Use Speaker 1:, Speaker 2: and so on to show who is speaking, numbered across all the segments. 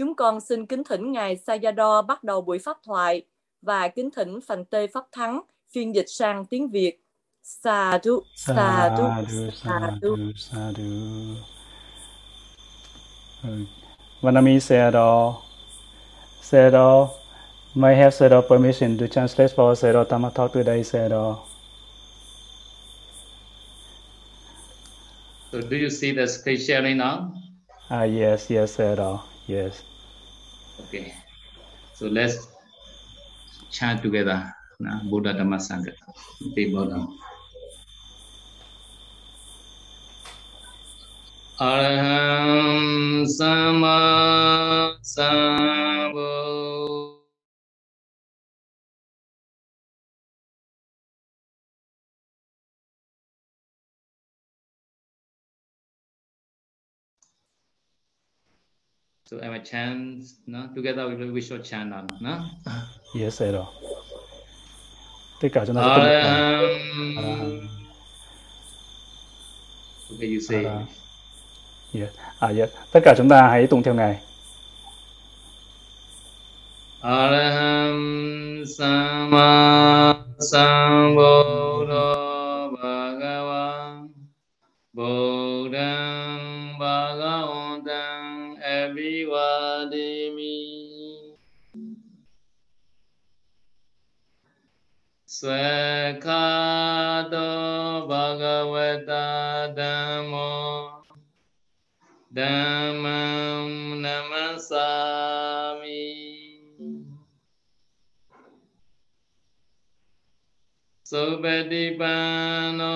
Speaker 1: Chúng con xin kính thỉnh Ngài Sayadaw bắt đầu buổi pháp thoại và kính thỉnh Phành Tê Pháp Thắng phiên dịch sang tiếng Việt. Sadhu, sadhu, sadhu, sadhu.
Speaker 2: Vanami Sayadaw, Sayadaw, may I have Sayadaw permission to translate for Sayadaw Tama talk today, Sayadaw?
Speaker 3: So do you see the screen sharing now?
Speaker 2: Ah, yes, yes, Sayadaw, yes.
Speaker 3: Okay. So let's chant together. Now, Buddha Dhamma Sangha. Bow down. Araham Sama Sambuddhassa So am I chant, no? Together we, we should chant no?
Speaker 2: Yes, thầy rồi. Tất cả chúng ta sẽ
Speaker 3: um,
Speaker 2: Araham.
Speaker 3: Okay, you say.
Speaker 2: Araham. Yes. À, yes. Tất cả chúng ta hãy tụng theo ngài.
Speaker 3: Araham Sama Sambuddho Svekhato Bhagavata Dhammo Dhammam Namasami Supatipanno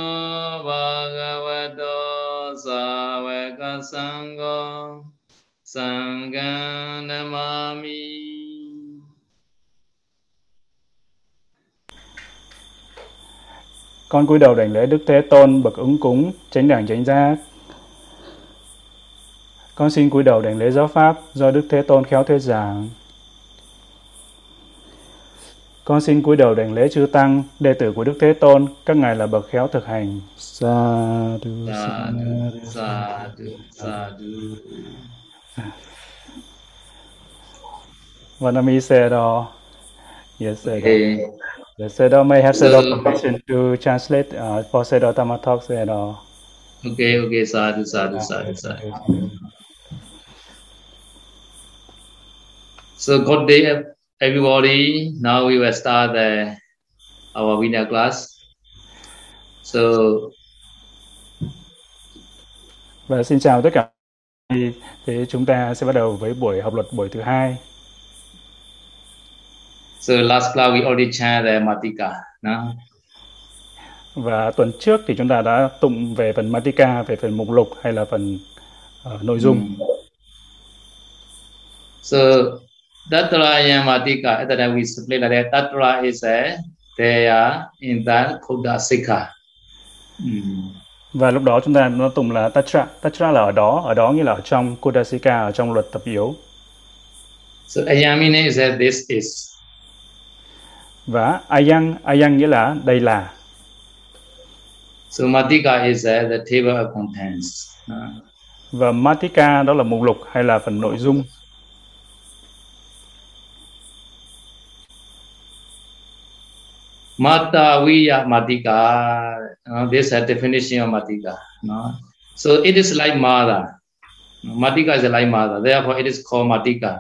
Speaker 3: Bhagavato Savaka Sangho Sangham Namami
Speaker 2: Con cúi đầu đảnh lễ Đức Thế Tôn bậc ứng cúng, chánh đẳng chánh giác. Con xin cúi đầu đảnh lễ giáo pháp do Đức Thế Tôn khéo thuyết giảng. Con xin cúi đầu đảnh lễ chư tăng, đệ tử của Đức Thế Tôn, các ngài là bậc khéo thực hành. Sa du
Speaker 3: Sadhu, sadhu, sadhu.
Speaker 2: Vanami Sayadaw. Yes, Sayadaw.
Speaker 3: Okay.
Speaker 2: Yes, Sayadaw may have
Speaker 3: So-
Speaker 2: permission to translate uh, for Sayadaw Tama Talk, Sayadaw.
Speaker 3: Okay, okay, sadhu, sadhu, sadhu, sadhu. So good day, everybody. Now we will start the, our winner class. So
Speaker 2: Và xin chào tất cả. Thì chúng ta sẽ bắt đầu với buổi học luật buổi thứ hai.
Speaker 3: So last class we already chant the Matika. No?
Speaker 2: Và tuần trước thì chúng ta đã tụng về phần Matika, về phần mục lục hay là phần ờ, nội dung.
Speaker 3: Mm. So Tatraya Matika, at that we explain like that Tatra is a there in that Kuda Sikha. Mm.
Speaker 2: Và lúc đó chúng ta nó tụng là Tatra. Tatra là ở đó, ở đó nghĩa là ở trong Kudasika, ở trong luật tập yếu.
Speaker 3: So Ayamine is that this is.
Speaker 2: Và Ayang, Ayang nghĩa là đây là.
Speaker 3: So Matika is uh, the table of contents. Uh,
Speaker 2: Và Matika đó là mục lục hay là phần nội dung.
Speaker 3: Mata Viya Matika. Uh, this is a definition of Matika. No? So it is like Mada. Matika is like Mada. Therefore, it is called Matika.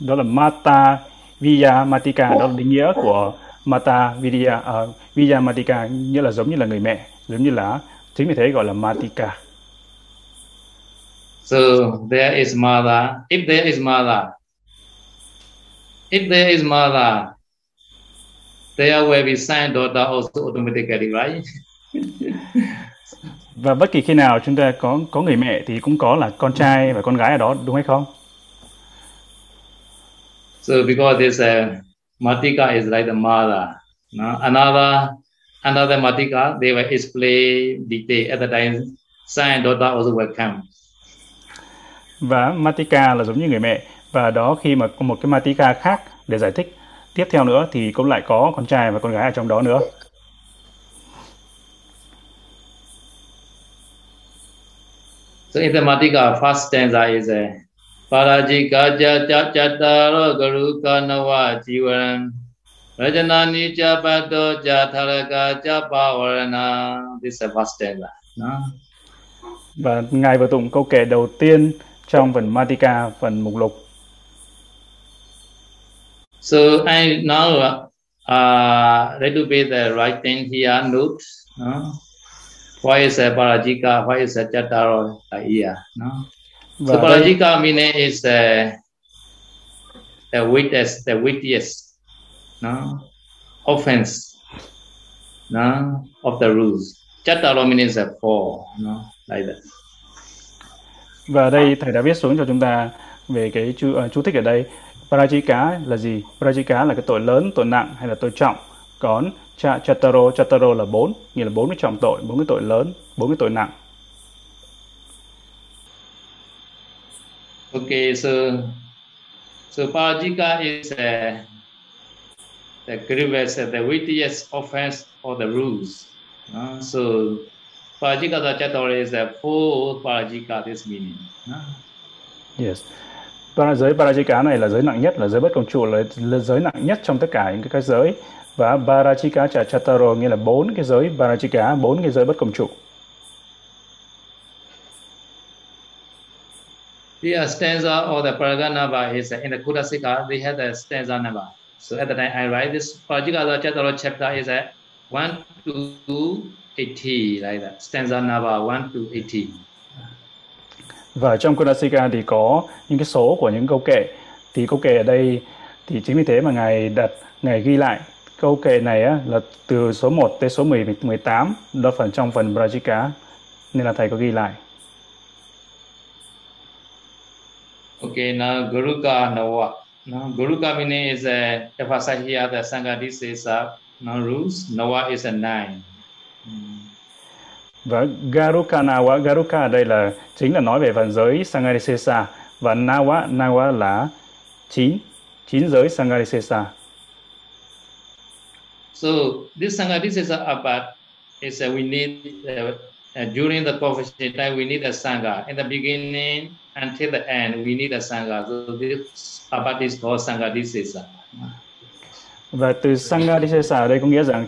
Speaker 2: Đó là Mata Viya Matika, đó là định nghĩa của Mata Vidya, uh, Viya Matika nghĩa là giống như là người mẹ, giống như là chính vì thế gọi là Matika.
Speaker 3: So there is Mada. If there is Mada, if there is Mada, there will be son daughter also automatically, right?
Speaker 2: Và bất kỳ khi nào chúng ta có có người mẹ thì cũng có là con trai và con gái ở đó đúng hay không?
Speaker 3: So because this uh, Matika is like the mother. No? Another another Matika, they will explain detail at the time. Son and daughter also will come.
Speaker 2: Và Matika là giống như người mẹ và đó khi mà có một cái Matika khác để giải thích tiếp theo nữa thì cũng lại có con trai và con gái ở trong đó nữa.
Speaker 3: So in the Matika, first stanza is uh, Parajika Jata Chataro Garuka Nawa Jivaran Rajanani Chapato Jatharaka Chapavarana This is vast. No?
Speaker 2: Và Ngài vừa tụng câu kệ đầu tiên trong phần Matika, phần mục lục.
Speaker 3: So I now uh, ready to be the writing here notes. No? Why is a Parajika? Why is a Chataro? Like here. No?
Speaker 2: Và
Speaker 3: so
Speaker 2: đây,
Speaker 3: meaning is the the wittiest, the wittiest, no offense, no of the rules. Chataro meaning is a four, no like that.
Speaker 2: và đây thầy đã viết xuống cho chúng ta về cái chú, uh, chú thích ở đây. Parajika là gì? Parajika là cái tội lớn, tội nặng hay là tội trọng. Còn cha, chataro, chataro là bốn, nghĩa là bốn cái trọng tội, bốn cái tội lớn, bốn cái tội nặng.
Speaker 3: Okay, so so Parajika is uh, the grievous, uh, the wittiest offense of the rules. Uh, so Parajika the is eh, the full Parajika, this meaning. Uh,
Speaker 2: Yes. Và giới Parajika này là giới nặng nhất, là giới bất công trụ, là, là giới nặng nhất trong tất cả những cái, giới. Và Parajika cha chataro nghĩa là bốn cái giới Parajika, bốn cái giới bất công trụ.
Speaker 3: The uh, stanza or the paragraph number is uh, in the Kudasika, they have the stanza number. So at the time I write this Parajika the Chatara chapter is at 1 to 80, like that. Stanza number 1 to 80.
Speaker 2: Và trong Kudasika thì có những cái số của những câu kệ. Thì câu kệ ở đây thì chính vì thế mà ngài đặt ngài ghi lại câu kệ này á, là từ số 1 tới số 10, 18 đó phần trong phần Brajika nên là thầy có ghi lại.
Speaker 3: Okay, now Guruka Nawa. Now Guruka meaning is a here the Sangha this is a no rules. Nawa is a nine.
Speaker 2: Và Garuka Nawa, Garuka ở đây là chính là nói về phần giới Sangarisesa và Nawa, Nawa là chín, chín giới Sangarisesa.
Speaker 3: So this Sangha this is a about is a, we need uh, uh, during the profession time we need a Sangha. In the beginning until the end we need a Sangha. So this about is called Sangha this.
Speaker 2: Và từ Sangha Disesa ở đây có nghĩa rằng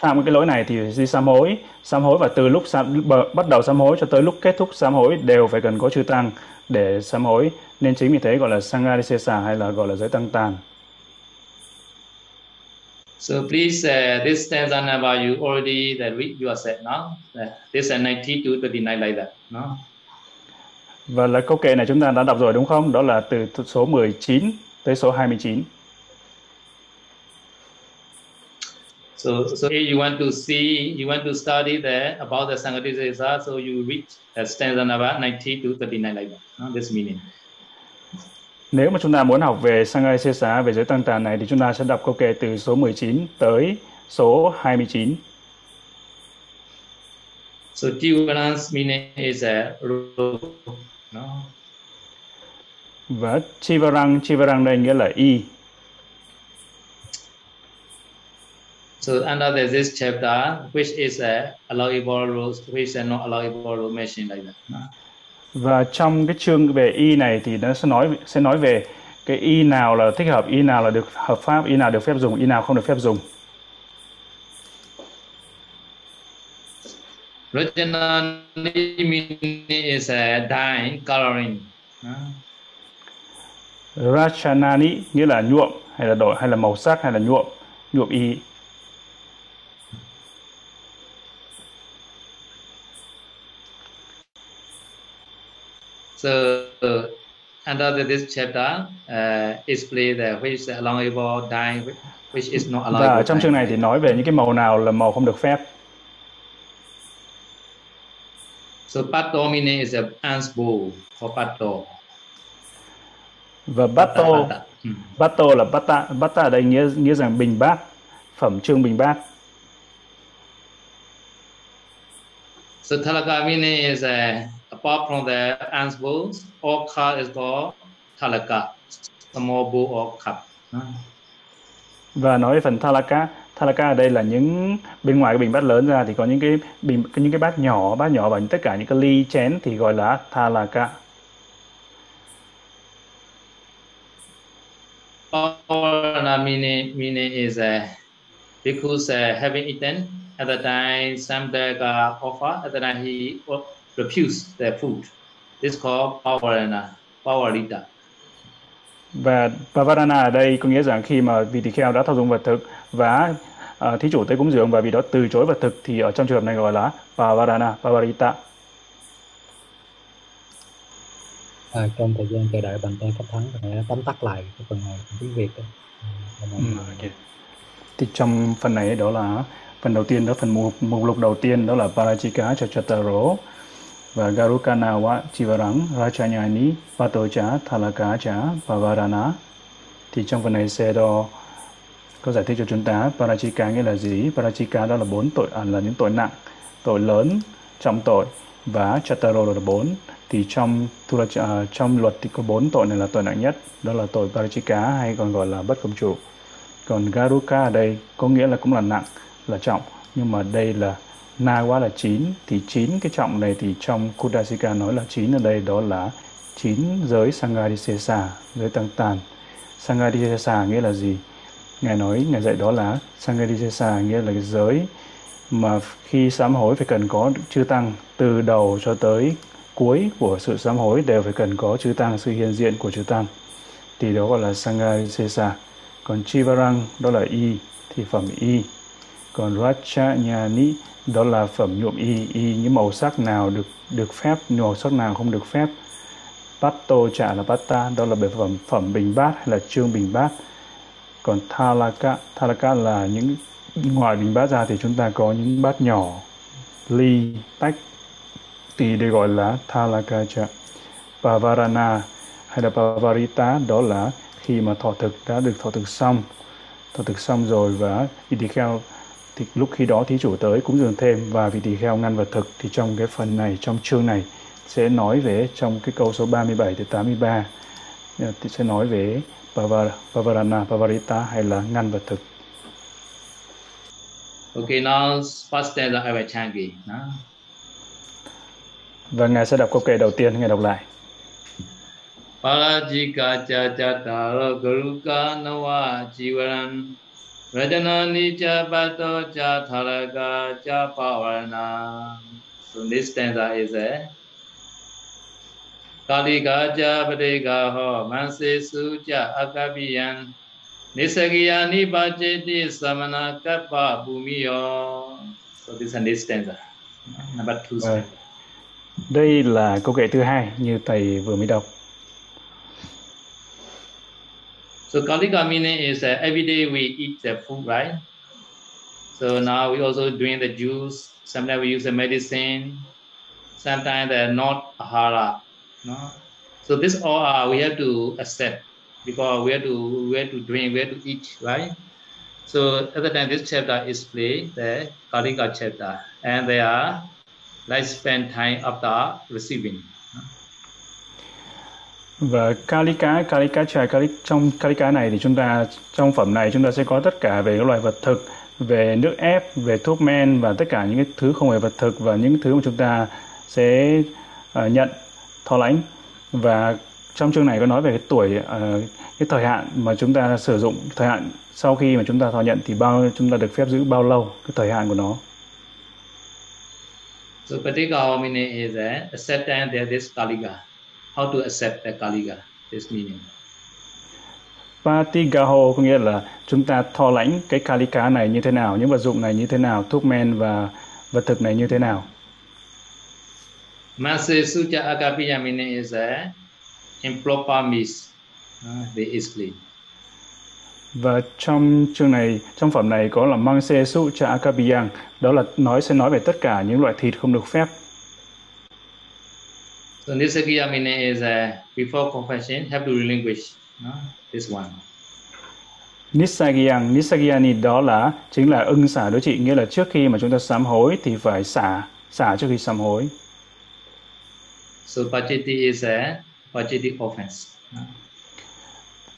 Speaker 2: tham cái lỗi này thì đi sám hối, sám hối và từ lúc sám, bắt đầu sám hối cho tới lúc kết thúc sám hối đều phải cần có chư tăng để sám hối. Nên chính vì thế gọi là Sangarisesa hay là gọi là giới tăng tàn.
Speaker 3: So please, uh, this stanza number you already that read yourself, no? Uh, this is 90 to 29 like that, no?
Speaker 2: Và là câu kệ này chúng ta đã đọc rồi đúng không? Đó là từ số 19 tới số 29.
Speaker 3: So, so if you want to see, you want to study there about the Sangatisa, so you read that stanza number 90 to 39 like that, no? This meaning.
Speaker 2: Nếu mà chúng ta muốn học về Sangai Xá, về giới tăng tàn này thì chúng ta sẽ đọc câu kệ từ số 19 tới số 29.
Speaker 3: So Jivan's meaning is a rope, no?
Speaker 2: Và Chivarang, Chivarang đây nghĩa là y.
Speaker 3: So under the, this chapter, which is a allowable rules, which are not allowable rules mentioned like that. No?
Speaker 2: Và trong cái chương về y này thì nó sẽ nói sẽ nói về cái y nào là thích hợp, y nào là được hợp pháp, y nào được phép dùng, y nào không được phép dùng.
Speaker 3: Meaning is a dyeing, coloring. no?
Speaker 2: Rachanani nghĩa là nhuộm hay là đổi hay là màu sắc hay là nhuộm, nhuộm y.
Speaker 3: So under this chapter, uh, explain the which is allowable dyeing, which is not
Speaker 2: Và
Speaker 3: allowable.
Speaker 2: ở trong chương này thì nói về những cái màu nào là màu không được phép.
Speaker 3: So pato meaning is a ants bowl for pato.
Speaker 2: Và Bato,
Speaker 3: Bata. Hmm.
Speaker 2: Bato là Bata, Bata ở đây nghĩa nghĩa rằng bình bát, phẩm chương bình bát.
Speaker 3: So talaka meaning is uh, apart from the ants bowls, all cup is called talaka, small bowl or cup.
Speaker 2: Và nói về phần Thalaka, Thalaka ở đây là những bên ngoài cái bình bát lớn ra thì có những cái bình những cái bát nhỏ, bát nhỏ và tất cả những cái ly chén thì gọi là Thalaka.
Speaker 3: Pavarana meaning, meaning is uh, because uh, having eaten at the time Samdaka offer, at the time he refused the food. This is called Pavarana, Pavarita.
Speaker 2: Và Pavarana ở đây có nghĩa rằng khi mà vị tỳ kheo đã thao dụng vật thực và uh, thí chủ tới cúng dường và vì đó từ chối vật thực thì ở trong trường hợp này gọi là Pavarana, Pavarita.
Speaker 4: à, trong thời gian chờ đợi bàn tay cấp thắng sẽ tóm tắt lại cái phần này tiếng Việt đó.
Speaker 2: Ừ, okay. Thì trong phần này đó là phần đầu tiên đó phần mục, mục lục đầu tiên đó là Parajika Chachataro và Garukanawa Chivarang Rachanyani Patocha Thalakacha Pavarana thì trong phần này sẽ đo có giải thích cho chúng ta. Parajika nghĩa là gì? Parajika đó là bốn tội à, là những tội nặng tội lớn trọng tội và Chataro là bốn. Thì trong uh, trong luật thì có bốn tội này là tội nặng nhất. Đó là tội Parajika hay còn gọi là bất công chủ còn Garuka ở đây có nghĩa là cũng là nặng là trọng. Nhưng mà đây là na quá là chín, thì chín cái trọng này thì trong Kudasika nói là chín ở đây, đó là chín giới Sangadisesa giới tăng tàn. Sangadisesa nghĩa là gì? Ngài nói, ngài dạy đó là Sangadisesa nghĩa là cái giới mà khi sám hối phải cần có chư tăng từ đầu cho tới cuối của sự sám hối đều phải cần có chư tăng, sự hiện diện của chư tăng. Thì đó gọi là Sangadisesa còn Chivarang, đó là y, thì phẩm y. Còn Rachanyani đó là phẩm nhuộm y y những màu sắc nào được được phép màu sắc nào không được phép. Patto trả là Patta, đó là bề phẩm phẩm bình bát hay là trương bình bát. Còn Thalaka Thalaka là những ngoài bình bát ra thì chúng ta có những bát nhỏ, ly, tách. Thì được gọi là Thalaka trả. Pavarana hay là Pavarita, đó là khi mà thọ thực, đã được thọ thực xong. Thọ thực xong rồi và vị thì lúc khi đó thí chủ tới cúng dường thêm và vị tỳ kheo ngăn vật thực thì trong cái phần này trong chương này sẽ nói về trong cái câu số 37 tới 83 thì sẽ nói về Pavarana, Pavarita hay là ngăn vật thực.
Speaker 3: Okay, now first stanza I will.
Speaker 2: Và Ngài sẽ đọc câu kệ đầu tiên, Ngài đọc lại.
Speaker 3: Parajika cha cha taro garuka nawa jivaran Rajanani cha pato cha tharaka cha pavarana. So this stanza is a Kalika cha padeka ho manse su cha akapiyan Nisakiya ni bajeti samana kappa bhumiyo. So this is this stanza. Number two stanza.
Speaker 2: Đây là câu kệ thứ hai như thầy vừa mới đọc.
Speaker 3: So Kalika meaning is uh, every day we eat the food, right? So now we also doing the juice. Sometimes we use the medicine. Sometimes they're not ahara. No? So this all uh, we have to accept because we have to we have to drink, we have to eat, right? So at the time this chapter is played the Kalika chapter, and they are like spend time after receiving.
Speaker 2: Và kalika kalika trà kali trong kalika này thì chúng ta trong phẩm này chúng ta sẽ có tất cả về các loại vật thực về nước ép về thuốc men và tất cả những cái thứ không phải vật thực và những thứ mà chúng ta sẽ uh, nhận thọ lãnh và trong chương này có nói về cái tuổi uh, cái thời hạn mà chúng ta sử dụng thời hạn sau khi mà chúng ta thọ nhận thì bao chúng ta được phép giữ bao lâu cái thời hạn của nó
Speaker 3: So Patika meaning is a acceptance that this Kalika how to accept the Kaliga, this meaning.
Speaker 2: Patigaho có nghĩa là chúng ta thọ lãnh cái Kalika này như thế nào, những vật dụng này như thế nào, thuốc men và vật thực này như thế nào.
Speaker 3: Mase Sucha Agapiya meaning is a improper miss. They explain.
Speaker 2: Và trong chương này, trong phẩm này có là Mangse Sucha Akabiyang, đó là nói sẽ nói về tất cả những loại thịt không được phép
Speaker 3: So Nisagya meaning is uh, before confession have to relinquish no? this one.
Speaker 2: Nisagyang, Nisagyani đó là chính là ưng xả đối trị, nghĩa là trước khi mà chúng ta sám hối thì phải xả, xả trước khi sám hối.
Speaker 3: So Pachiti is a Pachiti offense.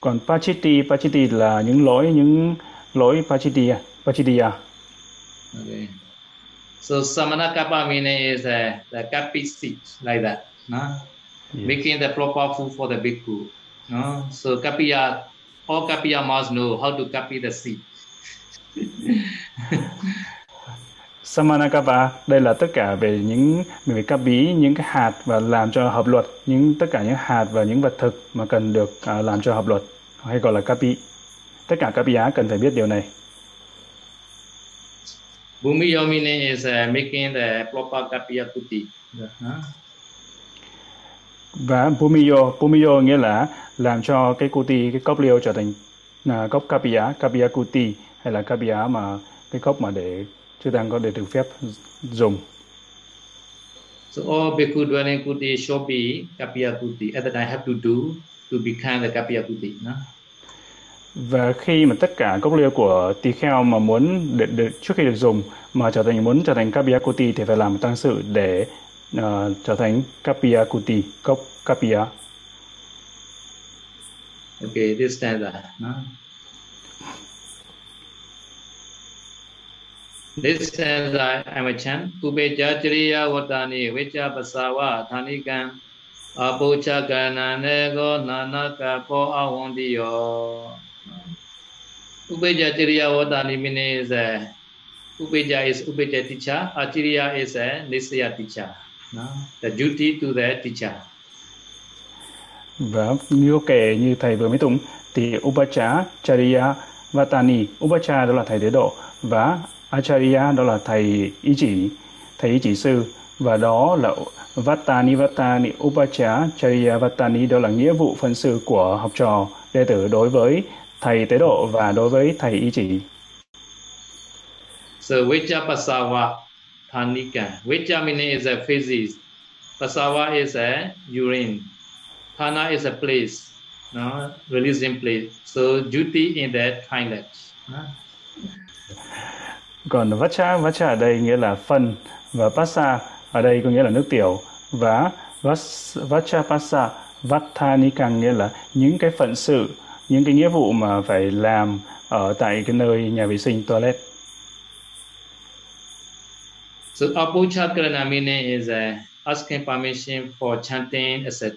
Speaker 2: Còn Pachiti, Pachiti là những lỗi, những lỗi Pachiti, Pachitiya.
Speaker 3: Okay. So Samana Kappa meaning is a, the kapi seat like that. No? Yes. making the proper food for the bhikkhu. No? So kapiya all Kapiya must know how to copy the seed.
Speaker 2: Samanakapa đây là tất cả về những về các bí những cái hạt và làm cho hợp luật những tất cả những hạt và những vật thực mà cần được uh, làm cho hợp luật hay gọi là kapi tất cả các giá cần phải biết điều này
Speaker 3: Bhumi Yomine is uh, making the proper kapiya kuti. Uh-huh.
Speaker 2: Và Bhumiyo, Bhumiyo nghĩa là làm cho cái kuti, cái cốc liêu trở thành uh, cốc kapiya, kapiya kuti hay là kapiya mà cái cốc mà để chư tăng có để được phép dùng.
Speaker 3: So all bhikkhu dwelling kuti should be kapiya kuti. At that I have to do to become the kapiya kuti. No?
Speaker 2: và khi mà tất cả cốc liêu của tỳ kheo mà muốn để, để, trước khi được dùng mà trở thành muốn trở thành kapia kuti thì phải làm tăng sự để uh, trở thành kapia kuti cốc kapia
Speaker 3: Okay, this stanza. No? This stanza I'm a chant. Upeja chariya vatani vicha pasawa thanikan apocha karana nego nanaka po awandiyo. Upeja Chiriya Vatani means uh, Upeja is Upeja teacher, Achiriya is a Nisaya teacher. The duty to the teacher.
Speaker 2: Và như kể như thầy vừa mới tụng thì Upacha, Chariya, Vatani. Upacha đó là thầy tế độ và Acharya đó là thầy ý chỉ, thầy ý chỉ sư và đó là Vatani Vatani Upacha Chariya Vatani đó là nghĩa vụ phân sự của học trò đệ tử đối với thầy tế độ và đối với thầy ý chỉ.
Speaker 3: So Vicha Pasawa Thanika. vitamin is a physics. Pasawa is a urine. Thana is a place. No, releasing place. So duty in the toilet. No?
Speaker 2: Còn Vacha, Vacha ở đây nghĩa là phân và Pasa ở đây có nghĩa là nước tiểu và Vacha Pasa Vathanika nghĩa là những cái phận sự những cái nghĩa vụ mà phải làm ở tại cái nơi nhà vệ sinh toilet.
Speaker 3: So apuchakarana meaning is uh, asking permission for chanting, etc.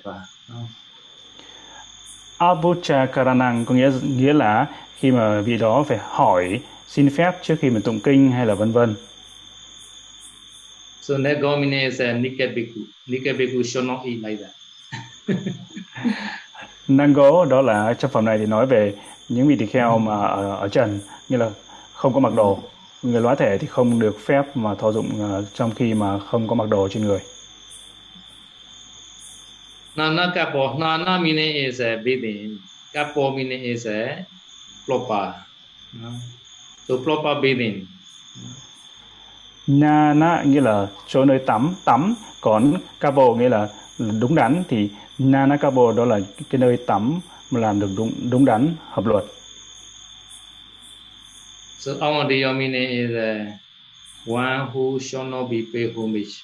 Speaker 2: Abuchakaranang có nghĩa nghĩa là khi mà vị đó phải hỏi xin phép trước khi mà tụng kinh hay là vân vân.
Speaker 3: So negomine is a nikebiku. Nikebiku should not eat like that.
Speaker 2: Nango đó là trong phẩm này thì nói về những vị tỳ kheo mà ở, ở trần như là không có mặc đồ người lõa thể thì không được phép mà thọ dụng uh, trong khi mà không có mặc đồ trên người.
Speaker 3: Nana kapo, nana meaning is a bathing, kapo meaning is a proper. So proper bathing.
Speaker 2: Nana nghĩa là chỗ nơi tắm, tắm, còn kapo nghĩa là đúng đắn thì Nanakabo đó là cái nơi tắm mà làm được đúng đúng đắn hợp luật.
Speaker 3: So Avandiya meaning is uh, one who shall not be paid homage.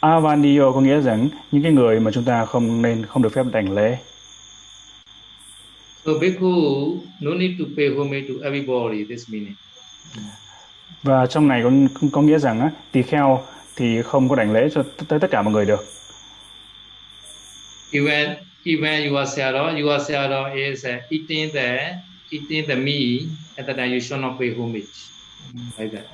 Speaker 2: Avandiyo có nghĩa rằng những cái người mà chúng ta không nên không được phép đảnh lễ.
Speaker 3: So bhikkhu no need to pay homage to everybody this meaning.
Speaker 2: Và trong này có có nghĩa rằng á, tỳ kheo thì không có đảnh lễ cho tới tất cả mọi người được.
Speaker 3: Even even your sayadaw, your sayadaw is uh, eating the eating the meat at that you should not pay homage. Like that.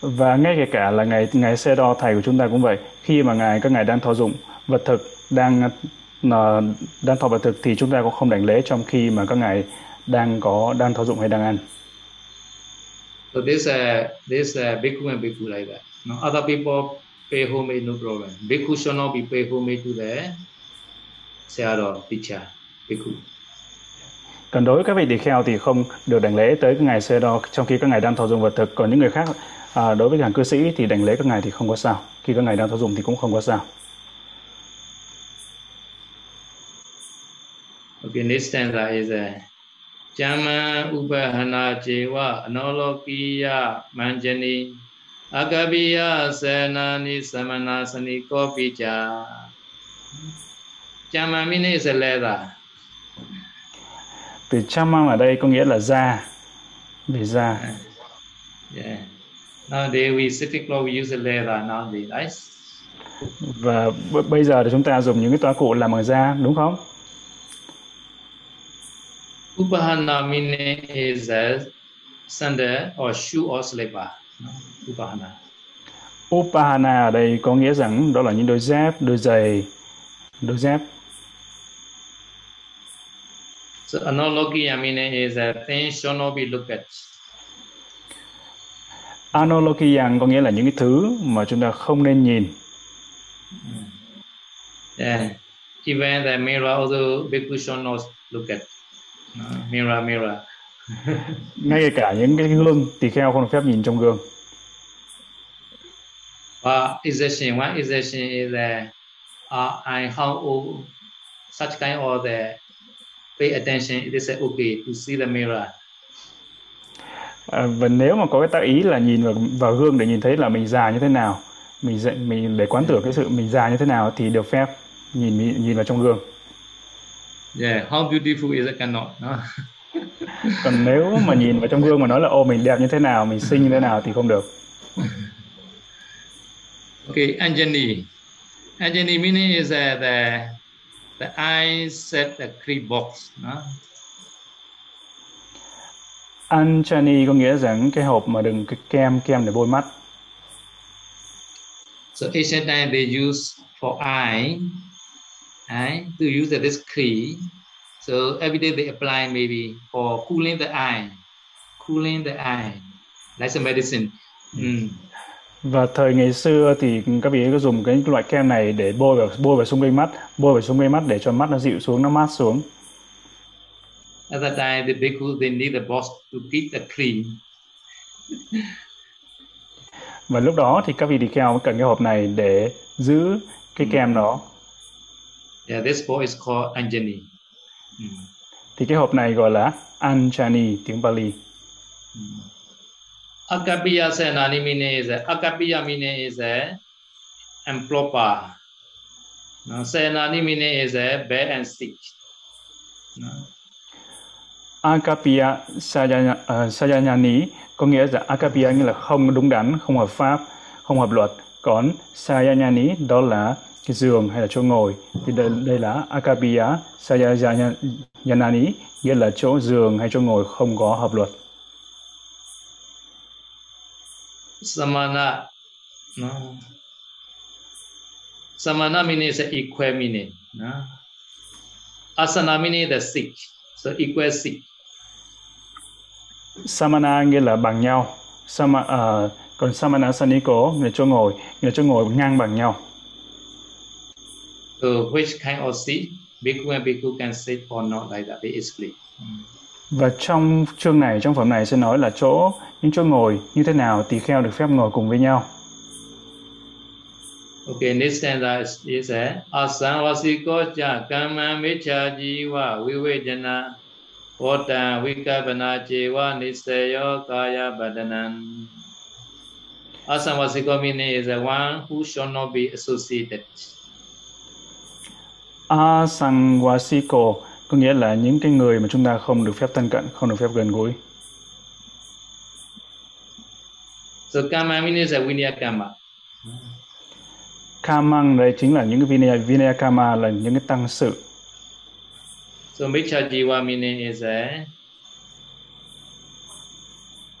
Speaker 2: Và ngay kể cả là ngày ngày xe đo thầy của chúng ta cũng vậy. Khi mà ngài các ngài đang thọ dụng vật thực đang là đang thọ vật thực thì chúng ta cũng không đảnh lễ trong khi mà các ngài đang có đang thọ dụng hay đang ăn.
Speaker 3: So this uh, this uh, bhikkhu and bhikkhu like that. No, other people pay homage no problem. Bhikkhu should not be pay homage to the sayadaw teacher bhikkhu.
Speaker 2: Còn đối với các vị tỳ kheo thì không được đảnh lễ tới ngày xe đo trong khi các ngài đang thọ dụng vật thực. Còn những người khác à, đối với hàng cư sĩ thì đảnh lễ các ngài thì không có sao. Khi các ngài đang thọ dụng thì cũng không có sao.
Speaker 3: Okay, next stanza is uh, a Chama upahana Jewa anolokiya manjani agabiya senani samanasani kopicha. Chama meaning is a leather.
Speaker 2: Từ chama ở đây có nghĩa là da, về da.
Speaker 3: Yeah. Nowadays we city cloth we use a leather nowadays?
Speaker 2: Và b- bây giờ thì chúng ta dùng những cái toa cụ làm bằng da, đúng không?
Speaker 3: Upahana meaning is a sandal or shoe or slipper. Upahana.
Speaker 2: Upahana ở đây có nghĩa rằng đó là những đôi dép, đôi giày, đôi dép.
Speaker 3: So analogia meaning is a thing should not be looked at.
Speaker 2: Analogiyan có nghĩa là những cái thứ mà chúng ta không nên nhìn.
Speaker 3: Yeah. Even the mirror also bhikkhu should not look at. Uh, mirror, mirror.
Speaker 2: Ngay cả những cái gương tỳ kheo không được phép nhìn trong gương.
Speaker 3: But exception, one exception is that uh, I how such kind of the pay attention, it is okay to see the mirror.
Speaker 2: À, và nếu mà có cái tác ý là nhìn vào, vào gương để nhìn thấy là mình già như thế nào, mình dạy mình để quán tưởng cái sự mình già như thế nào thì được phép nhìn nhìn vào trong gương.
Speaker 3: Yeah, how beautiful is it cannot. No?
Speaker 2: Còn nếu mà nhìn vào trong gương mà nói là ô mình đẹp như thế nào, mình xinh như thế nào thì không được.
Speaker 3: Okay, Anjani. Anjani meaning is that the the eye set the creep box. No?
Speaker 2: Anjani có nghĩa rằng cái hộp mà đừng cái kem kem để bôi mắt.
Speaker 3: So ancient time they use for eye, eye to use this key. So every day they apply maybe for cooling the eye, cooling the eye, like a medicine. Mm.
Speaker 2: Và thời ngày xưa thì các vị có dùng cái loại kem này để bôi vào bôi vào xung quanh mắt, bôi vào xung quanh mắt để cho mắt nó dịu xuống, nó mát xuống.
Speaker 3: At that time, the bhikkhu they need the box to keep the clean.
Speaker 2: Và lúc đó thì các vị tỳ kheo cần cái hộp này để giữ cái kem đó.
Speaker 3: Yeah, this box is called Anjani. Mm.
Speaker 2: Thì cái hộp này gọi là Anjani tiếng Pali.
Speaker 3: Mm. Akapiya senani meaning is a, Akapiya meaning is a improper. No, senani meaning is a bad and sick. No.
Speaker 2: Akapia Sayanyani uh, có nghĩa là Akapia nghĩa là không đúng đắn, không hợp pháp, không hợp luật. Còn Sayanyani đó là cái giường hay là chỗ ngồi. Thì đây, đây là Akapia Sayanyani nghĩa là chỗ giường hay chỗ ngồi không có hợp luật.
Speaker 3: Samana no. Samana meaning is equal meaning. No? Asana meaning the sick. So equal sick.
Speaker 2: Samana nghĩa là bằng nhau. Sama, uh, còn Samana Saniko nghĩa là chỗ ngồi, nghĩa là chỗ ngồi ngang bằng nhau.
Speaker 3: So which kind of seat bhikkhu and bhikkhu can sit or not like that? They explain. Mm.
Speaker 2: Và trong chương này, trong phẩm này sẽ nói là chỗ, những chỗ ngồi như thế nào tỳ kheo được phép ngồi cùng với nhau.
Speaker 3: Okay, next stanza is, is a asanvasiko cha kama mecha jiva vivejana vota vikapana chewa nisayo kaya badanan. Asanvasiko meaning is the one who should not be associated.
Speaker 2: Asangwasiko có nghĩa là những cái người mà chúng ta không được phép thân cận, không được phép gần gũi.
Speaker 3: So kama means a vinaya kama.
Speaker 2: Kamang đây chính là những cái vinaya, vinaya kama là những cái tăng sự.
Speaker 3: So micha jiva meaning is a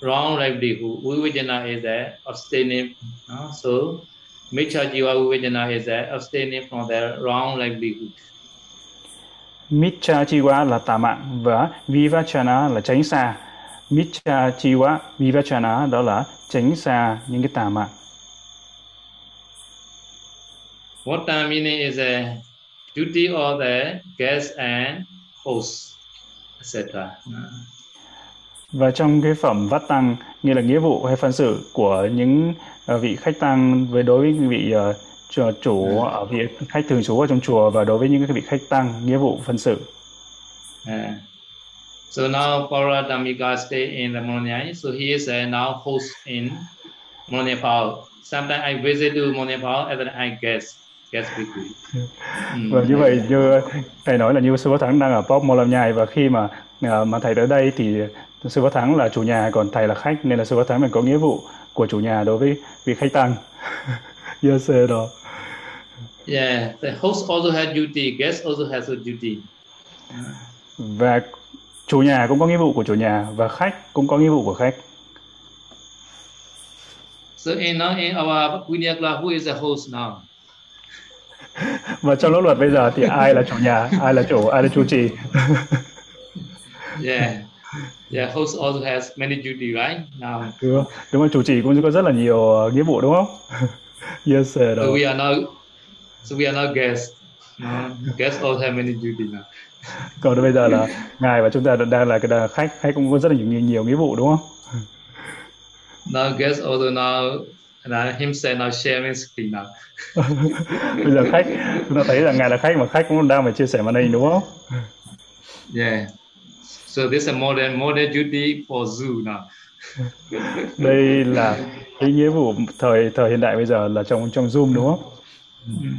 Speaker 3: wrong livelihood. Vivajana is a abstaining. No? So micha jiva vivajana is a abstaining from the wrong livelihood.
Speaker 2: Micha Chiwa là tà mạng và Vivachana là tránh xa. Micha Chiwa, Vivachana đó là tránh xa những cái tà mạng.
Speaker 3: Vata meaning is a duty of the guest and host, etc.
Speaker 2: Và trong cái phẩm vắt tăng như là nghĩa vụ hay phân xử của những uh, vị khách tăng với đối với vị uh, chùa chủ ở vị khách thường trú ở trong chùa và đối với những cái vị khách tăng nghĩa vụ phân xử.
Speaker 3: Yeah. So now Paradamika stay in the Monia. So he is uh, now host in Monepal. Sometimes I visit to Monepal and then I guest guest bhikkhu.
Speaker 2: Mm. Và như vậy như thầy nói là như sư Bá Thắng đang ở Pop Mô Nhai và khi mà mà thầy tới đây thì sư Bá Thắng là chủ nhà còn thầy là khách nên là sư Bá Thắng mình có nghĩa vụ của chủ nhà đối với vị khách tăng. yes, đó.
Speaker 3: Yeah, the host also has duty, guest also has a duty.
Speaker 2: Và chủ nhà cũng có nghĩa vụ của chủ nhà và khách cũng có nghĩa vụ của khách.
Speaker 3: So in, uh, in our Vinaya class, who is the host now?
Speaker 2: và trong lớp luật bây giờ thì ai là chủ nhà, ai là chủ, ai là chủ trì.
Speaker 3: yeah. Yeah, host also has many duty, right? Now.
Speaker 2: Đúng? Đúng không? Chủ trì cũng có rất là nhiều uh, nghĩa vụ đúng không? yes, sir.
Speaker 3: So we are now, so we are now guests. No, guests also have many duty now.
Speaker 2: Còn bây giờ là ngài và chúng ta đang là cái khách, khách cũng có rất là nhiều nhiều nghĩa vụ đúng không?
Speaker 3: Now guests also now and himself now sharing screen now.
Speaker 2: bây giờ khách chúng ta thấy là ngài là khách mà khách cũng đang phải chia sẻ màn hình đúng không?
Speaker 3: Yeah. So this is a modern modern duty for Zoom now.
Speaker 2: Đây là cái nghĩa vụ thời thời hiện đại bây giờ là trong trong Zoom đúng không?
Speaker 3: Mm.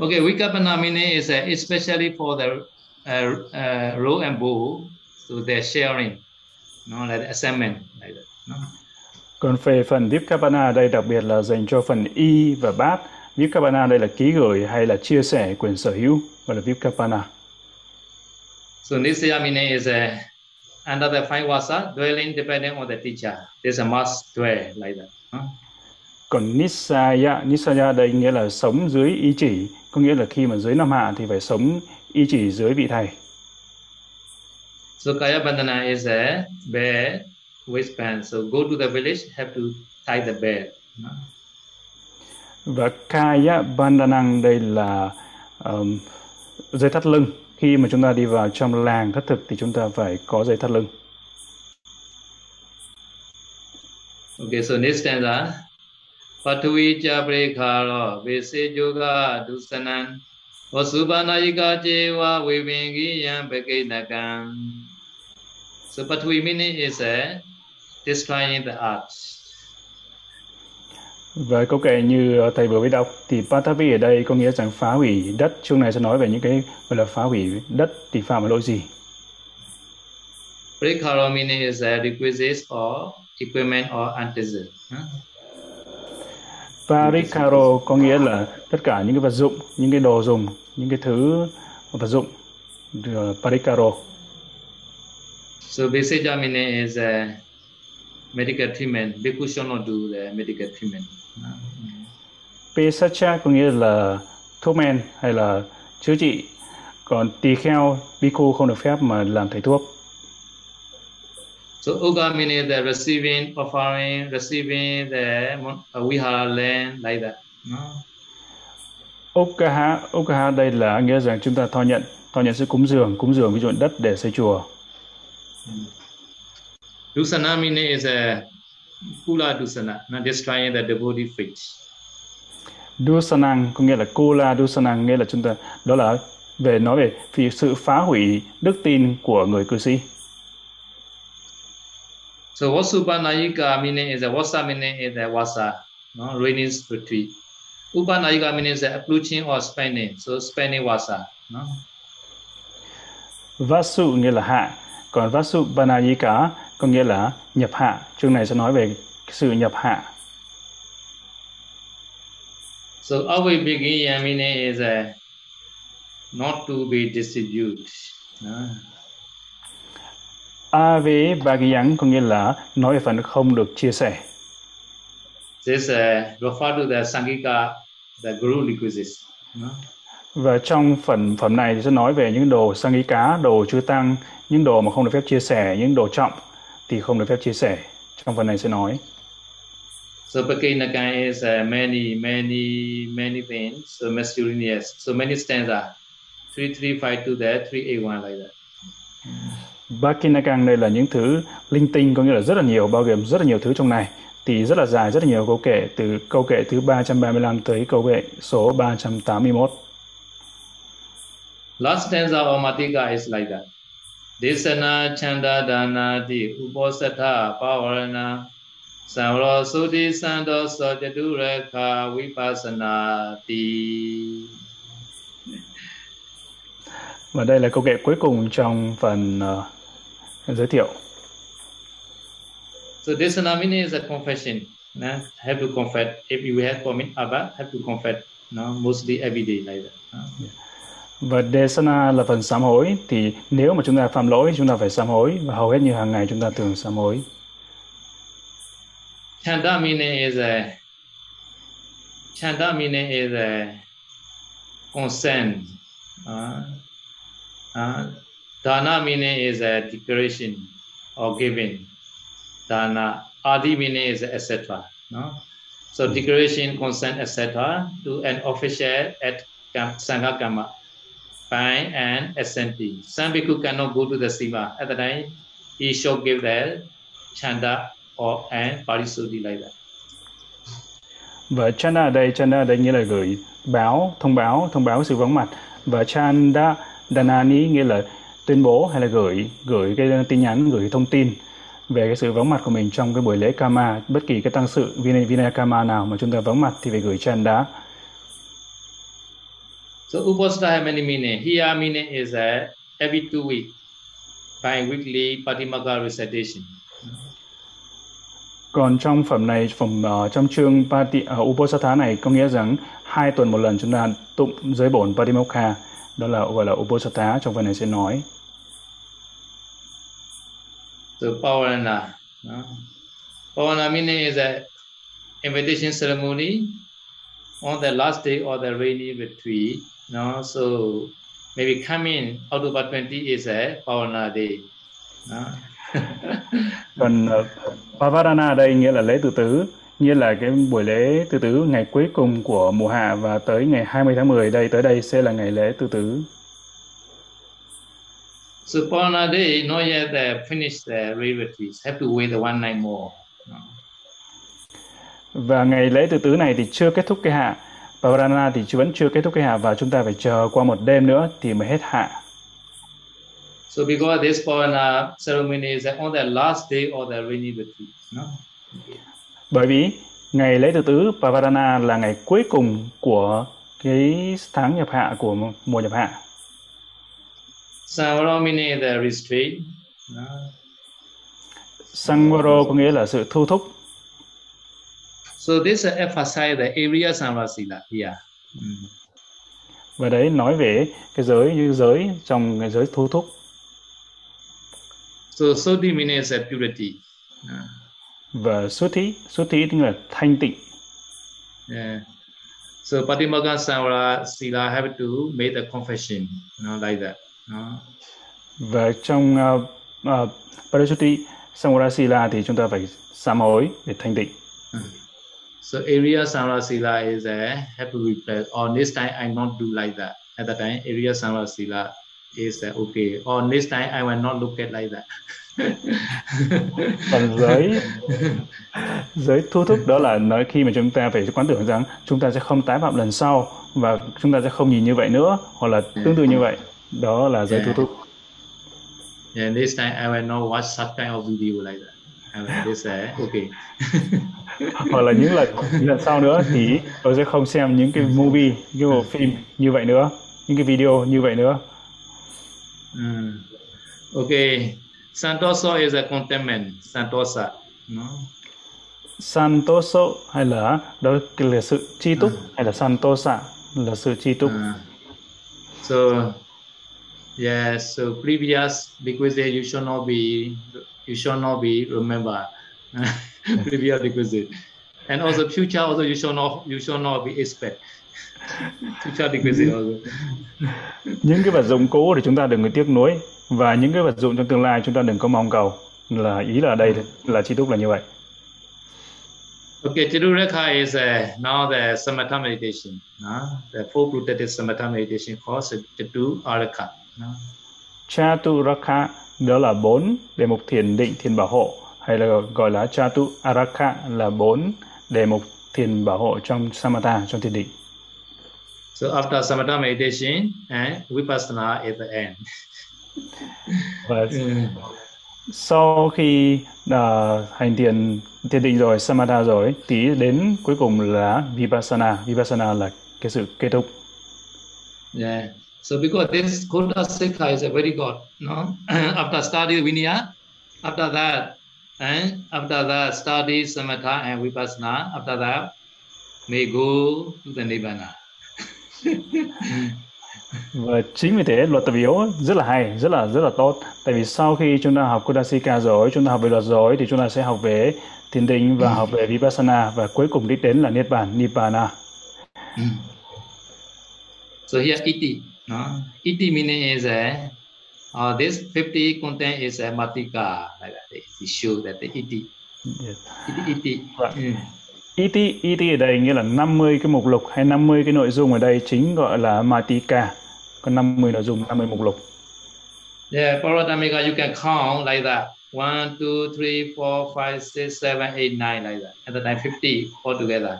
Speaker 3: Okay, Vikapana meaning is uh, especially for the uh, uh, row and bow, so they're sharing, no, like assignment, like that. No?
Speaker 2: Còn về phần Vipkapana đây đặc biệt là dành cho phần y và bát. Vipkapana đây là ký gửi hay là chia sẻ quyền sở hữu, gọi là Vipkapana.
Speaker 3: So Nisaya meaning is a, under the five vasa, dwelling depending on the teacher. There's a must dwell like that. Huh?
Speaker 2: Còn Nisaya, Nisaya đây nghĩa là sống dưới ý chỉ, có nghĩa là khi mà dưới năm hạ thì phải sống ý chỉ dưới vị thầy.
Speaker 3: So Kaya Bandhana is a bed, waistband. So go to the village, have to tie the. Huh?
Speaker 2: Và Kaya Bandhanang đây là um, dây thắt lưng khi mà chúng ta đi vào trong làng thất thực thì chúng ta phải có dây thắt lưng.
Speaker 3: Okay, so next stanza. Patui Chabrikaro Vese Yoga Dusanan Vasubanayika Jewa Vivingiyan Bekinakan. So Patui meaning is a destroying the arts.
Speaker 2: Và câu kệ như thầy vừa mới đọc thì Patavi ở đây có nghĩa rằng phá hủy đất. Chương này sẽ nói về những cái gọi là phá hủy đất thì phạm vào lỗi gì.
Speaker 3: Prikaro meaning is a requisite or equipment or antecedent.
Speaker 2: Parikaro có nghĩa là tất cả những cái vật dụng, những cái đồ dùng, những cái thứ vật dụng. Parikaro.
Speaker 3: So Viseja meaning is a medical treatment. Bhikkhu should not do the medical treatment.
Speaker 2: Pesacha có nghĩa là thuốc men hay là chữa trị. Còn tỳ kheo, bhikkhu không được phép mà làm thầy thuốc.
Speaker 3: So Uga meaning the receiving, offering, receiving the uh, vihara land like that. No?
Speaker 2: Ukaha, Ukaha đây là nghĩa rằng chúng ta thọ nhận, thọ nhận sự cúng dường, cúng dường ví dụ đất để xây chùa.
Speaker 3: Dusana meaning is a kula dusana, not destroying the devotee faith.
Speaker 2: Dusanang có nghĩa là kula dusanang nghĩa là chúng ta đó là về nói về sự phá hủy đức tin của người cư sĩ.
Speaker 3: So Vasupanayika meaning is a Vasa meaning is a Vasa, no? raining retreat. Upanayika meaning is a approaching or spending, so spending Vasa. No?
Speaker 2: Vasu nghĩa là hạ, còn Vasu Banayika có nghĩa là nhập hạ. Chương này sẽ nói về sự nhập hạ.
Speaker 3: So beginning meaning is a not to be distributed. No?
Speaker 2: Ave Bhagiyang có nghĩa là nói phần không được chia sẻ.
Speaker 3: This uh, refer to the Sangika, the Guru requisites.
Speaker 2: Và trong phần phẩm này thì sẽ nói về những đồ Sangika, đồ chư tăng, những đồ mà không được phép chia sẻ, những đồ trọng thì không được phép chia sẻ. Trong phần này sẽ nói.
Speaker 3: So Pakinaka is uh, many, many, many things. So miscellaneous. So many stanza. 3352 there, 381 like that.
Speaker 2: Bakinakang đây là những thứ linh tinh có nghĩa là rất là nhiều, bao gồm rất là nhiều thứ trong này. Thì rất là dài, rất là nhiều câu kệ từ câu kệ thứ 335 tới câu kệ số 381.
Speaker 3: Last stanza of Matika is like that. Desana chanda dana di uposatha pavarana samro sudi sando sajaduraka vipassana ti.
Speaker 2: Và đây là câu kệ cuối cùng trong phần uh, giới thiệu.
Speaker 3: So Desanamini is a confession. No? Have to confess. If you have commit abba, have to confess. No? Mostly every day like that. No?
Speaker 2: Và desana là phần sám hối thì nếu mà chúng ta phạm lỗi chúng ta phải sám hối và hầu hết như hàng ngày chúng ta thường sám hối.
Speaker 3: Chanda meaning is a chanda meaning is a consent. Uh, uh, dana meaning is a declaration or giving. Dana adi meaning is etc. No? So declaration, consent, etc. to an official at Sangha Kama by an assentee. Some people cannot go to the Sima. At the time, he should give the chanda or an parisodhi like that.
Speaker 2: Và chanda ở đây, chanda ở đây nghĩa là gửi báo, thông báo, thông báo sự vắng mặt. Và chanda danani nghĩa là tuyên bố hay là gửi gửi cái tin nhắn, gửi thông tin về cái sự vắng mặt của mình trong cái buổi lễ Kama, bất kỳ cái tăng sự Vinay, Vinay Kama nào mà chúng ta vắng mặt thì phải gửi chanda.
Speaker 3: So meaning. Here meaning is a every two week bi-weekly Patimaka recitation.
Speaker 2: Còn trong phẩm này, phẩm uh, trong chương Pati, uh, Uposatha này có nghĩa rằng hai tuần một lần chúng ta tụng giới bổn Patimokha, đó là gọi là Uposatha trong phần này sẽ nói.
Speaker 3: So Pavana. No? Pavana meaning is a invitation ceremony on the last day of the rainy retreat. No, so maybe coming October 20 is a Pavana day. No?
Speaker 2: Còn ờ, uh, Pavarana đây nghĩa là lễ tự tứ, như là cái buổi lễ tự tứ ngày cuối cùng của mùa hạ và tới ngày 20 tháng 10 đây tới đây sẽ là ngày lễ tự tứ.
Speaker 3: So Pavana day, not yet uh, finished the retreats, have to wait the one night more.
Speaker 2: Và ngày lễ tự tứ này thì chưa kết thúc cái hạ. Pavarana thì vẫn chưa kết thúc cái hạ và chúng ta phải chờ qua một đêm nữa thì mới hết hạ.
Speaker 3: So because this Pavana ceremony is on the last day of the rainy retreat. No?
Speaker 2: Bởi vì ngày lễ tự tứ Pavarana là ngày cuối cùng của cái tháng nhập hạ của mùa nhập hạ.
Speaker 3: Samvara meaning the restraint. No?
Speaker 2: Sangvaro có nghĩa là sự thu thúc.
Speaker 3: So this emphasize the area samvara sila here. Mm.
Speaker 2: Và đấy nói về cái giới như giới trong cái giới thu thúc.
Speaker 3: So is a purity.
Speaker 2: Và suthi, suthi tức là thanh tịnh.
Speaker 3: Yeah. So Patimaka Samvara Sila have to make the confession, you know, like that. No?
Speaker 2: Và trong uh, uh, Parasuti Samvarasila thì chúng ta phải sám hối để thanh tịnh.
Speaker 3: So area Samvara Sila is a to replace. Or next time I not do like that. At that time, area Samvara Sila is uh, okay. Or next time I will not look at like that.
Speaker 2: Còn giới giới thu thúc đó là nói khi mà chúng ta phải quán tưởng rằng chúng ta sẽ không tái phạm lần sau và chúng ta sẽ không nhìn như vậy nữa hoặc là tương tự như vậy. Đó là giới thu thúc.
Speaker 3: And this time I will not watch such kind of video like that. I will just say okay.
Speaker 2: hoặc là những lần lần sau nữa thì tôi sẽ không xem những cái movie những bộ phim như vậy nữa những cái video như vậy nữa
Speaker 3: Mm. Okay. Santosa is a contentment. Santosa. No?
Speaker 2: santoso hay là đó là sự chi túc hay là santosa là sự chi túc
Speaker 3: Uh, so, yeah, so previous requisite you should not be you should not be remember previous requisite, and also future also you should not you should not be expect future requisite also.
Speaker 2: những cái vật dụng cũ thì chúng ta đừng có tiếc nuối và những cái vật dụng trong tương lai chúng ta đừng có mong cầu là ý là đây là chi túc là như vậy
Speaker 3: Okay, Chidurekha is uh, now the samatha meditation. No? The four protected samatha meditation called Chidu Araka. No?
Speaker 2: chatu rakha đó là bốn đề mục thiền định thiền bảo hộ hay là gọi là chatu araka là bốn đề mục thiền bảo hộ trong samatha trong thiền định
Speaker 3: So after samatha meditation and vipassana at the end.
Speaker 2: và sau khi à, hành thiền thiền định rồi samatha rồi thì đến cuối cùng là vipassana vipassana là cái sự kết thúc
Speaker 3: Yeah. So because this Kota Sikha is a very good, no? after study Vinaya, after that, and after that study Samatha and Vipassana, after that may go to the Nibbana.
Speaker 2: và chính vì thế luật tập yếu rất là hay rất là rất là tốt. Tại vì sau khi chúng ta học Kudasika rồi chúng ta học về luật rồi thì chúng ta sẽ học về thiền định và học về vipassana và cuối cùng đích đến là niết bàn nibbana
Speaker 3: so here iti no iti meaning is a uh, this 50 content is a matika like that it show that the iti yes. iti iti
Speaker 2: right. mm. ET, ET ở đây nghĩa là 50 cái mục lục hay 50 cái nội dung ở đây chính gọi là Matika. Có 50 nội dung, 50 mục lục.
Speaker 3: Yeah, Paratamika you can count like that. 1, 2, 3, 4, 5, 6, 7, 8, 9 like that. And then 50 altogether.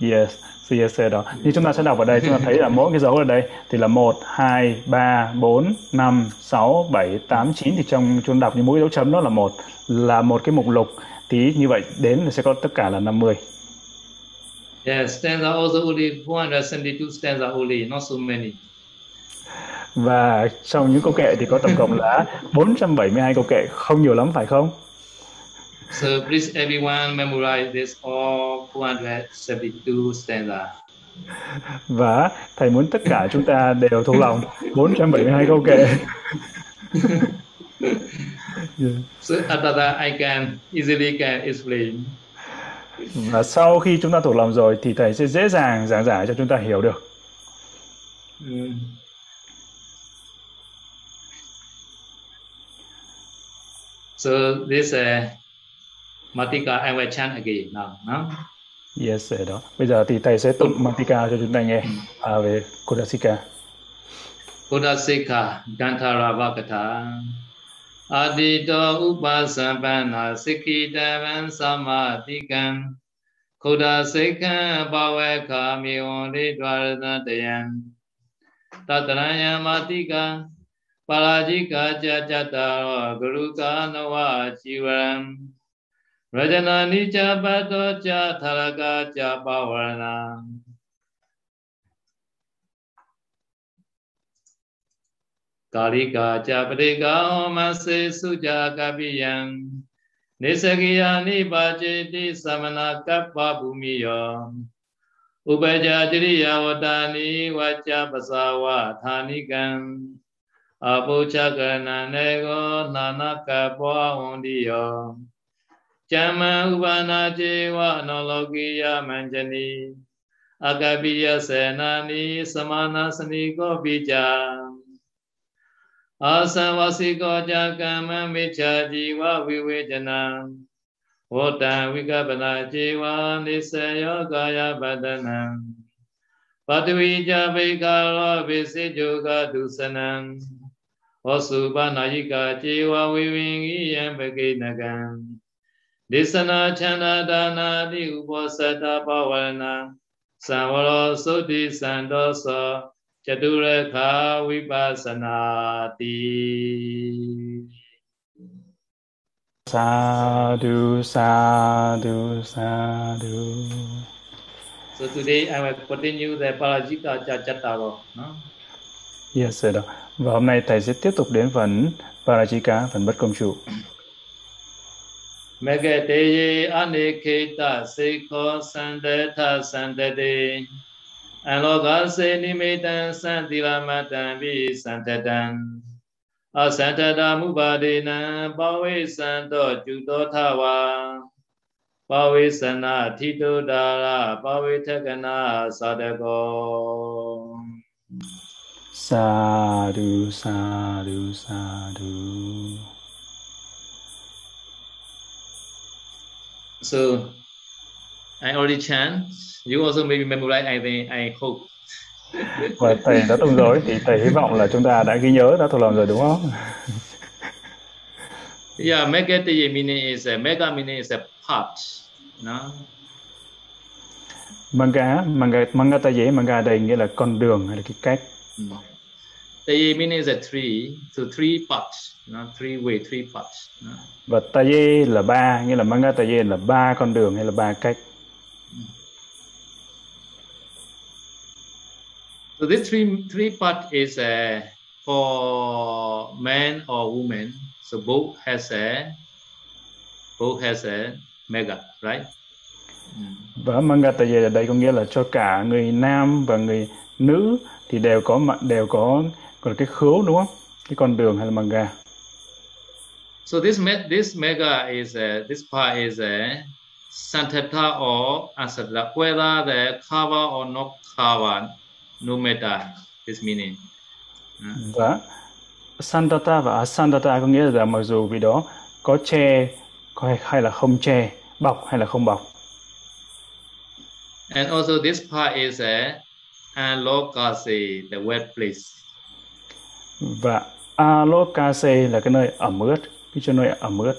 Speaker 2: Yes, yes, đó. Như chúng ta sẽ đọc ở đây, chúng ta thấy là mỗi cái dấu ở đây thì là 1, 2, 3, 4, 5, 6, 7, 8, 9 thì trong chúng đọc như mỗi dấu chấm đó là một là một cái mục lục thì như vậy đến thì sẽ có tất cả là 50.
Speaker 3: Yes, stanza also only 472 stanza only, not so many.
Speaker 2: Và trong những câu kệ thì có tổng cộng là 472 câu kệ, không nhiều lắm phải không?
Speaker 3: So please everyone memorize this all 472 stanza.
Speaker 2: Và thầy muốn tất cả chúng ta đều thuộc lòng 472 câu kệ.
Speaker 3: yeah. So after that I can easily can explain.
Speaker 2: Và sau khi chúng ta thuộc lòng rồi thì thầy sẽ dễ dàng giảng giải cho chúng ta hiểu được. Mm.
Speaker 3: So this uh, Matika I will chant again now. No?
Speaker 2: Yes, đó. Bây giờ thì thầy sẽ tụng Matika cho chúng ta nghe à, về Kodasika.
Speaker 3: Kodasika Gantarava Katha အတိတောဥပသံပန္နာစိကိတဗံသမတိကံခုဒစိတ်ခံဘဝခာမေဝံရိဒွာရတတယံတတရယံမတိကံပါရာဇိကာကြကြတာရောဂရုကာနဝជីဝံ ရจนาနိจပတောจထာရကာจပဝရဏံကာလိကာကြပရိကာမစေစုကြကပိယံနေစကိယနိပါจิติသမနာကပ္ပဘူမိယောဥပကြတရိယဝတနိဝကြပဇာဝဌာနိကံအပုချကနံနေကောနာနာကပောဝန္တိယော จม္မဥပနာเจဝနောလောကိယမัญจနိအကပိယစေနာနိသမနာစနိကောပိကြအာသဝစီကောကြကမ္မမိစ္ဆာជីဝဝိဝေจနံဝတ္တံဝိကပနာဇေဝနိစယောကာယပတနံပတဝီကြဘိကာရောဘိစေဂျုကဒုစနံဟောစုပနာယိကာဇေဝဝိဝင်ဤယံပကိနကံ ဒေသနာချန္တာဒါနာတိဥပောသတ္တပဝရဏံသံဝရောသုတိသံတောသောจตุรคาวิปัสนาติ
Speaker 2: Sadhu, sadhu, sadhu.
Speaker 3: So today I will continue the Parajika Chattaro. No?
Speaker 2: Yes, sir. Và hôm nay thầy sẽ tiếp tục đến phần Parajika, phần bất công trụ.
Speaker 3: Megateye aniketa sikho sandeta sandete အလောကစေနိမိတံသံတိလမတံပိသံတတံအသံတတမုပါဒေနံပဝိသံတောจุတောထဝါပဝိသနာထိတုဒါရပဝိထကနာသာတကော
Speaker 2: သာဓုသာဓုသာဓု
Speaker 3: So I already chant. You also maybe memorize. I think. I hope.
Speaker 2: Và thầy đã tụng rồi thì thầy hy vọng là chúng ta đã ghi nhớ đã thuộc lòng rồi đúng không?
Speaker 3: yeah, Megataye meaning is a mega meaning is a part. No?
Speaker 2: Manga, manga, manga ta dễ manga đây nghĩa là con đường hay là cái cách. Mm.
Speaker 3: Taye a three, so three parts, no? three way, three parts. No?
Speaker 2: Và taye là ba, nghĩa là manga taye là ba con đường hay là ba cách.
Speaker 3: So this three three part is uh, for man or woman. So both has a both has a mega, right?
Speaker 2: Và Mangataya ở đây có nghĩa là cho cả người nam và người nữ thì đều có đều có còn cái khứu đúng không? Cái con đường hay là manga.
Speaker 3: So this this mega is a, this part is a santata or asatata, whether the cover or not cover, no matter this meaning.
Speaker 2: Và santata và asantata có nghĩa là mặc dù vì đó có che hay là không che, bọc hay là không bọc.
Speaker 3: And also this part is a alokase, the wet place.
Speaker 2: Và alokase là cái nơi ẩm ướt, cái chỗ nơi ẩm ướt.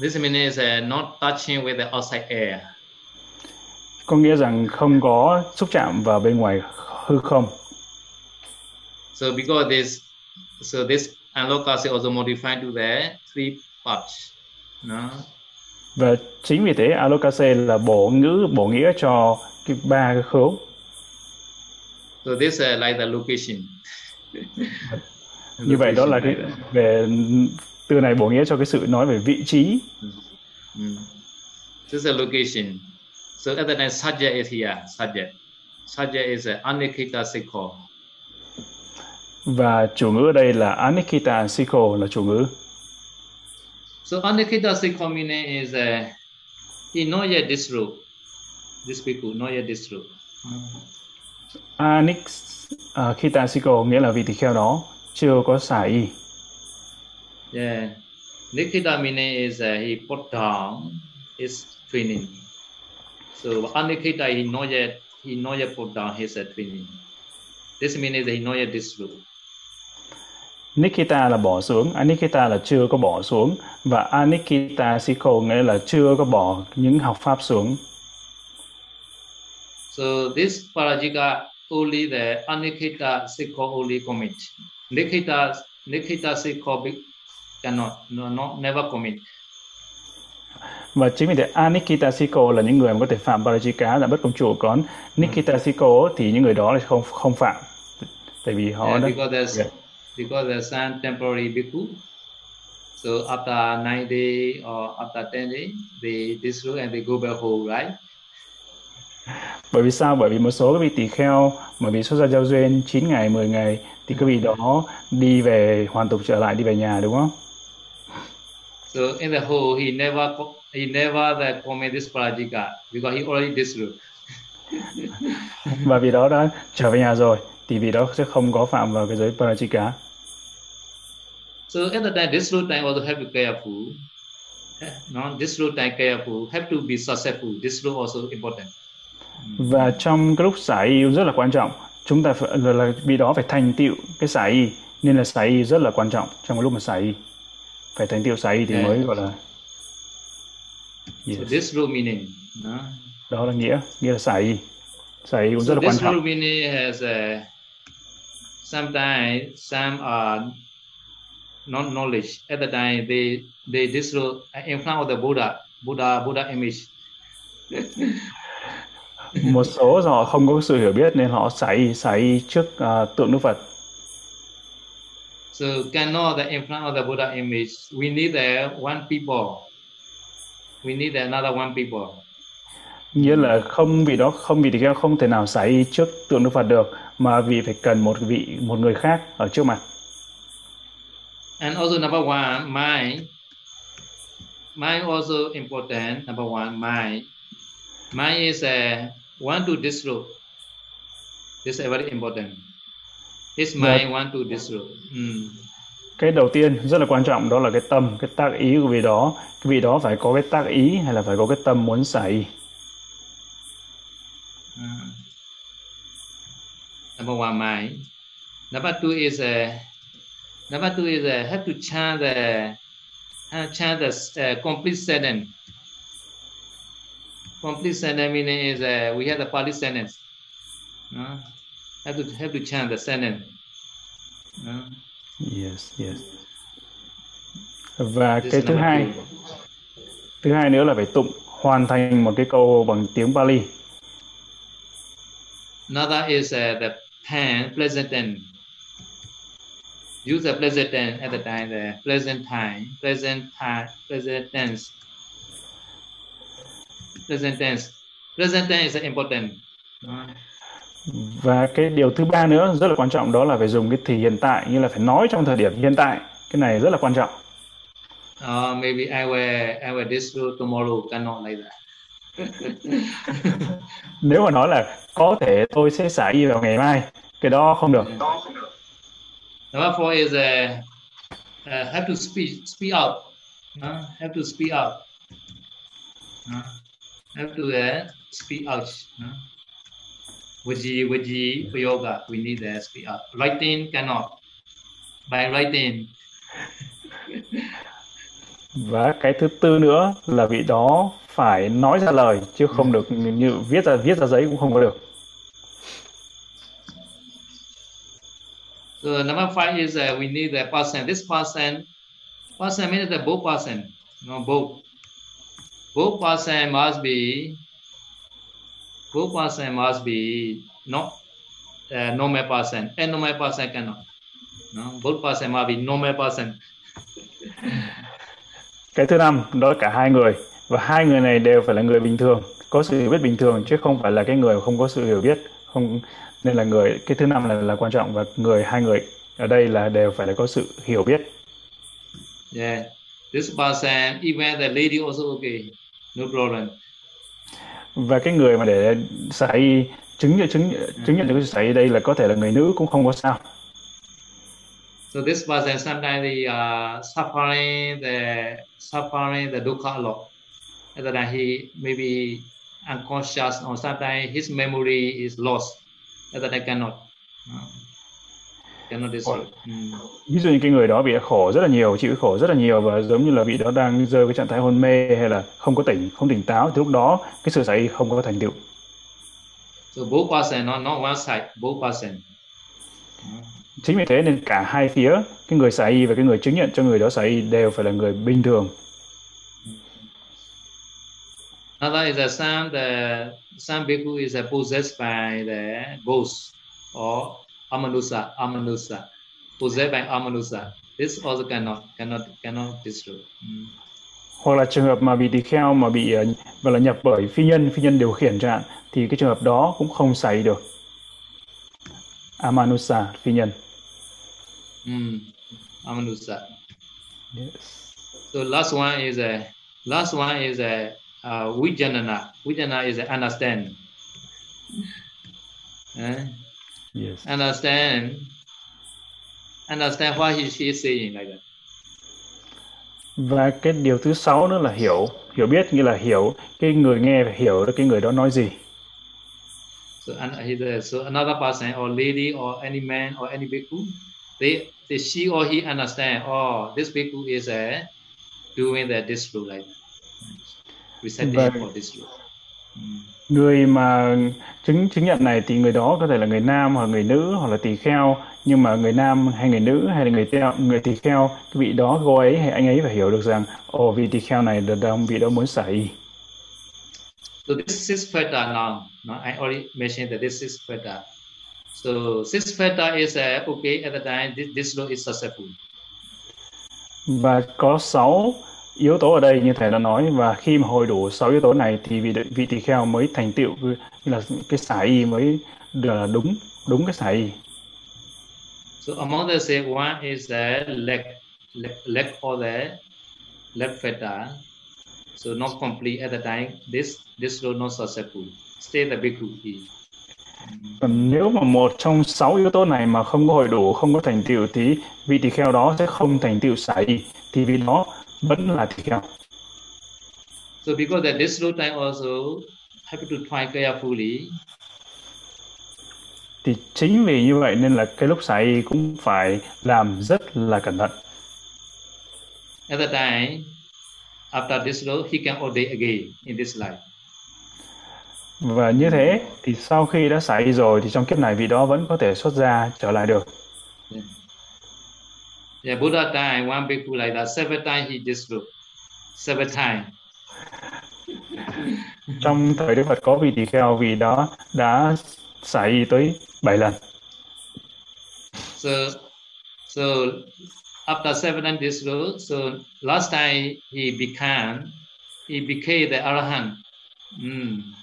Speaker 3: This means uh, not touching with the outside air.
Speaker 2: Có nghĩa rằng không có xúc chạm vào bên ngoài hư không.
Speaker 3: So because this, so this alokase also modified to the three parts. No?
Speaker 2: Và chính vì thế alokase là bổ ngữ bổ nghĩa cho cái ba cái khứu.
Speaker 3: So this is uh, like the location.
Speaker 2: Như vậy đó là cái về từ này bổ nghĩa cho cái sự nói về vị trí.
Speaker 3: Mm. This is a location. So at the time, subject is here. Subject. Subject is a anikita sikho.
Speaker 2: Và chủ ngữ ở đây là anikita sikho là chủ ngữ.
Speaker 3: So anikita sikho meaning is uh, he not yet this root. This people not yet this root.
Speaker 2: Anikita sikho nghĩa là vị tỳ kheo đó chưa có xả y.
Speaker 3: Yeah. Nikita meaning is uh, he put down his training. So Anikita he not yet he not yet put down his uh, training. This means he not yet disroot.
Speaker 2: Nikita là bỏ xuống, Anikita là chưa có bỏ xuống và Anikita Sikho nghĩa là chưa có bỏ những học pháp xuống.
Speaker 3: So this parajika only the Anikita Sikho only commit. Nikita Nikita Sikho cannot, no, not, never commit.
Speaker 2: Và chính vì thế Anikita Sikho là những người mà có thể phạm Parajika là bất công chủ còn Nikita Sikho thì những người đó là không không phạm tại vì họ
Speaker 3: yeah,
Speaker 2: đã
Speaker 3: because there's
Speaker 2: yeah.
Speaker 3: because there's some temporary bhikkhu so after nine day or after ten day they disrobe and they go back home right
Speaker 2: bởi vì sao? Bởi vì một số các vị tỳ kheo bởi vì xuất gia giao duyên 9 ngày 10 ngày thì các vị đó đi về hoàn tục trở lại đi về nhà đúng không?
Speaker 3: So in the whole he never he never the commit this parajika because he already disrobe
Speaker 2: và vì đó đã trở về nhà rồi thì vì đó sẽ không có phạm vào cái giới parajika
Speaker 3: so at the time this road time also have to careful. No this road time careful have to be successful. This road also important
Speaker 2: và trong cái lúc xả y rất là quan trọng. Chúng ta phải là, là vì đó phải thành tựu cái xả y nên là xả y rất là quan trọng trong cái lúc mà xả y. Phải thành tựu xả y thì mới gọi là yes.
Speaker 3: so this road meaning no?
Speaker 2: đó là nghĩa nghĩa là xả y. Xả y cũng rất
Speaker 3: so
Speaker 2: là quan
Speaker 3: this
Speaker 2: trọng
Speaker 3: meaning has a sometimes some are not knowledge. At the time they they disrobe in front of the Buddha Buddha Buddha image
Speaker 2: một số họ không có sự hiểu biết nên họ xả y xả y trước à, tượng Đức Phật
Speaker 3: So cannot that in front of the Buddha image, we need the one people. We need another one people.
Speaker 2: nghĩa là không vì đó không vì thì không thể nào xả y trước tượng Đức Phật được mà vì phải cần một vị một người khác ở trước mặt
Speaker 3: And also number one, mind. Mind also important. Number one, mind. Mind is a want to disrobe. This is very important. His mind want to disrobe. Mm.
Speaker 2: cái đầu tiên rất là quan trọng đó là cái tâm cái tác ý của vị đó cái vị đó phải có cái tác ý hay là phải có cái tâm muốn xả y
Speaker 3: Mm. Number one, mind. Number two is a. number two is a, have to chant the uh, chant the uh, complete sentence. Complete sentence meaning is uh, we have the Pali sentence. No? Have to have to chant the sentence. No?
Speaker 2: yes yes và
Speaker 3: This
Speaker 2: cái thứ hai
Speaker 3: two.
Speaker 2: thứ hai nữa là phải tụng hoàn thành một cái câu bằng tiếng Pali
Speaker 3: Another is uh, the pen, pleasant tense. Use the pleasant tense at the time, the pleasant time, pleasant time, pleasant tense. Present tense. Present tense is important.
Speaker 2: Và cái điều thứ ba nữa rất là quan trọng đó là phải dùng cái thì hiện tại như là phải nói trong thời điểm hiện tại. Cái này rất là quan trọng.
Speaker 3: Uh, maybe I will I will this tomorrow cannot like that.
Speaker 2: Nếu mà nói là có thể tôi sẽ xả y vào ngày mai cái đó không được.
Speaker 3: Number four is uh, uh, have to speak speak out uh, have to speak out uh, have to uh, speak out uh. Vaji, Vaji, yoga, we need to speak out. Writing cannot. By writing.
Speaker 2: Và cái thứ tư nữa là vị đó phải nói ra lời chứ không được như viết ra viết ra giấy cũng không có được.
Speaker 3: So number five is uh, we need a person. This person, person means the both person, no both. Both person must be, both person must be not uh, normal person. A normal person cannot. No, both person must be normal person.
Speaker 2: Cái thứ năm đó là cả hai người. Và hai người này đều phải là người bình thường có sự hiểu biết bình thường chứ không phải là cái người không có sự hiểu biết. Không nên là người cái thứ năm là là quan trọng. Và người hai người ở đây là đều phải là có sự hiểu biết.
Speaker 3: Yeah. This person even the lady also okay no problem
Speaker 2: và cái người mà để xảy chứng nhận chứng chứng nhận được cái xảy đây là có thể là người nữ cũng không có sao
Speaker 3: So this person sometimes they are suffering the suffering the dukkha lot. And then he maybe unconscious or sometimes his memory is lost. And then I cannot uh, Mm.
Speaker 2: Ví dụ như cái người đó bị khổ rất là nhiều, chịu khổ rất là nhiều và giống như là vị đó đang rơi cái trạng thái hôn mê hay là không có tỉnh, không tỉnh táo thì lúc đó cái sự xảy không có thành tựu.
Speaker 3: So both person, not not one side, both person.
Speaker 2: Chính vì thế nên cả hai phía cái người xả y và cái người chứng nhận cho người đó xả y đều phải là người bình thường
Speaker 3: Another is that some the some bhikkhu is possessed by the ghost or amanusa, amanusa, possessed by amanusa. This also cannot cannot cannot destroy. Mm.
Speaker 2: Hoặc là trường hợp mà bị tỳ kheo mà bị và ờ, là nhập bởi phi nhân, phi nhân điều khiển chẳng thì cái trường hợp đó cũng không xảy được. Amanusa, phi nhân.
Speaker 3: Mm, Amanusa.
Speaker 2: Yes.
Speaker 3: So last one is a last one is a uh, Vijanana. Vijanana is a understand. Eh?
Speaker 2: Yes.
Speaker 3: Understand. Understand what he, she is saying like that.
Speaker 2: Và cái điều thứ sáu nữa là hiểu, hiểu biết như là hiểu cái người nghe hiểu được cái người đó nói gì.
Speaker 3: So, and, so another person or lady or any man or any bhikkhu, they thì she or he understand oh this people is uh, doing the rule like reciting
Speaker 2: vâng.
Speaker 3: for mm.
Speaker 2: Người mà chứng chứng nhận này thì người đó có thể là người nam hoặc người nữ hoặc là tỳ kheo. Nhưng mà người nam hay người nữ hay là người theo người tỳ kheo cái vị đó cô ấy hay anh ấy phải hiểu được rằng ồ oh, vị tỳ kheo này được đông vị đó muốn xả y.
Speaker 3: So this is feta now no, I already mentioned that this is feta So six factor is uh, okay at the time this, this law is successful.
Speaker 2: Và có 6 yếu tố ở đây như thầy đã nói và khi mà hội đủ 6 yếu tố này thì vị vị tỳ kheo mới thành tựu như là cái xả y mới được đúng đúng cái xả y.
Speaker 3: So among the say one is the leg leg, leg for the left feta. So not complete at the time. This this law not successful. Stay the bhikkhu.
Speaker 2: Còn nếu mà một trong sáu yếu tố này mà không có hội đủ, không có thành tựu thì vị tỳ kheo đó sẽ không thành tựu xả thì vì đó vẫn là tỳ kheo.
Speaker 3: So because at this low time also have to try carefully.
Speaker 2: Thì chính vì như vậy nên là cái lúc xả cũng phải làm rất là cẩn thận.
Speaker 3: At the time, after this low, he can ordain again in this life.
Speaker 2: Và như thế thì sau khi đã xảy rồi thì trong kiếp này vị đó vẫn có thể xuất ra trở lại được.
Speaker 3: Yeah, yeah Buddha died one bhikkhu like that. Seven times he disrobed. Seven times.
Speaker 2: trong thời Đức Phật có vị tỳ kheo vì đó đã xảy tới 7 lần.
Speaker 3: So, so after seven times disrobed, so last time he became, he became the arahant. Mm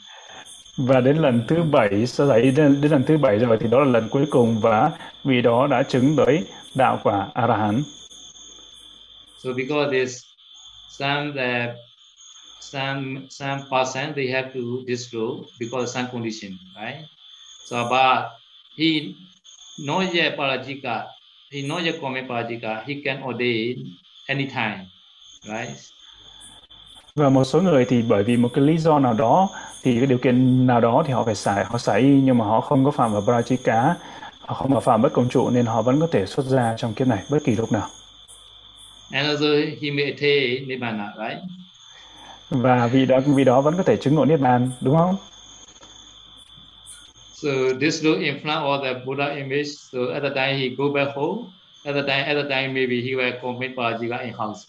Speaker 2: và đến lần thứ bảy đấy đến, đến lần thứ bảy rồi thì đó là lần cuối cùng và vì đó đã chứng tới đạo quả a la hán
Speaker 3: so because this some the some some person they have to disrobe because some condition right? So but he not yet parajika he not yet commit parajika he can ordain anytime right?
Speaker 2: Và một số người thì bởi vì một cái lý do nào đó thì cái điều kiện nào đó thì họ phải xài họ xài y nhưng mà họ không có phạm vào Brajika họ không vào phạm bất công trụ nên họ vẫn có thể xuất ra trong kiếp này bất kỳ lúc nào.
Speaker 3: And also he may attain nibbana right
Speaker 2: và vì đó vì đó vẫn có thể chứng ngộ niết bàn đúng không?
Speaker 3: So this look in front of the Buddha image so at the time he go back home. At the time at the time maybe he will commit Parajika in house.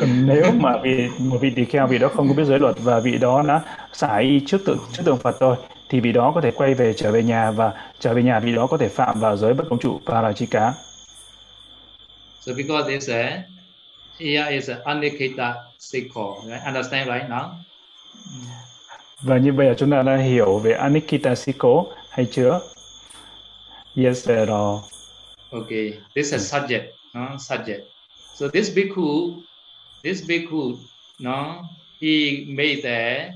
Speaker 2: Còn nếu mà vì một vị tỳ kheo vị đó không có biết giới luật và vị đó đã xả y trước tượng trước tượng Phật thôi thì vị đó có thể quay về trở về nhà và trở về nhà vị đó có thể phạm vào giới bất công trụ parajika.
Speaker 3: So because it's a here is a anikita sikho, right? Understand right now?
Speaker 2: Và như bây giờ chúng ta đã hiểu về anikita sikho hay chưa? Yes, sir.
Speaker 3: Okay, this is subject, no? subject. So this bhikkhu, this bhikkhu, no, he made the,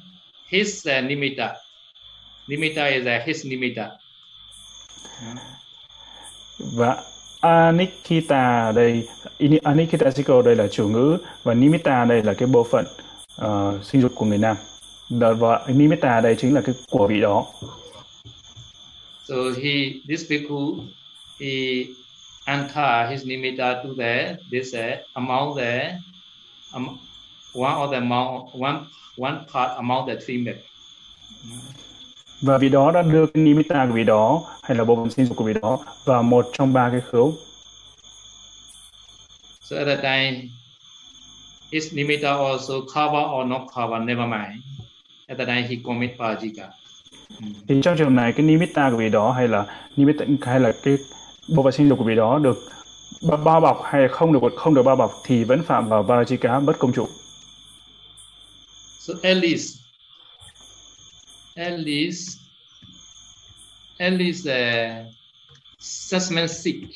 Speaker 3: his uh, nimitta. Nimitta is uh, his nimitta.
Speaker 2: Và Anikita đây, Anikita Siko đây là chủ ngữ và Nimitta đây là cái bộ phận uh, sinh dục của người nam. Và Nimitta đây chính là cái của vị đó.
Speaker 3: So he, this bhikkhu, he enter his nimitta to the this uh, among the um, one of the among one one part among the three myths.
Speaker 2: Và vị đó đã đưa cái nimitta của vị đó hay là bộ phận sinh dục của vị đó vào một trong ba cái khứu.
Speaker 3: So at that time, his nimitta also cover or not cover, never mind. At that time, he commit parajika.
Speaker 2: Thì trong trường này cái nimitta của vị đó hay là nimitta hay là cái bộ phận sinh dục của vị đó được bao bọc hay không được không được bao bọc thì vẫn phạm vào Varajika bất công trụ.
Speaker 3: So at least, at least, at least uh, assessment sick,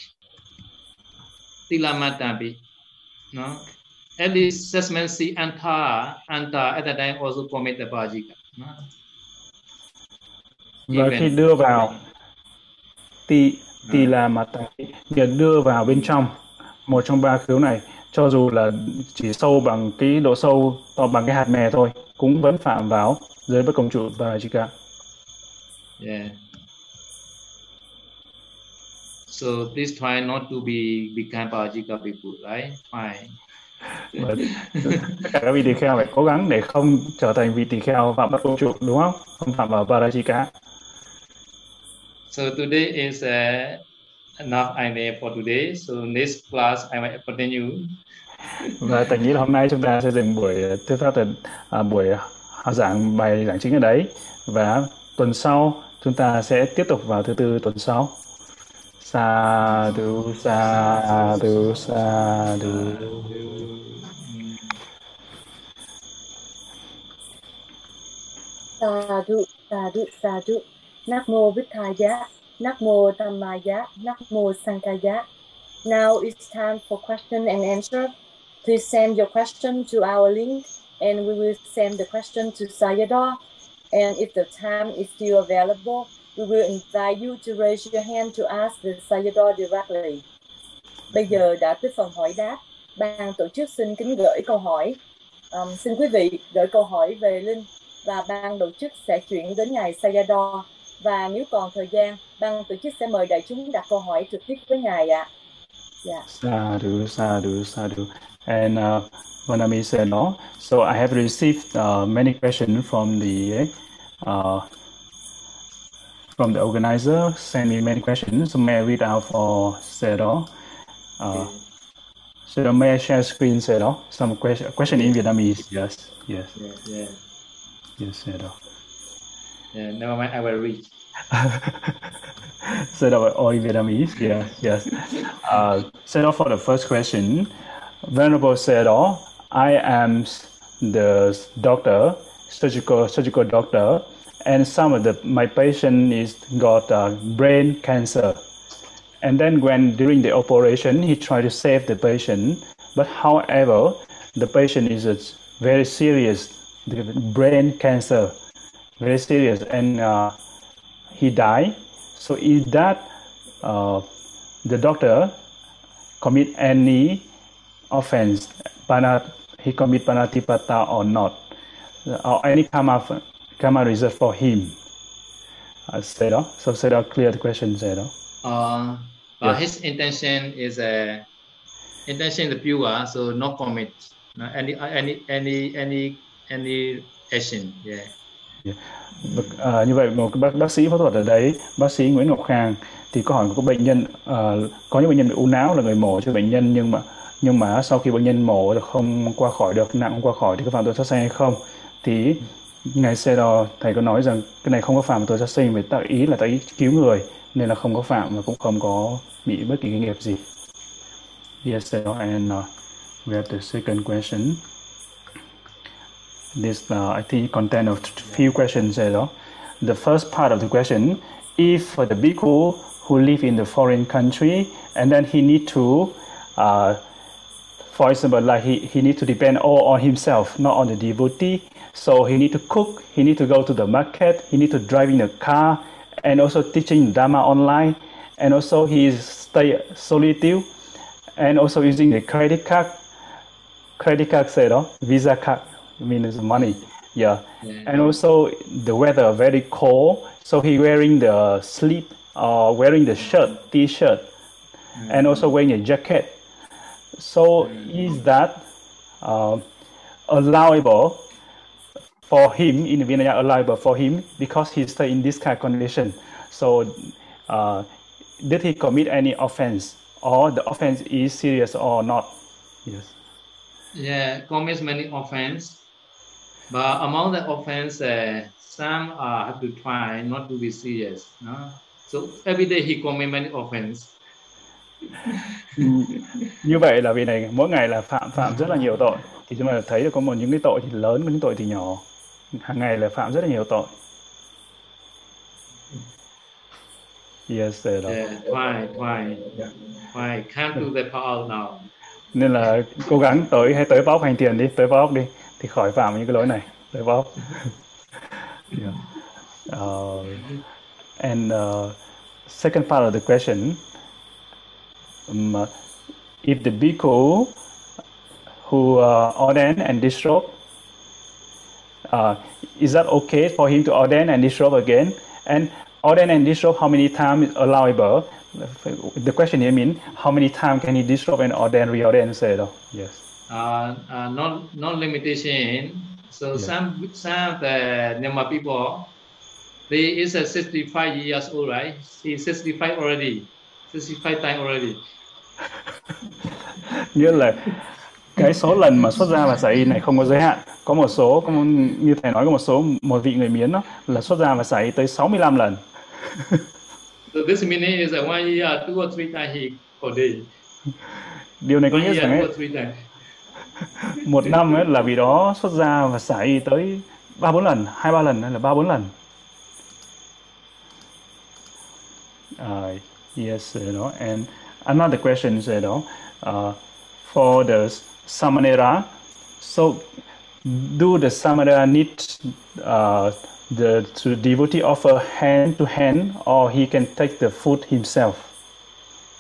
Speaker 3: tilamatabi, no? Assessment sick anta, anta at that time also commit the Varajika. No?
Speaker 2: Và khi đưa vào thì thì là mà việc đưa vào bên trong một trong ba khiếu này cho dù là chỉ sâu bằng cái độ sâu to bằng cái hạt mè thôi cũng vẫn phạm vào giới bất công trụ và Jika.
Speaker 3: Yeah. So please try not to be become Parajika people, right? Try.
Speaker 2: tất cả các vị tỳ kheo phải cố gắng để không trở thành vị tỳ kheo phạm bất công trụ đúng không? Không phạm vào Parajika.
Speaker 3: So today is uh, enough idea for today. So next class I will continue.
Speaker 2: Và tôi nghĩ là hôm nay chúng ta sẽ dừng buổi thuyết pháp từ à, buổi ờ, giảng bài giảng chính ở đấy và tuần sau chúng ta sẽ tiếp tục vào thứ tư tuần sau. Sa du sa du sa du.
Speaker 1: Sa du sa du sa du. Nam mô Bích Thaya, Nam mô Dhammaya, Nam mô Sankhaya. Now it's time for question and answer. Please send your question to our link and we will send the question to Sayadaw. And if the time is still available, we will invite you to raise your hand to ask the Sayadaw directly. Bây giờ đã tới phần hỏi đáp. Ban tổ chức xin kính gửi câu hỏi. Um, xin quý vị gửi câu hỏi về Linh và ban tổ chức sẽ chuyển đến ngài Sayadaw và nếu còn thời gian ban tổ chức sẽ mời đại chúng đặt câu hỏi trực tiếp với ngài ạ. Dạ. Yeah.
Speaker 2: Sadhu, sadhu, sadhu. And uh, Vanami said no. So I have received uh, many questions from the uh, from the organizer. Send me many questions. So may I read out for Sedo? Uh, so may I share screen, Sedo? Some question question in Vietnamese. Yes, yes,
Speaker 3: Yeah, yeah.
Speaker 2: yes, Sedo.
Speaker 3: Yeah, never mind, I will read.
Speaker 2: set up all in Vietnamese. Yeah, yes. Uh, set for the first question. Venerable said, "Oh, I am the doctor, surgical surgical doctor, and some of the my patient is got uh, brain cancer. And then when during the operation, he tried to save the patient, but however, the patient is a very serious brain cancer, very serious, and uh, he died. So is that uh, the doctor commit any offense, panat, he commit panatipata or not, or any karma, karma result for him? Uh, Seda, so Seda, clear the question, Seda.
Speaker 3: Uh, but his intention is a intention is pure, so no commit, no, any any any any any action. Yeah.
Speaker 2: yeah. À, như vậy một bác bác sĩ phẫu thuật ở đấy, bác sĩ Nguyễn Ngọc Khang thì có hỏi có bệnh nhân uh, có những bệnh nhân bị u não là người mổ cho bệnh nhân nhưng mà nhưng mà sau khi bệnh nhân mổ không qua khỏi được nặng không qua khỏi thì có phạm tội sát sinh hay không thì ngài xe đò thầy có nói rằng cái này không có phạm tội sát sinh vì tạo ý là tạo ý cứu người nên là không có phạm và cũng không có bị bất kỳ cái nghiệp gì. Yes, sir. And uh, we have the second question. This, uh, I think, content of few questions. You The first part of the question, if the bhikkhu who live in the foreign country and then he need to, uh, for example, like he, he need to depend all on himself, not on the devotee. So he need to cook, he need to go to the market, he need to drive in a car, and also teaching Dharma online, and also he is stay solitude, and also using the credit card, credit card, say, no? Visa card means money. Yeah. yeah. And also the weather very cold, so he wearing the sleep or uh, wearing the shirt, t-shirt, mm-hmm. and also wearing a jacket. So is that uh, allowable for him in Vinaya allowable for him because he stay in this kind of condition? So uh, did he commit any offense or the offense is serious or not? Yes.
Speaker 3: Yeah, commits many offense but among the offense, uh, some uh, have to try not to be serious. No? So every day he commit many offense.
Speaker 2: như vậy là vì này mỗi ngày là phạm phạm rất là nhiều tội. Thì chúng ta thấy được có một những cái tội thì lớn những tội thì nhỏ. Hàng ngày là phạm rất là nhiều tội. Yes.
Speaker 3: Yeah, why why why can't do the power now?
Speaker 2: Nên là cố gắng tới hay tới báo hành tiền đi tới báo đi thì khỏi phạm những cái lỗi này được không yeah. uh, and uh, second part of the question um, if the bhikkhu who uh, ordain and disrobe uh, is that okay for him to ordain and disrobe again and ordain and disrobe how many times is allowable the question here means how many times can he disrobe and ordain reordain say yes
Speaker 3: uh, uh, not limitation. So yeah. some some of the Myanmar people, they is a 65 years old, right? He's 65 already, 65 time already.
Speaker 2: Nghĩa là cái số lần mà xuất gia và xả y này không có giới hạn. Có một số, có như thầy nói có một số một vị người miến đó là xuất gia và xả y tới 65 lần.
Speaker 3: so this meaning is that one year, two or three times he per day.
Speaker 2: Điều này có nghĩa rằng ấy, một năm ấy là vì đó xuất gia và xả y tới ba bốn lần hai ba lần hay là ba bốn lần uh, yes you know and another question is you know uh, for the samanera so do the samanera need uh, the to devotee offer hand to hand or he can take the food himself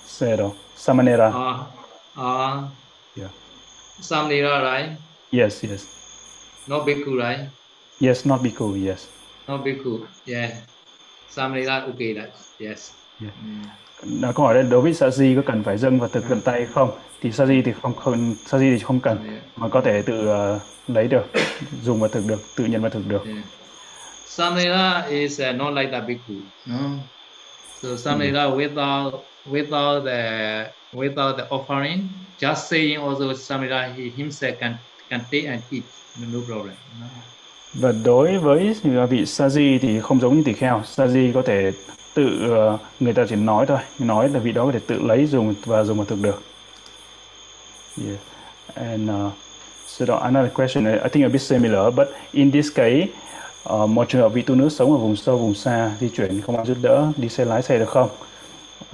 Speaker 2: so samanera
Speaker 3: uh, uh, Samnira, right?
Speaker 2: Yes, yes.
Speaker 3: Not Bhikkhu, right?
Speaker 2: Yes, not Bhikkhu, yes.
Speaker 3: Not Bhikkhu, yeah. Samnira, okay, that, yes.
Speaker 2: Yeah. Mm. Nó câu hỏi là đối với sa di có cần phải dâng và thực cận tay không? Thì sa di thì không không sa di thì không cần mà có thể tự uh, lấy được, dùng và thực được, tự nhận và thực được. Yeah.
Speaker 3: Samnira is uh, not like that bhikkhu. No. So Samnira mm. without without the without the offering just saying also Samira he himself can can take and eat no problem.
Speaker 2: Và đối với vị Saji thì không giống như tỳ kheo. Saji có thể tự ờ, người ta chỉ nói thôi, nói là vị đó có thể tự lấy dùng và dùng mà thực được. Yeah. And uh, so another question, I think a bit similar, but in this case, uh, một trường hợp vị tu nữ sống ở vùng sâu vùng xa di chuyển không ai giúp đỡ đi xe lái xe được không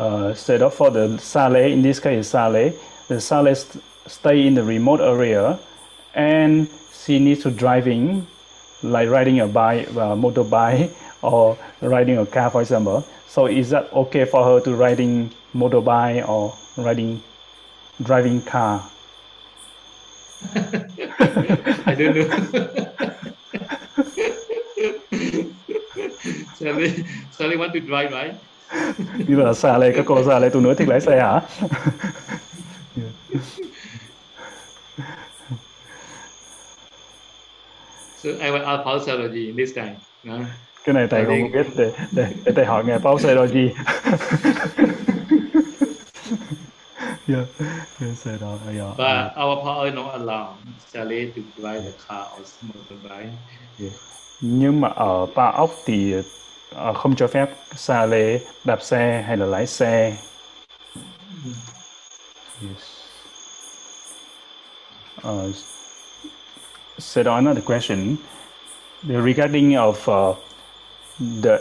Speaker 2: uh, so đó for the sale in this case sale the sale st- stay in the remote area and she needs to driving like riding a bike uh, motorbike or riding a car for example so is that okay for her to riding motorbike or riding driving car
Speaker 3: I don't know. Sally, Sally want to drive, right?
Speaker 2: như là xa lê các cô xa lê tu nữ thích lái xe hả
Speaker 3: So I will ask Paul this time. No?
Speaker 2: Cái này thầy không biết để để, để thầy hỏi ngài Paul Seroji yeah, yeah, say that, yeah.
Speaker 3: But our Paul not allow Sally to drive the car or motorbike.
Speaker 2: nhưng mà ở Ba Ốc thì ờ, không cho phép xa lê đạp xe hay là lái xe yes. Uh, so another question regarding of uh, the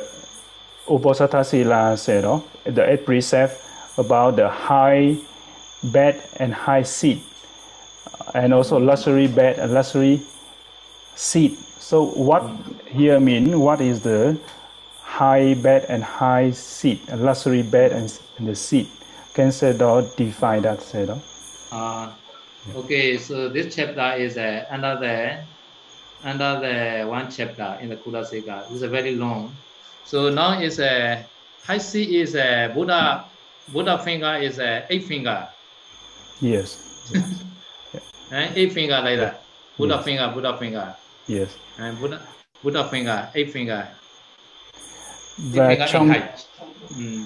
Speaker 2: Uposatthasila said, oh, the eighth precept about the high bed and high seat, and also luxury bed and luxury seat. So what here mean? What is the high bed and high seat, a luxury bed and, and the seat? Can Sayadaw define that, Sayadaw?
Speaker 3: Uh, okay, so this chapter is uh, another another one chapter in the Kudasika. It's a very long. So now is a high C is a Buddha Buddha finger is a eight finger.
Speaker 2: Yes,
Speaker 3: And eight finger like that. Buddha
Speaker 2: Yes.
Speaker 3: finger, Buddha finger.
Speaker 2: yes.
Speaker 3: And Buddha Buddha finger, eight finger. Eight
Speaker 2: Và
Speaker 3: finger
Speaker 2: trong
Speaker 3: in height. Mm.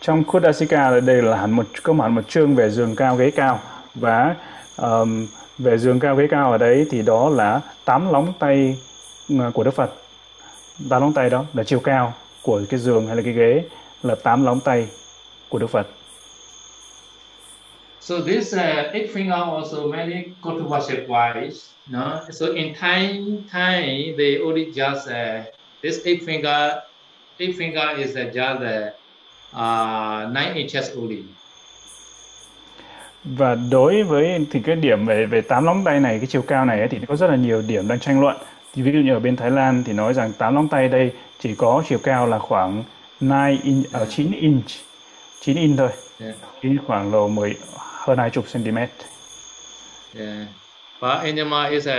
Speaker 2: trong Kudasika đây là hẳn một có hẳn một chương về giường cao ghế cao và um, về giường cao ghế cao ở đấy thì đó là tám lóng tay à, của Đức Phật tám lóng tay đó là chiều cao của cái giường hay là cái ghế là tám lóng tay của Đức Phật
Speaker 3: So this uh, eight finger also many go to worship wise. No, so in Thai, Thai they only just uh, this eight finger, eight finger is uh, just uh, uh, nine inches only
Speaker 2: và đối với thì cái điểm về về tám lóng tay này cái chiều cao này ấy, thì có rất là nhiều điểm đang tranh luận thì ví dụ như ở bên Thái Lan thì nói rằng tám lóng tay đây chỉ có chiều cao là khoảng 9 inch, ở 9 inch 9 inch thôi
Speaker 3: Yeah,
Speaker 2: Chỉ khoảng độ 10 hơn 20 cm.
Speaker 3: yeah. But Myanmar is uh,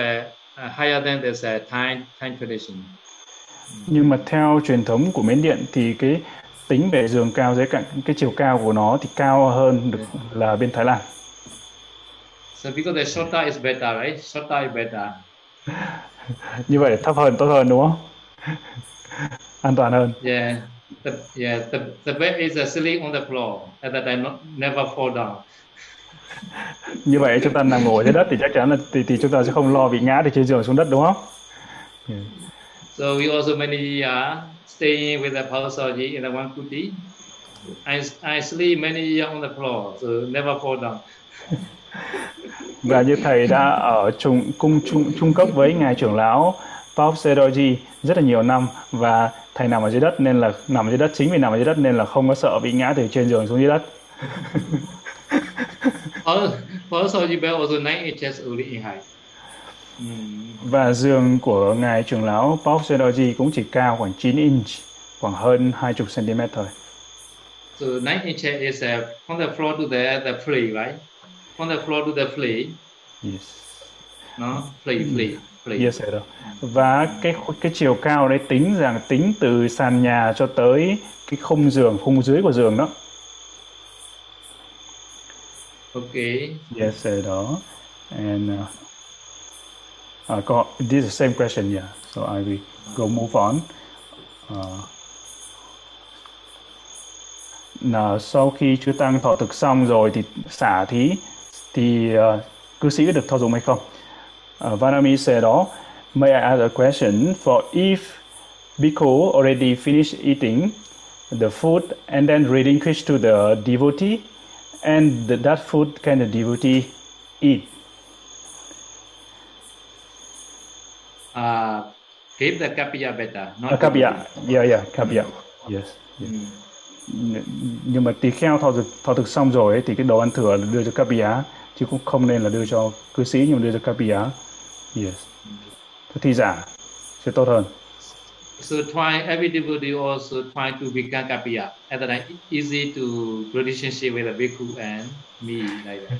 Speaker 3: uh, higher than this uh, Thai Thai tradition.
Speaker 2: Nhưng mà theo truyền thống của Miến Điện thì cái tính về giường cao dưới cạnh cái chiều cao của nó thì cao hơn được là bên Thái Lan.
Speaker 3: So because the shorter is better, right? Shorter is better.
Speaker 2: Như vậy thấp hơn tốt hơn đúng không? An toàn hơn.
Speaker 3: Yeah. The, yeah, the, the bed is uh, sleep on the floor, and that I not, never fall down.
Speaker 2: Như vậy chúng ta nằm ở trên đất thì chắc chắn là thì, thì chúng ta sẽ không lo bị ngã từ trên giường xuống đất đúng không?
Speaker 3: So we also many years staying with the Pausaji in the one kuti. I, I sleep many years on the floor, so never fall down.
Speaker 2: Và như thầy đã ở chung cung chung chung cấp với ngài trưởng lão Paul Seroji rất là nhiều năm và thầy nằm ở dưới đất nên là nằm ở dưới đất chính vì nằm ở dưới đất nên là không có sợ bị ngã từ trên giường xuống dưới đất.
Speaker 3: Pausaji bed also nine inches only in height.
Speaker 2: Và giường của ngài trưởng lão Paul Seroji cũng chỉ cao khoảng 9 inch, khoảng hơn 20 cm thôi.
Speaker 3: So nine inches is uh, from the floor to the the flea, right? From the floor to the flea,
Speaker 2: Yes.
Speaker 3: no flea, flea, flea.
Speaker 2: Yes, sir. Và cái cái chiều cao đấy tính rằng tính từ sàn nhà cho tới cái khung giường, khung dưới của giường đó.
Speaker 3: Okay.
Speaker 2: Yes, sir. Đó. And uh, uh, có, this is the same question, yeah. So I will go move on. Uh, là sau khi chư tăng thọ thực xong rồi thì xả thí thì uh, cư sĩ được thọ dụng hay không? Uh, Vanami said đó, may I ask a question for if bhikkhu already finished eating the food and then relinquish to the devotee and th- that food can the devotee eat?
Speaker 3: Uh, Keep the kapia better, not
Speaker 2: kapia. Yeah, yeah, kapia. Yes. yes.
Speaker 3: Mm.
Speaker 2: Nh- nhưng mà tỳ kheo thọ thực thọ thực xong rồi ấy, thì cái đồ ăn thừa đưa cho kapia chứ cũng không nên là đưa cho cư sĩ nhưng mà đưa cho kapia. Yes. Thế thi giả sẽ tốt hơn.
Speaker 3: So try every devotee also try to become. At that time, easy to relationship with the bhikkhu and me like that.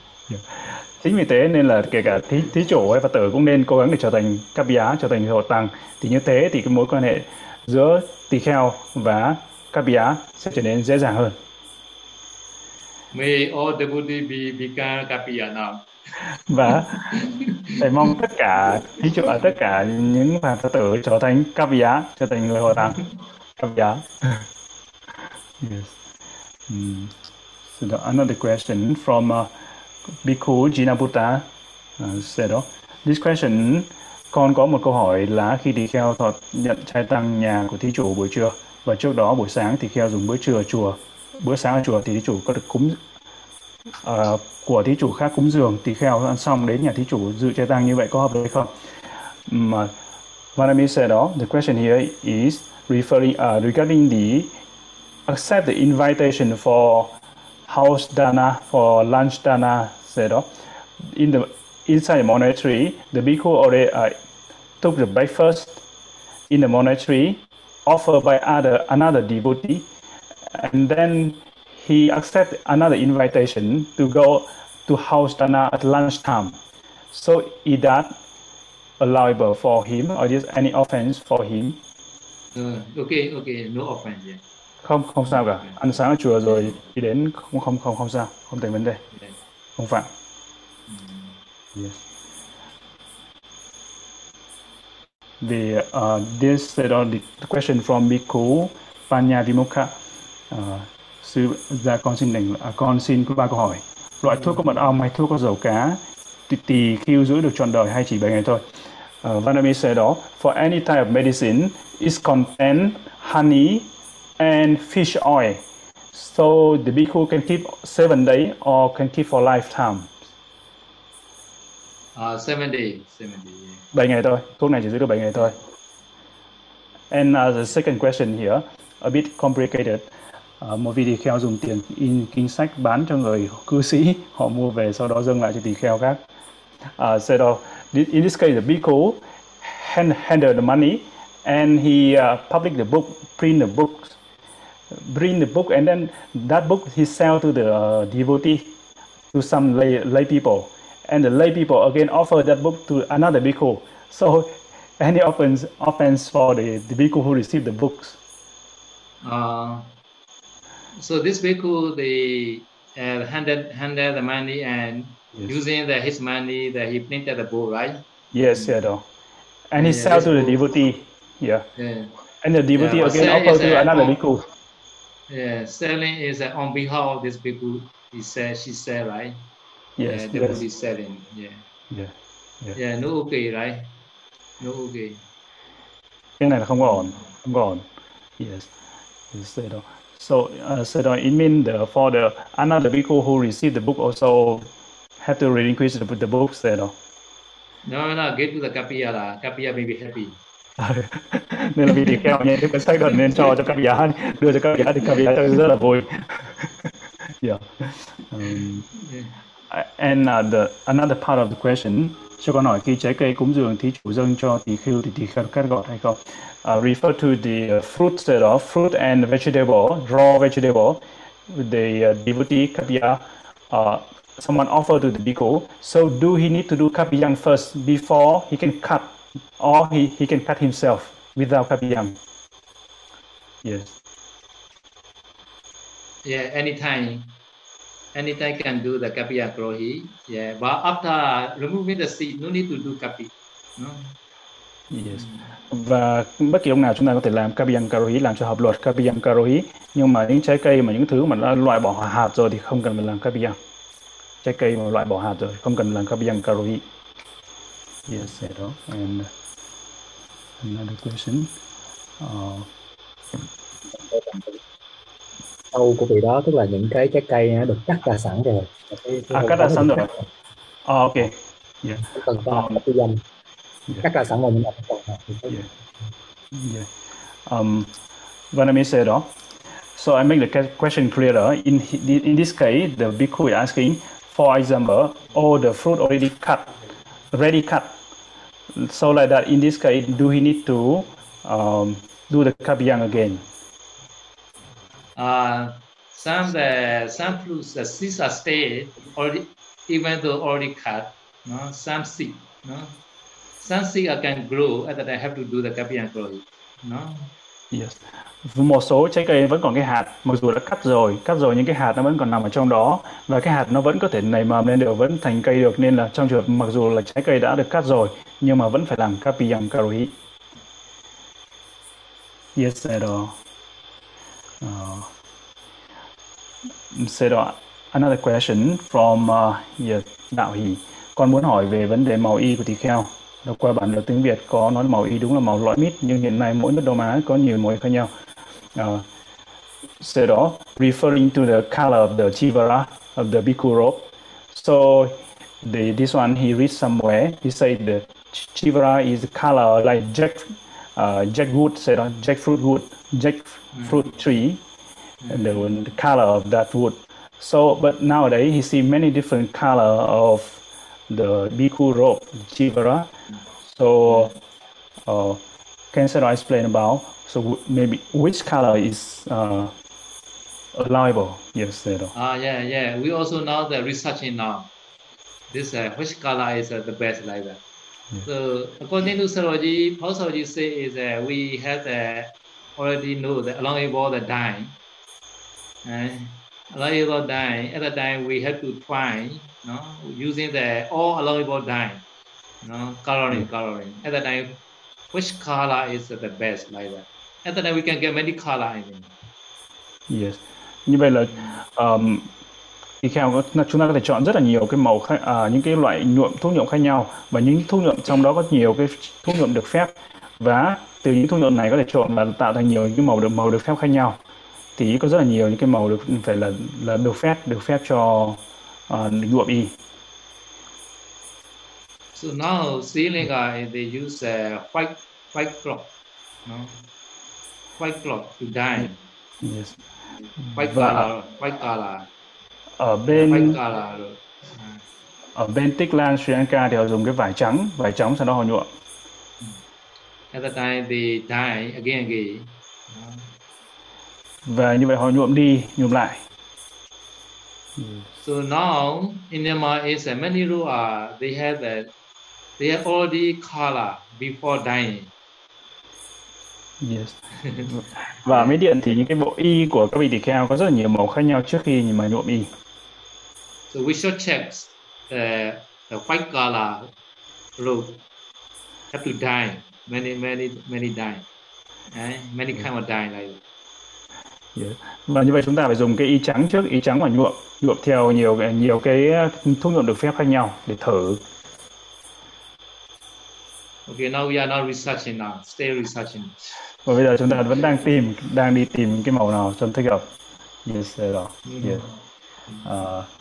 Speaker 2: Chính vì thế nên là kể cả thí, thí chủ hay Phật tử cũng nên cố gắng để trở thành kapia, trở thành hộ tăng. Thì như thế thì cái mối quan hệ giữa tỳ kheo và kapia sẽ trở nên dễ dàng hơn.
Speaker 3: May all devotee be become kapia now.
Speaker 2: và thầy mong tất cả thí chủ ở tất cả những phật tử trở thành kapia trở thành người hộ tăng kapia yes mm. so the, another question from uh, Bhikkhu Jinabutta uh, ờ, said oh, this question con có một câu hỏi là khi tỳ kheo thọ nhận trai tăng nhà của thí chủ buổi trưa và trước đó buổi sáng tỳ kheo dùng bữa trưa ở chùa bữa sáng ở chùa thì thí chủ có được cúng uh, của thí chủ khác cúng dường tỳ kheo ăn xong đến nhà thí chủ dự trai tăng như vậy có hợp lý không? Mà Vanami ờ, said đó, the question here is referring uh, regarding the accept the invitation for house dana for lunch dana đó. In the inside the monastery, the bhikkhu already uh, took the breakfast in the monastery offered by other another devotee, and then he accepted another invitation to go to house dana at lunchtime. So is that allowable for him, or is any offense for him?
Speaker 3: Uh, okay, okay, no offense. Yeah.
Speaker 2: Không, không sao cả. Ăn sáng ở chùa rồi đi đến không không không không sao, không thành vấn đề, không phạm. Yes. The uh, this set on the question from Bhikkhu Panya Vimukha. Uh, sư gia con xin đành à, con xin ba câu hỏi. Loại thuốc có mật ong hay thuốc có dầu cá thì tỳ khiêu giữ được trọn đời hay chỉ 7 ngày thôi? Uh, Vanami said đó, for any type of medicine, is contain honey and fish oil. So the bhikkhu can keep seven days or can keep for lifetime.
Speaker 3: Uh, seven days, seven days. Yeah.
Speaker 2: 7 ngày thôi, thuốc này chỉ giữ được 7 ngày thôi. And uh, the second question here, a bit complicated. Uh, một vị tỳ kheo dùng tiền in kinh sách bán cho người cư sĩ, họ mua về sau đó dâng lại cho tỳ kheo khác. Uh, said, oh, in this case, the bhikkhu hand, handled the money and he uh, published the book, print the book, print the book, and then that book he sell to the uh, devotee, to some lay, lay people, and the lay people again offer that book to another bhikkhu. So, any offense offense for the, the bhikkhu who received the books?
Speaker 3: Uh, so this bhikkhu, they uh, handed handed the money and
Speaker 2: Yes.
Speaker 3: using the, his money that he printed the book, right?
Speaker 2: Yes, yeah, though. And he
Speaker 3: Yeah,
Speaker 2: sell to the
Speaker 3: book.
Speaker 2: devotee. Yeah,
Speaker 3: Yeah.
Speaker 2: and the devotee
Speaker 3: but
Speaker 2: again offer to another bhikkhu.
Speaker 3: Yeah, selling is uh, on behalf of this bhikkhu. He said, she said, right?
Speaker 2: Yes,
Speaker 3: yeah,
Speaker 2: yes,
Speaker 3: devotee selling. Yeah.
Speaker 2: yeah.
Speaker 3: Yeah, no okay, right? No okay.
Speaker 2: cái này là không có ổn không có ổn yes yes say đó so uh, đó it mean the for the another bhikkhu who received the book also have to relinquish the, the book say đó
Speaker 3: No, no, get to the kapia lah. Kapia may be happy.
Speaker 2: nên là vì tỳ kheo nghe cái cuốn sách đó nên cho cho các giá đưa cho các giá thì các giá rất là vui yeah um,
Speaker 3: Yeah.
Speaker 2: and uh, the another part of the question cho con hỏi khi trái cây cúng dường thí chủ dâng cho tỳ khưu thì tỳ kheo cắt gọt hay không? Uh, refer to the uh, fruit set of fruit and vegetable, raw vegetable, the uh, devotee kapya, uh, someone offered to the bhikkhu. So do he need to do kapyang first before he can cut, or he, he can cut himself without kapyang? Yes.
Speaker 3: Yeah, anytime. Anytime can do the kapia krohi. Yeah, but after removing the seed, no need to do kapi. No.
Speaker 2: Yes. Và bất kỳ lúc nào chúng ta có thể làm Kabiyan Karohi, làm cho hợp luật Kabiyan Karohi. Nhưng mà những trái cây mà những thứ mà đã loại bỏ hạt rồi thì không cần phải làm Kabiyan. Trái cây mà loại bỏ hạt rồi không cần làm Kabiyan Karohi. Yes, all. And another question. Uh,
Speaker 4: câu của vị đó tức là những cái trái cây nó được cắt ra sẵn rồi Và cái- cái
Speaker 2: à, cắt
Speaker 4: đó
Speaker 2: ra sẵn rồi.
Speaker 4: cắt
Speaker 2: oh, okay.
Speaker 4: không cần phải làm cái danh
Speaker 2: Yeah.
Speaker 4: cắt ra sẵn rồi làm thì có
Speaker 2: Yeah. Yeah. Um, Vietnamese said, oh, so I make the question clearer. In in this case, the bhikkhu is asking, for example, all the fruit already cut, ready cut. So like that, in this case, do he need to um, do the kapiyang again?
Speaker 3: Uh, some the some fruits, the seeds are stay already, even though already cut. No, some seed, no, some seed can grow. Other than have to do the kapiyang grow. No.
Speaker 2: Yes. Một số trái cây vẫn còn cái hạt, mặc dù đã cắt rồi, cắt rồi nhưng cái hạt nó vẫn còn nằm ở trong đó và cái hạt nó vẫn có thể nảy mầm lên được, vẫn thành cây được nên là trong trường hợp mặc dù là trái cây đã được cắt rồi nhưng mà vẫn phải làm các piyam karuhi. Yes, at. Uh, so another question from uh, yes, Đạo Hỷ. Con muốn hỏi về vấn đề màu y của tỳ kheo. Đọc qua bản đồ tiếng Việt có nói màu y đúng là màu lõi mít nhưng hiện nay mỗi nước Đông Á có nhiều màu khác nhau. Uh, so đó, referring to the color of the chivara of the bhikkhu robe. So the this one he read somewhere. He said that chivara is color like jack uh, jackwood, say that jackfruit wood, jackfruit mm. tree, and the, the color of that wood. So, but nowadays you see many different color of the bhikkhu robe, chivara. So, uh, can Sarah explain about? So maybe which color is uh, allowable? Yes, Sarah.
Speaker 3: Ah, yeah, yeah. We also know the researching now. This uh, which color is uh, the best like that. So according to Sarojji, how Sarojji say is that we have the already know that the allowable the dying. Uh, allowable dying. At the time we have to try, no, using the all allowable dying, no, coloring, coloring. At the time, which color is the best like that? At the time we can get many color. I think.
Speaker 2: Yes. Như vậy là um, thì kheo chúng ta có thể chọn rất là nhiều cái màu khác, à, những cái loại nhuộm thuốc nhuộm khác nhau và những thuốc nhuộm trong đó có nhiều cái thuốc nhuộm được phép và từ những thuốc nhuộm này có thể chọn và tạo thành nhiều những cái màu được màu được phép khác nhau thì có rất là nhiều những cái màu được phải là là được phép được phép cho uh, nhuộm y.
Speaker 3: So now Sri Lanka they use a white white cloth, no? white cloth to dye.
Speaker 2: Yes.
Speaker 3: White và, color, white color
Speaker 2: ở bên ở bên Tích Lan Sri Lanka thì họ dùng cái vải trắng vải trắng sau đó họ nhuộm.
Speaker 3: At the time they dye again again
Speaker 2: và như vậy họ nhuộm đi nhuộm lại.
Speaker 3: So now in Myanmar is a many rules they have a they have already color before dyeing
Speaker 2: Yes. và ở Điện thì những cái bộ y của các vị tỳ kheo có rất là nhiều màu khác nhau trước khi mà nhuộm y.
Speaker 3: So we should check the, the white color robe have to dye many many many dye Đấy, many kind of dye like
Speaker 2: Yeah. Và như vậy chúng ta phải dùng cái y trắng trước, y trắng và nhuộm, nhuộm theo nhiều nhiều cái thuốc nhuộm được phép khác nhau để thử.
Speaker 3: Okay, now we are now researching now, stay researching.
Speaker 2: Và bây giờ chúng ta vẫn đang tìm, đang đi tìm cái màu nào cho thích hợp. Yes, đó. Yeah. Uh,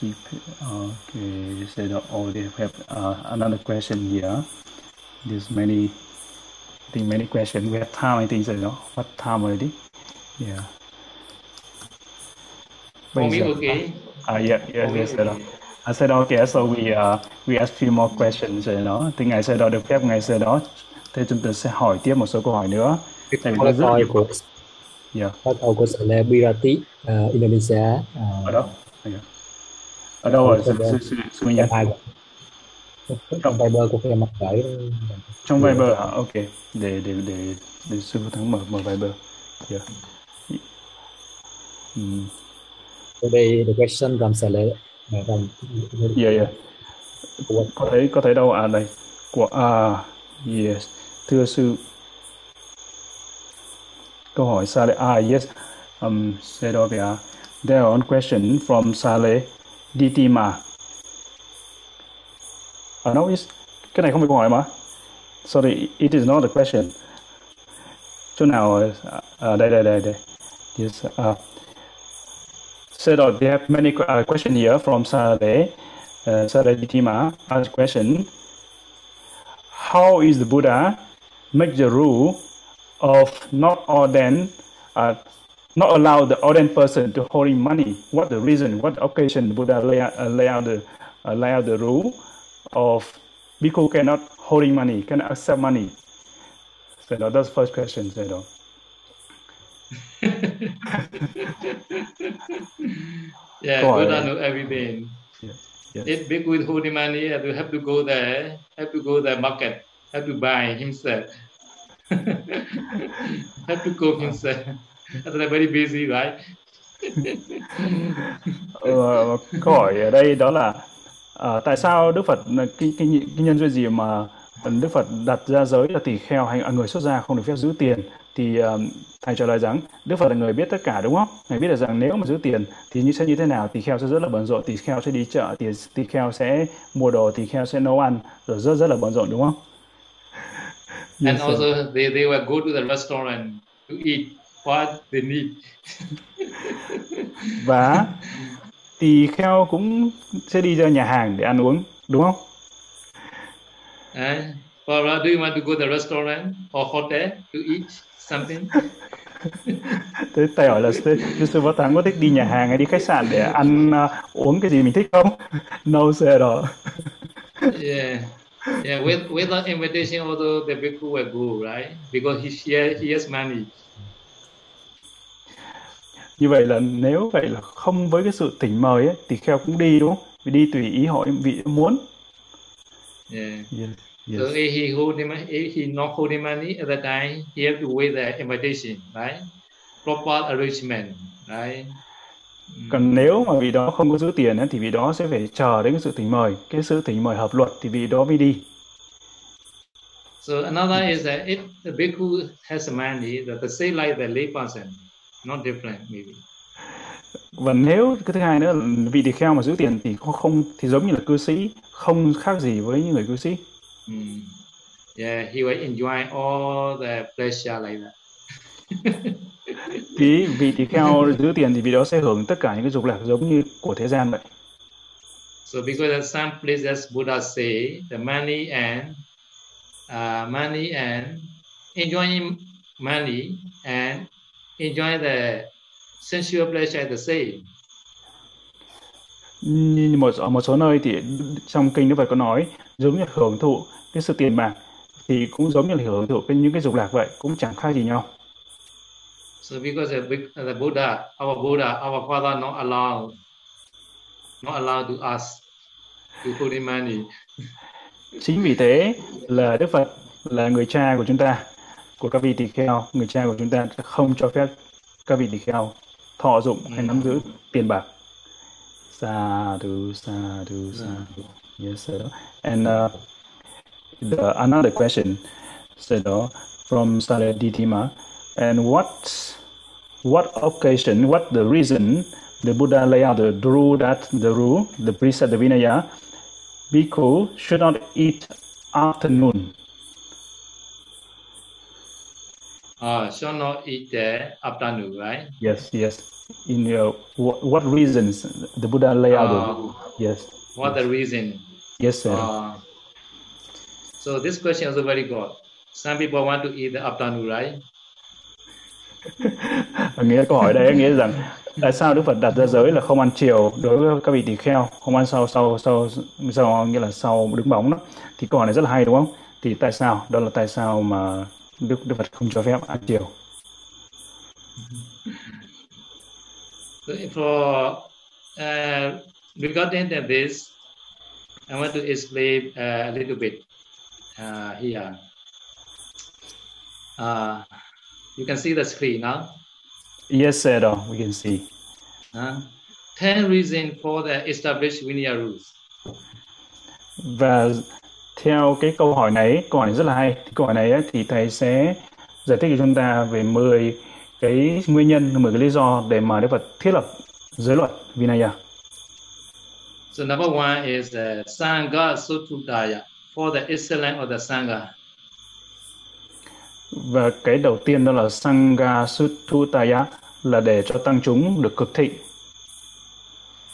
Speaker 2: keep okay said already have uh, another question here there's many I think many questions we have time I think so no what time already yeah
Speaker 3: For me, okay.
Speaker 2: Uh, yeah, yeah, yes, okay. I said okay, so we uh, we ask few more questions rồi đó. Thì ngài sẽ đó được phép ngài sẽ đó. Thế chúng ta sẽ hỏi tiếp một số câu hỏi nữa.
Speaker 4: Tại vì rất nhiều. Của,
Speaker 2: yeah.
Speaker 4: Câu hỏi của Celebrity uh, Indonesia. Uh,
Speaker 2: ở đó. Yeah ở đâu rồi? Sư minh nhật
Speaker 4: trong Viber của mặt gửi
Speaker 2: trong Viber hả? Ok. Để để để để sư thắng mở mở Viber. Yeah.
Speaker 4: mm. Today the question from Sale from
Speaker 2: yeah yeah có thấy có thấy đâu? À đây. Của à yes. Thưa sư. Câu hỏi Sale ah yes. Um uh, there one question from Sale Ditima. À, no, is, cái này không phải câu hỏi mà. Sorry, it is not a question. Chỗ nào? À, đây, đây, đây, đây. Yes. Uh, so they have many uh, question here from Sade. Uh, Sade Ditima asked question. How is the Buddha make the rule of not ordain, uh, not allow the ordinary person to holding money. What the reason? What occasion Buddha lay out, uh, lay out the uh, lay out the rule of bhikkhu cannot holding money, cannot accept money. So that's the first question. So,
Speaker 3: yeah,
Speaker 2: hỏi
Speaker 3: Buddha know everything.
Speaker 2: Yes, yes.
Speaker 3: If bhikkhu is holding money, you have to go there, have to go the market, have to buy himself. have to cook himself. That's very busy, right?
Speaker 2: Ờ, câu hỏi ở đây đó là ờ, tại sao Đức Phật cái, cái, cái nhân duyên gì mà Đức Phật đặt ra giới là tỳ kheo hay à, người xuất gia không được phép giữ tiền thì ờ, thầy trả lời rằng Đức Phật là người biết tất cả đúng không? Ngài biết được rằng nếu mà giữ tiền thì như sẽ như thế nào? Tỳ kheo sẽ rất là bận rộn, tỳ kheo sẽ đi chợ, tỳ, tỳ kheo sẽ mua đồ, tỳ kheo sẽ nấu ăn rồi rất rất là bận rộn đúng không?
Speaker 3: and
Speaker 2: Yes,
Speaker 3: also they, they will go to the restaurant to eat what they need.
Speaker 2: Và tỳ kheo cũng sẽ đi ra nhà hàng để ăn uống đúng không?
Speaker 3: And Barbara, do you want to go to the restaurant or hotel to eat something?
Speaker 2: Thế thầy hỏi là sư, Võ Thắng có thích đi nhà hàng hay đi khách sạn để ăn à, uống cái gì mình thích không? No sir at all.
Speaker 3: yeah. Yeah, with without invitation, although the bhikkhu will go, right? Because he he, he has money.
Speaker 2: Như vậy là nếu vậy là không với cái sự thỉnh mời ấy, thì kheo cũng đi đúng không? Vì đi tùy ý họ vị muốn.
Speaker 3: Yeah.
Speaker 2: Yes.
Speaker 3: So
Speaker 2: Yes.
Speaker 3: if he holding mon- if he not holding money at that time, he have to wait the invitation, right? Proper arrangement, right? Mm.
Speaker 2: Còn nếu mà vị đó không có giữ tiền ấy, thì vị đó sẽ phải chờ đến cái sự thỉnh mời. Cái sự thỉnh mời hợp luật thì vị đó mới đi.
Speaker 3: So another is that if the bhikkhu has money, that the same like the lay person, not different maybe.
Speaker 2: Và nếu cái thứ hai nữa là vị tỳ kheo mà giữ tiền thì không, không thì giống như là cư sĩ, không khác gì với những người cư sĩ.
Speaker 3: Mm. Yeah, he will enjoy all the pleasure like that.
Speaker 2: Thì vị tỳ kheo giữ tiền thì vị đó sẽ hưởng tất cả những cái dục lạc giống như của thế gian vậy.
Speaker 3: So because at some places Buddha say the money and uh, money and enjoying money and enjoy the sensual pleasure the same.
Speaker 2: như một ở một số nơi thì trong kinh Đức Phật có nói giống như hưởng thụ cái sự tiền bạc thì cũng giống như là hưởng thụ cái những cái dục lạc vậy cũng chẳng khác gì nhau
Speaker 3: So because the, the Buddha, our Buddha, our father not allowed, not allowed to us to put in money.
Speaker 2: chính vì thế là Đức Phật là người cha của chúng ta của các vị tỳ kheo người cha của chúng ta không cho phép các vị tỳ kheo thọ dụng hay nắm giữ tiền bạc. Sadhu sadhu sadhu yes sir. And uh, the another question said uh, from Saraditima and what what occasion what the reason the Buddha lay out the rule that the rule the precept the Vinaya bhikkhu should not eat afternoon
Speaker 3: Uh, shall not eat the afternoon, right?
Speaker 2: yes yes in your what, what reasons the Buddha lay out
Speaker 3: Uh,
Speaker 2: yes
Speaker 3: what the reason?
Speaker 2: yes sir
Speaker 3: Uh, so this question is very good. Some people want to eat the afternoon, right?
Speaker 2: Nghĩa câu hỏi đây nghĩa rằng tại sao Đức Phật đặt ra giới là không ăn chiều đối với các vị tỳ kheo không ăn sau sau sau sau nghĩa là sau đứng bóng đó thì câu hỏi này rất là hay đúng không thì tại sao đó là tại sao mà Đức Đức Phật không cho phép ăn chiều
Speaker 3: for uh, regarding to this, I want to explain uh, a little bit uh, here. Uh, you can see the screen now.
Speaker 2: yes sir we can see
Speaker 3: Uh, ten reasons for the established Vinaya rules.
Speaker 2: và theo cái câu hỏi này câu hỏi này rất là hay câu hỏi này thì thầy sẽ giải thích cho chúng ta về 10 cái nguyên nhân 10 cái lý do để mà Đức Phật thiết lập giới luật Vinaya
Speaker 3: So number one is uh, Sangha Sutudaya for the excellence of the Sangha.
Speaker 2: và cái đầu tiên đó là Sangha Suttutaya là để cho tăng chúng được cực thịnh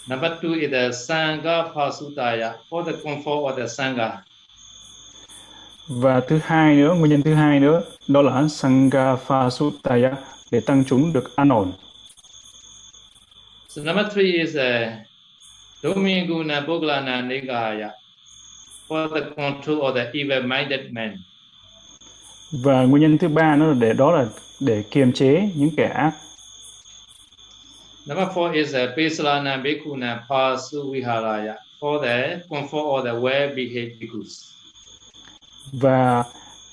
Speaker 3: Number two is the Sangha Pasutaya for the comfort of the Sangha.
Speaker 2: Và thứ hai nữa, nguyên nhân thứ hai nữa, đó là Sangha Phasutaya để tăng chúng được an ổn.
Speaker 3: So number three is uh, Dominguna Boglana Nigaya for the control of the evil-minded man.
Speaker 2: Và nguyên nhân thứ ba nữa là để đó là để kiềm chế những kẻ ác.
Speaker 3: Number four is uh, Pesalana Bhikkhuna Pasu Viharaya for the comfort of the well-behaved bhikkhus.
Speaker 2: Và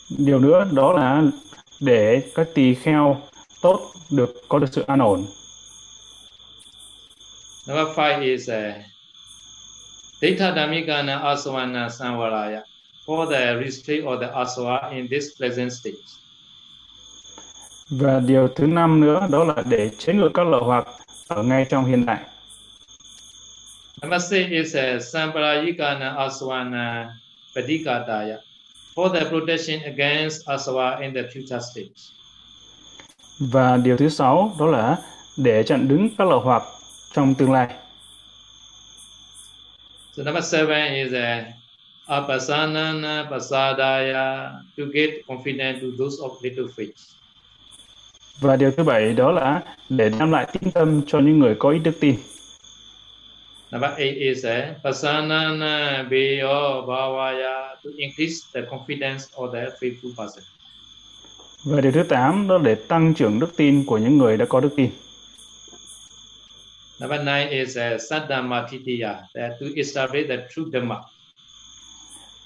Speaker 2: điều nữa đó là để các tỳ kheo tốt được có được sự an ổn.
Speaker 3: Number five is uh, Dita Dhammikana Asavana Samvaraya for the restraint of the asava in this present state.
Speaker 2: Và điều thứ năm nữa đó là để chế ngự các lợi hoặc ở ngay trong hiện tại.
Speaker 3: Number six is uh, Samparayikana Asavana Padikataya for the protection against asava in the future state.
Speaker 2: Và điều thứ sáu đó là để chặn đứng các lợi hoặc trong tương lai.
Speaker 3: So number seven is uh, Apasanana Pasadaya to get confidence to those of little faith.
Speaker 2: Và điều thứ bảy đó là để đem lại tín tâm cho những người có ít đức tin.
Speaker 3: Number eight is uh, Pasanana Beyo Bhavaya to increase the confidence of the faithful person.
Speaker 2: Và điều thứ tám đó để tăng trưởng đức tin của những người đã có đức tin.
Speaker 3: Number nine is uh, Saddhamma Titiya, that to establish the true Dhamma.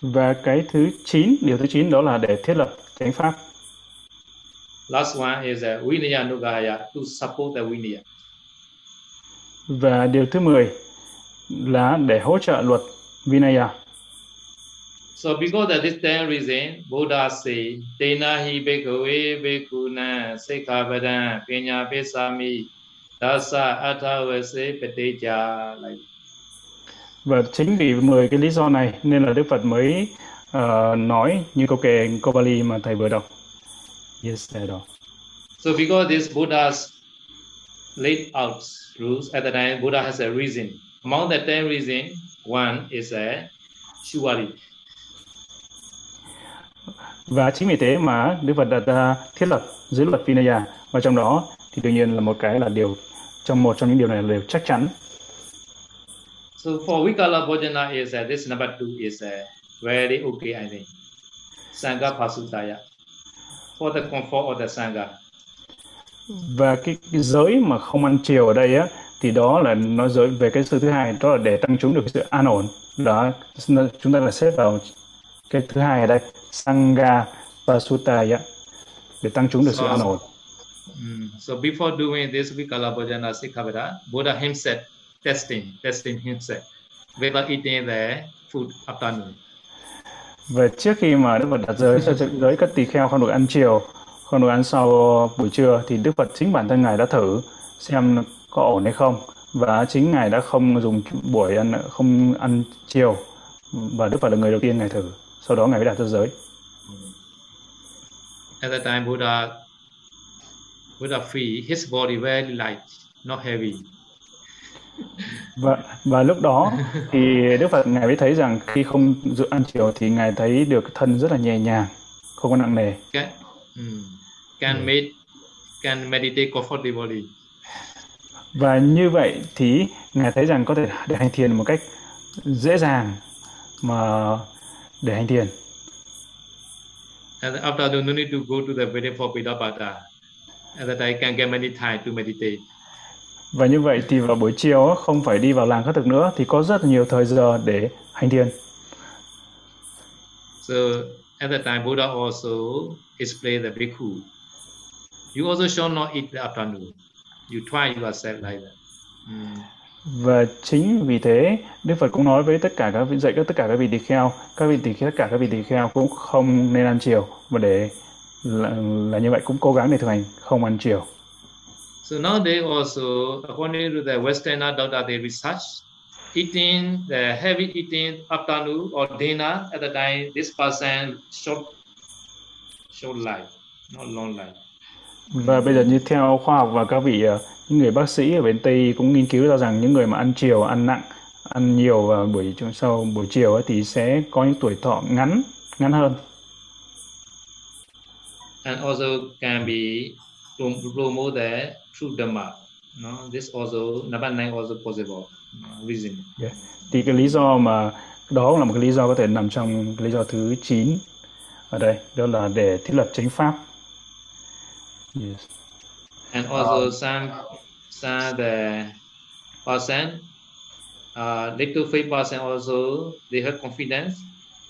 Speaker 2: Và cái thứ chín, điều thứ chín đó là để thiết lập chánh pháp.
Speaker 3: Last one is uh, Vinaya Nugaya, to support the Vinaya.
Speaker 2: Và điều thứ 10 là để hỗ trợ luật Vinaya.
Speaker 3: So because of this ten reason, Buddha say, Tena hi bhikkhave bhikkhuna sikkhapadam pinya pisami dasa athavase pateja like
Speaker 2: Và chính vì 10 cái lý do này nên là Đức Phật mới ờ, nói như câu kệ câu Bali mà thầy vừa đọc. Yes, thầy đó.
Speaker 3: So because this Buddha's laid out rules at the time, Buddha has a reason. Among the ten reasons, one is a Shiwari.
Speaker 2: Và chính vì thế mà Đức Phật đặt ra thiết lập giới luật Vinaya và trong đó thì đương nhiên là một cái là điều trong một trong những điều này là điều chắc chắn.
Speaker 3: So for Vikala Bhojana is uh, this number two is uh, very okay, I think. Sangha Pasutaya. For the comfort of the Sangha.
Speaker 2: Và cái, cái giới mà không ăn chiều ở đây á thì đó là nói giới về cái sự thứ hai đó là để tăng chúng được sự an ổn. Đó chúng ta là xếp vào cái thứ hai ở đây Sangha Pasutaya để tăng chúng được sự an ổn.
Speaker 3: Mm. So before doing this Vikala Bhojana Sikkhavada, Buddha himself testing, testing himself without eating the food afternoon.
Speaker 2: Và trước khi mà Đức Phật đặt giới cho giới các tỳ kheo không được ăn chiều, không được ăn sau buổi trưa thì Đức Phật chính bản thân ngài đã thử xem có ổn hay không và chính ngài đã không dùng buổi ăn không ăn chiều và Đức Phật là người đầu tiên ngài thử. Sau đó ngài mới đặt ra giới.
Speaker 3: At that time Buddha Buddha feel his body very light, not heavy.
Speaker 2: Và và lúc đó thì Đức Phật ngài mới thấy rằng khi không dự ăn chiều thì ngài thấy được thân rất là nhẹ nhàng, không có nặng nề.
Speaker 3: Can, mm, can med, can meditate comfortably.
Speaker 2: Và như vậy thì ngài thấy rằng có thể để hành thiền một cách dễ dàng mà để hành thiền.
Speaker 3: And after that, no need to go to the wedding for Pidapada. At that time, can get many time to meditate.
Speaker 2: Và như vậy thì vào buổi chiều không phải đi vào làng khất thực nữa thì có rất nhiều thời giờ để hành thiền.
Speaker 3: So at that time, Buddha also explained the bhikkhu. You also shall not eat the afternoon. You try yourself like that. Mm.
Speaker 2: Và chính vì thế Đức Phật cũng nói với tất cả các vị dạy các tất cả các vị tỳ kheo, các vị tỳ kheo tất cả các vị tỳ kheo cũng không nên ăn chiều và để là, là như vậy cũng cố gắng để thực hành không ăn chiều.
Speaker 3: So nowadays also, according to the Western doctor, they research eating the heavy eating afternoon or dinner at the time this person short short life, not long life.
Speaker 2: Và bây giờ như theo khoa học và các vị ờ, những người bác sĩ ở bên Tây cũng nghiên cứu ra rằng những người mà ăn chiều, ăn nặng, ăn nhiều vào buổi sau buổi chiều ấy, thì sẽ có những tuổi thọ ngắn ngắn hơn.
Speaker 3: and also can be promote the true dharma. No, this also number nine also possible reason.
Speaker 2: Yeah. Thì cái lý do mà đó là một cái lý do có thể nằm trong cái lý do thứ 9 ở đây đó là để thiết lập chánh pháp. Yes.
Speaker 3: And also some some the person uh, little faith person also they have confidence.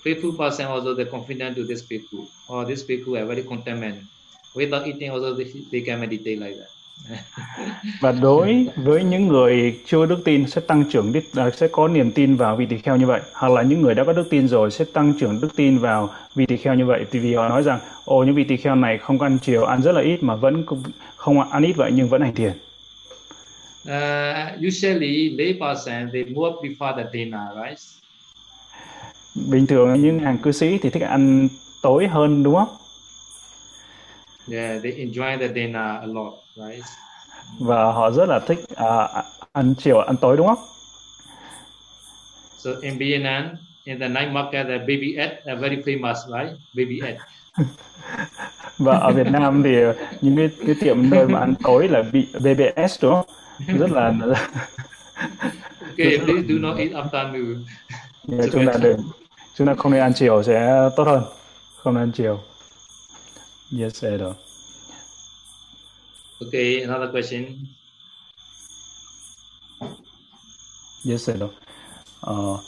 Speaker 3: Faithful person also they confident to this people or this people are very content. Without eating also they, they can meditate like that.
Speaker 2: Và đối với những người chưa đức tin sẽ tăng trưởng đức à, sẽ có niềm tin vào vị tỳ kheo như vậy hoặc là những người đã có đức tin rồi sẽ tăng trưởng đức tin vào vị tỳ kheo như vậy thì vì họ nói rằng ồ những vị tỳ kheo này không ăn chiều ăn rất là ít mà vẫn không ăn ít vậy nhưng vẫn hành thiền
Speaker 3: Uh, usually lay person they move before the dinner, right?
Speaker 2: Bình thường những hàng cư sĩ thì thích ăn tối hơn đúng không?
Speaker 3: Yeah, they enjoy the dinner a lot, right?
Speaker 2: Và họ rất là thích uh, ăn chiều ăn tối đúng không?
Speaker 3: So in Vietnam, in the night market, the baby egg are very famous, right? Baby egg.
Speaker 2: và ở Việt Nam thì những cái, cái tiệm nơi mà ăn tối là BBS đúng không? rất là
Speaker 3: okay, please do not eat afternoon.
Speaker 2: Yeah, chúng ta đừng chúng ta không nên ăn chiều sẽ tốt hơn không nên ăn chiều yes Edo
Speaker 3: okay another question
Speaker 2: yes sir. uh,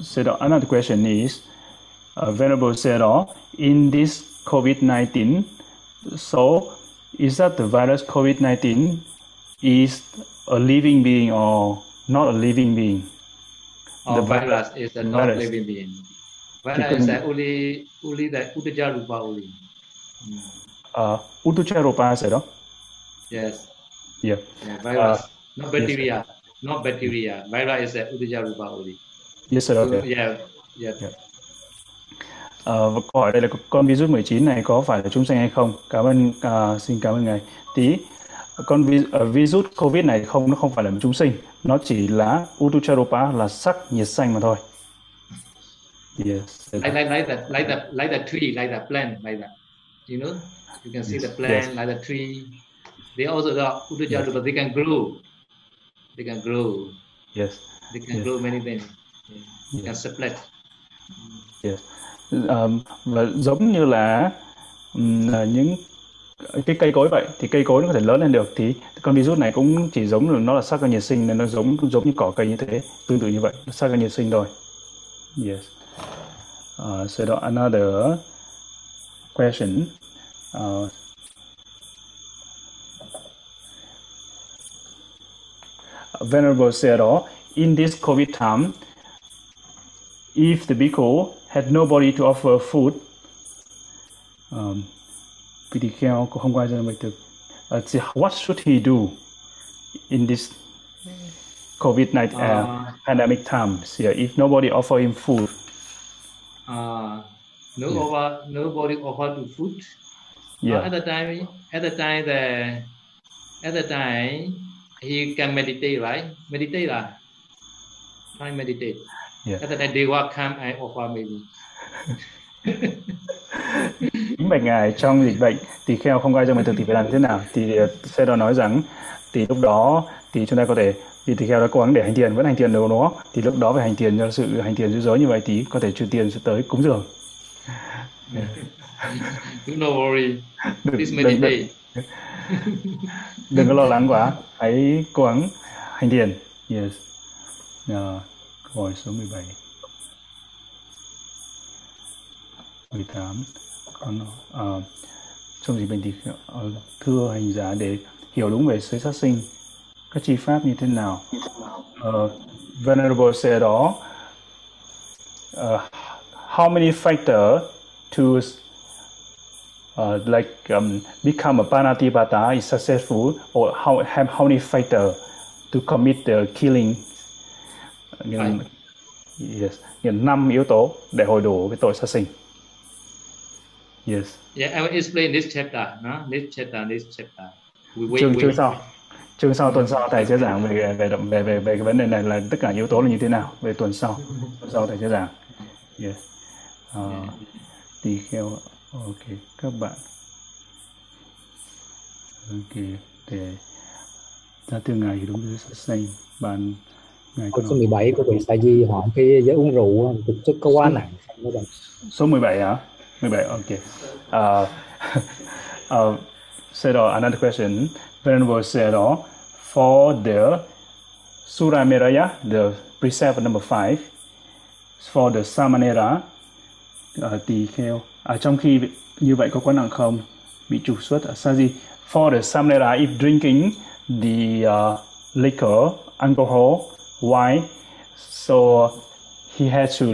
Speaker 2: Sedo, another question is uh, Venerable Sedo, in this COVID-19 so is that the virus COVID-19 is a living being or not a living being?
Speaker 3: Oh, the virus, is a not virus. living being. Virus is only only the Uttaja Rupa only.
Speaker 2: Mm. Uh, Uttaja Rupa is đó?
Speaker 3: Yes.
Speaker 2: Yeah.
Speaker 3: yeah virus, uh, not bacteria, yes. not bacteria. Virus is a Uttaja Rupa only.
Speaker 2: Yes sir. Okay.
Speaker 3: So, yeah. Yeah. yeah.
Speaker 2: Uh, câu hỏi đây là con virus 19 này có phải là chúng sanh hay không? Cảm ơn, uh, xin cảm ơn ngài. Tí con uh, virus covid này không nó không phải là một chúng sinh nó chỉ là Utucharopa là sắc nhiệt xanh mà thôi
Speaker 3: yes like, like, like that like that like that tree like that plant like that you know? You can see yes. the plant yes. like the tree. They also got Utucharopa yes. they can grow. They can grow.
Speaker 2: Yes.
Speaker 3: They can yes. grow many things. They can split
Speaker 2: yes. Um, và giống như là những cái cây cối vậy thì cây cối nó có thể lớn lên được thì con virus này cũng chỉ giống là nó là sắc nhiệt sinh nên nó giống giống như cỏ cây như thế tương tự như vậy sắc nhiệt sinh thôi. Yes. Uh, so đó another question. Uh, Venerable said, oh, in this COVID time, if the bhikkhu had nobody to offer food, um, PDKL ko không qua cho mình được uh, what should he do in this COVID-19 uh, uh, pandemic times yeah, if nobody offer him food
Speaker 3: uh, no yeah. offer, nobody offer to food
Speaker 2: yeah.
Speaker 3: Uh, at the time at the time the at the time he can meditate right meditate là try meditate
Speaker 2: yeah.
Speaker 3: at the time they will come and offer maybe
Speaker 2: kính bạch ngài trong dịch bệnh tỳ kheo không ai trong bệnh thực thì phải làm thế nào thì sẽ đó nói rằng thì lúc đó thì chúng ta có thể vì tỳ kheo đã cố gắng để hành thiền vẫn hành thiền được nó thì lúc đó phải hành thiền cho sự hành thiền dữ dối như vậy thì có thể truyền tiền sẽ tới cúng dường
Speaker 3: no worry. Please meditate
Speaker 2: đừng, đừng có lo lắng quá. Hãy cố gắng hành thiền. Yes. Uh, câu hỏi số 17 18 con uh, trong dịch bệnh thì uh, thưa hành giả để hiểu đúng về giới sát sinh các chi pháp như thế nào. Uh, venerable said đó. Uh, how many factors to uh, like um, become a panatipata is successful or how have how many factors to commit the killing uh, yes năm yếu tố để hồi đủ cái tội sát sinh Yes.
Speaker 3: Yeah, I will explain this chapter. No? This chapter, this chapter.
Speaker 2: We wait, chương wait. chương sau. Chương sau tuần sau thầy sẽ giảng về về về về về cái vấn đề này là tất cả yếu tố là như thế nào về tuần sau. Tuần sau thầy sẽ giảng. Yes. Uh, tỳ kheo. ok các bạn. Ok để ra từ ngày thì đúng là sinh bạn
Speaker 4: ngày câu số 17 của vị Sa Di hỏi cái giới uống rượu thực chất có quá nặng.
Speaker 2: Số 17 hả? 17 ok. Uh, uh, said uh, another question. Venerable said uh, for the Surameraya the precept number 5 for the Samanera uh, tỳ kheo. À, trong khi như vậy có quá nặng không? Bị trục xuất. Ở Saji for the Samanera if drinking the uh, liquor alcohol wine so he had to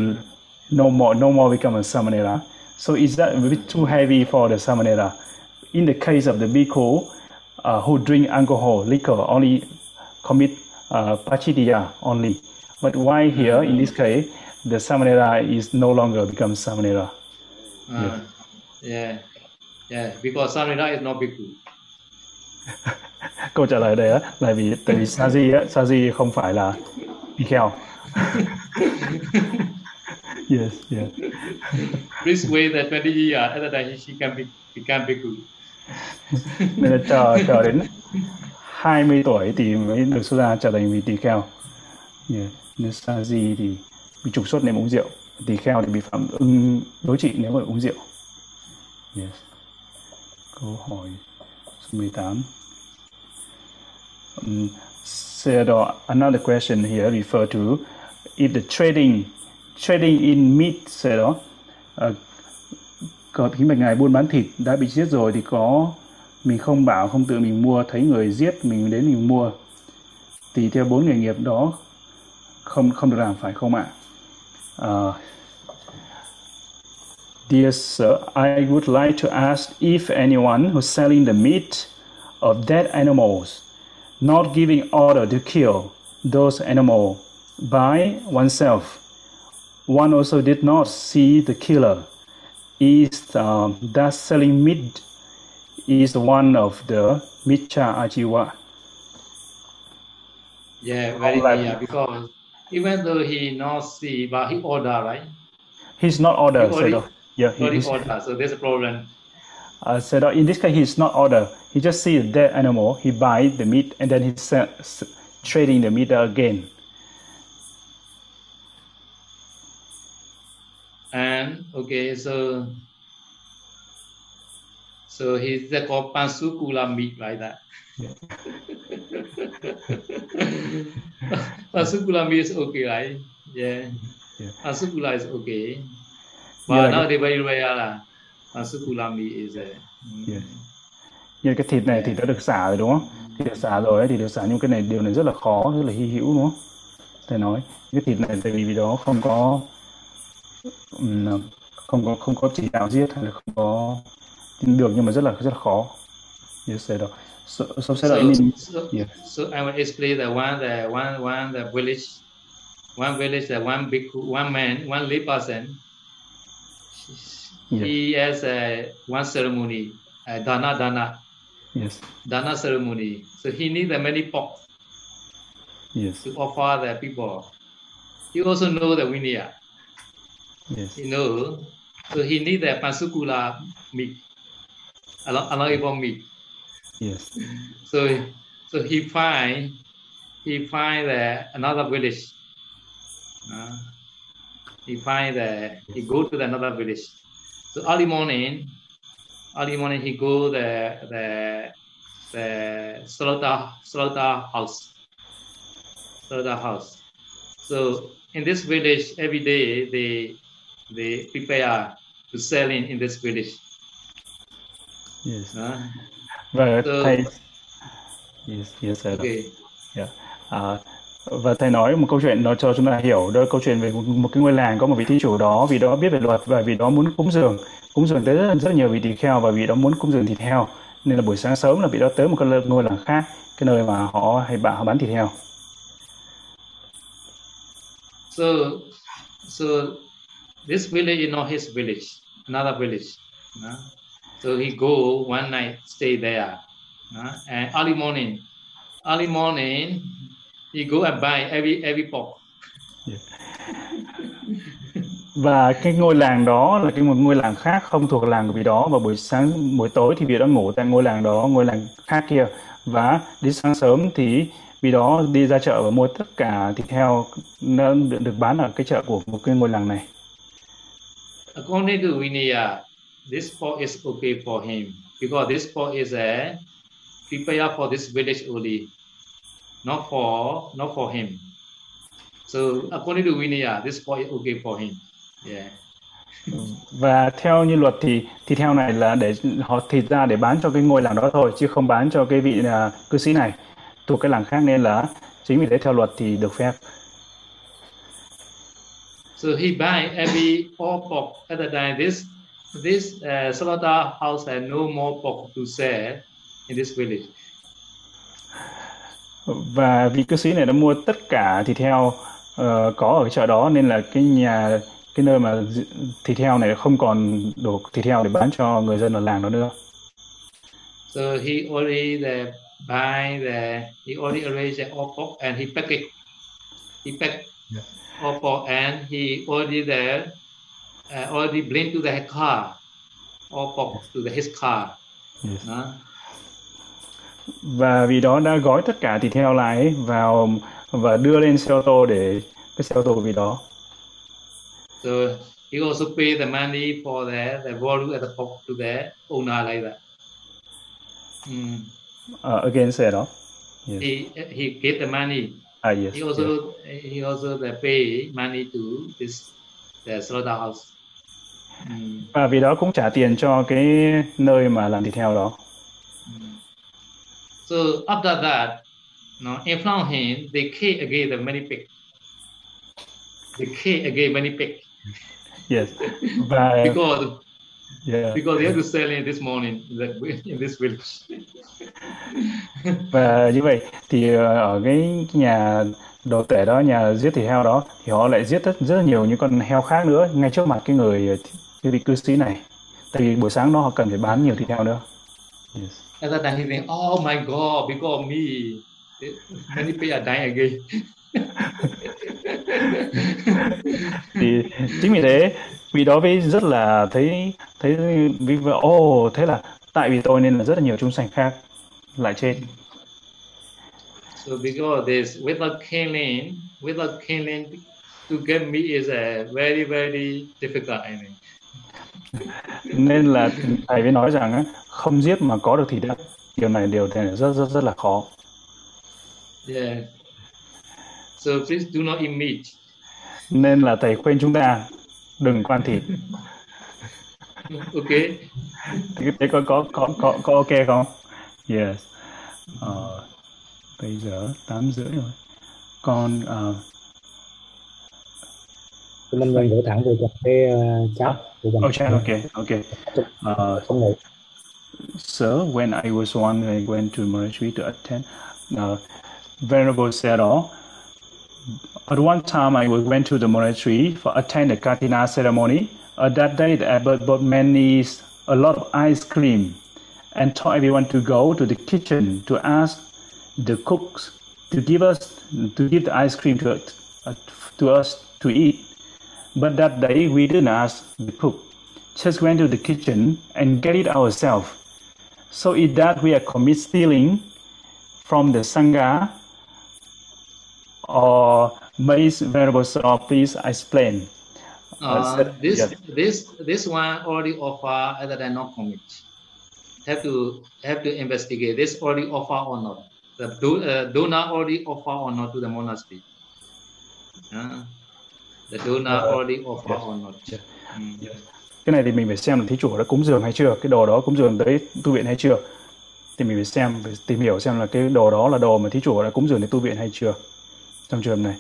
Speaker 2: no more no more become a Samanera so is that a bit too heavy for the Samanera in the case of the bhikkhu uh, who drink alcohol liquor only commit uh, pachitiya only. But why here in this case the Samanera is no longer become Samanera
Speaker 3: Uh, yeah. yeah. Yeah, because Samanera is not bhikkhu.
Speaker 2: Câu trả lời đây á là vì tại vì Saji á, Saji không phải là đi kheo. yes, yes.
Speaker 3: Please wait that 20 years after that she can be, become bhikkhu.
Speaker 2: Nên là chờ chờ đến 20 tuổi thì mới được xuất gia trở thành vị tỳ kheo. Yeah. Nên Saji thì bị trục xuất nếu uống rượu tỳ kheo thì bị phạm ưng đối trị nếu mà uống rượu yes. câu hỏi số 18 um, said another question here refer to if the trading trading in meat said uh, có khi mà ngài buôn bán thịt đã bị giết rồi thì có mình không bảo không tự mình mua thấy người giết mình đến mình mua thì theo bốn nghề nghiệp đó không không được làm phải không ạ à? Dear sir, I would like to ask if anyone who's selling the meat of dead animals, not giving order to kill those animals by oneself, one also did not see the killer, is um, that selling meat is one of the micha ajiwa.
Speaker 3: Yeah, very clear because even though he not see, but he order, right?
Speaker 2: He's not order, he already,
Speaker 3: yeah, he is order, so there's a problem.
Speaker 2: Uh, so in this case, he's not order. He just see the dead animal, he buy the meat, and then he's sell, trading the meat again.
Speaker 3: And okay, so so he's the called pansukula meat like that. Yeah. Pansukula meat is okay, right? Yeah. yeah. Pansukula is okay. But yeah, now they very rare là Pansukula meat is a
Speaker 2: yeah. Như cái thịt này thì đã được xả rồi đúng không? Thì được xả rồi thì được xả nhưng cái này điều này rất là khó, rất là hy hữu đúng không? Thầy nói cái thịt này tại vì vì đó không có không có không có chỉ đạo giết hay là không có được nhưng mà rất là rất là khó. Yes, đó. So, so,
Speaker 3: so, so, yeah. so I will explain the one the one one the village. One village the one big one man one lay person. Yeah. he has a one ceremony a dana dana.
Speaker 2: Yes.
Speaker 3: Dana ceremony. So he need a many pork
Speaker 2: yes.
Speaker 3: to offer the people. He also know the vinaya
Speaker 2: yes.
Speaker 3: He know. So he need the pansukula meat allowable meat
Speaker 2: Yes.
Speaker 3: So so he find he find uh, another village. Uh, he find that he go to the another village. So early morning, early morning he go the the the slaughter slaughter house. Slaughter house. So in this village, every day they they prepare to sell in, in this village.
Speaker 2: Yes. Uh, và so, thầy yes, yes, sir.
Speaker 3: Okay.
Speaker 2: Yeah. À, và thầy nói một câu chuyện đó cho chúng ta hiểu đó câu chuyện về một, một cái ngôi làng có một vị thí chủ đó vì đó biết về luật và vì đó muốn cúng dường cúng dường tới rất, rất nhiều vị tỳ kheo và vì đó muốn cúng dường thịt heo nên là buổi sáng sớm là vị đó tới một cái ngôi làng khác cái nơi mà họ hay bạn họ bán thịt heo
Speaker 3: so so this village is not his village another village no? So he go one night, stay there. Uh, and early morning, early morning, he go and buy every every pork.
Speaker 2: Yeah. và cái ngôi làng đó là cái một ngôi làng khác không thuộc làng của vị đó và buổi sáng buổi tối thì vị đó ngủ tại ngôi làng đó ngôi làng khác kia và đến sáng sớm thì vị đó đi ra chợ và mua tất cả thịt heo được, được bán ở cái chợ của một cái ngôi làng này
Speaker 3: according to Vinaya this pork is okay for him because this pork is a prepare for this village only not for not for him so according to Vinaya this pork is okay for him Yeah.
Speaker 2: Và theo như luật thì thịt heo này là để họ thịt ra để bán cho cái ngôi làng đó thôi chứ không bán cho cái vị uh, cư sĩ này thuộc cái làng khác nên là chính vì thế theo luật thì được phép.
Speaker 3: So he buy every all pork at the time. This this uh, slaughter house had no more pork to sell in this village.
Speaker 2: Và vị cư sĩ này đã mua tất cả thịt heo uh, có ở cái chợ đó nên là cái nhà cái nơi mà thịt heo này không còn đủ thịt heo để bán cho người dân ở làng đó nữa.
Speaker 3: So he already the buy the he already arranged the all pork and he pack it. He pack yeah. all pork and he already the uh, already bring to the car all pork to the his car. Yes. Uh.
Speaker 2: Và vì đó đã gói tất cả thịt heo lại vào và đưa lên xe ô tô để cái xe ô tô của vị đó.
Speaker 3: So he also pay the money for the, the volume at the top to the owner like that.
Speaker 2: Mm. Uh, again, say đó.
Speaker 3: Yes. He he get the money.
Speaker 2: Ah, yes.
Speaker 3: He also yes. he also the pay money to this the slaughterhouse.
Speaker 2: Và vì đó cũng trả tiền cho cái nơi mà làm thịt heo đó.
Speaker 3: Mm. So after that, no, in front him, they kill again the many pig. They kill again many pig.
Speaker 2: yes và
Speaker 3: because yeah. because they have to sell in this morning in this village
Speaker 2: và như vậy thì ờ, ở cái nhà đồ tể đó nhà giết thịt heo đó thì họ lại giết rất rất nhiều những con heo khác nữa ngay trước mặt cái người cái vị cư sĩ này tại vì buổi sáng đó họ cần phải bán nhiều thịt heo nữa
Speaker 3: yes. That time he think, oh my god, because of me, many people are dying again.
Speaker 2: thì chính vì thế vì đó với rất là thấy thấy vì ô oh, thế là tại vì tôi nên là rất là nhiều chúng sanh khác lại chết
Speaker 3: So because this without killing, without killing to get meat is a very very difficult I mean.
Speaker 2: Nên là thầy mới nói rằng không giết mà có được thịt điều này điều này rất rất rất là khó.
Speaker 3: Yeah. So please do not eat meat.
Speaker 2: Nên là thầy khuyên chúng ta đừng quan thịt.
Speaker 3: ok.
Speaker 2: Thì thế có có có có có ok không? Yes. Ờ, bây giờ 8 rưỡi rồi. Con uh,
Speaker 4: mình mình gửi thẳng về cho cái uh, chat
Speaker 2: của mình. Okay, okay, okay. Uh, so when I was one, I went to Monastery to attend. Uh, Venerable said, "Oh, At one time, I went to the monastery for attend the Katina ceremony. Uh, that day, the abbot bought many, a lot of ice cream, and told everyone to go to the kitchen to ask the cooks to give us to give the ice cream to uh, to us to eat. But that day, we didn't ask the cook. Just went to the kitchen and get it ourselves. So in that, we are commit stealing from the sangha or base variables so please explain.
Speaker 3: Uh, said, this yes. this this one already offer other than not commit. Have to have to investigate this already offer or not. The do, uh, donor already offer or not to the monastery. Uh, the donor uh, already offer yes. or not.
Speaker 2: Mm. Yes. Cái này thì mình phải xem là thí chủ đã cúng dường hay chưa, cái đồ đó cúng dường tới tu viện hay chưa. Thì mình phải xem, phải tìm hiểu xem là cái đồ đó là đồ mà thí chủ đã cúng dường đến tu viện hay chưa. Trong trường này.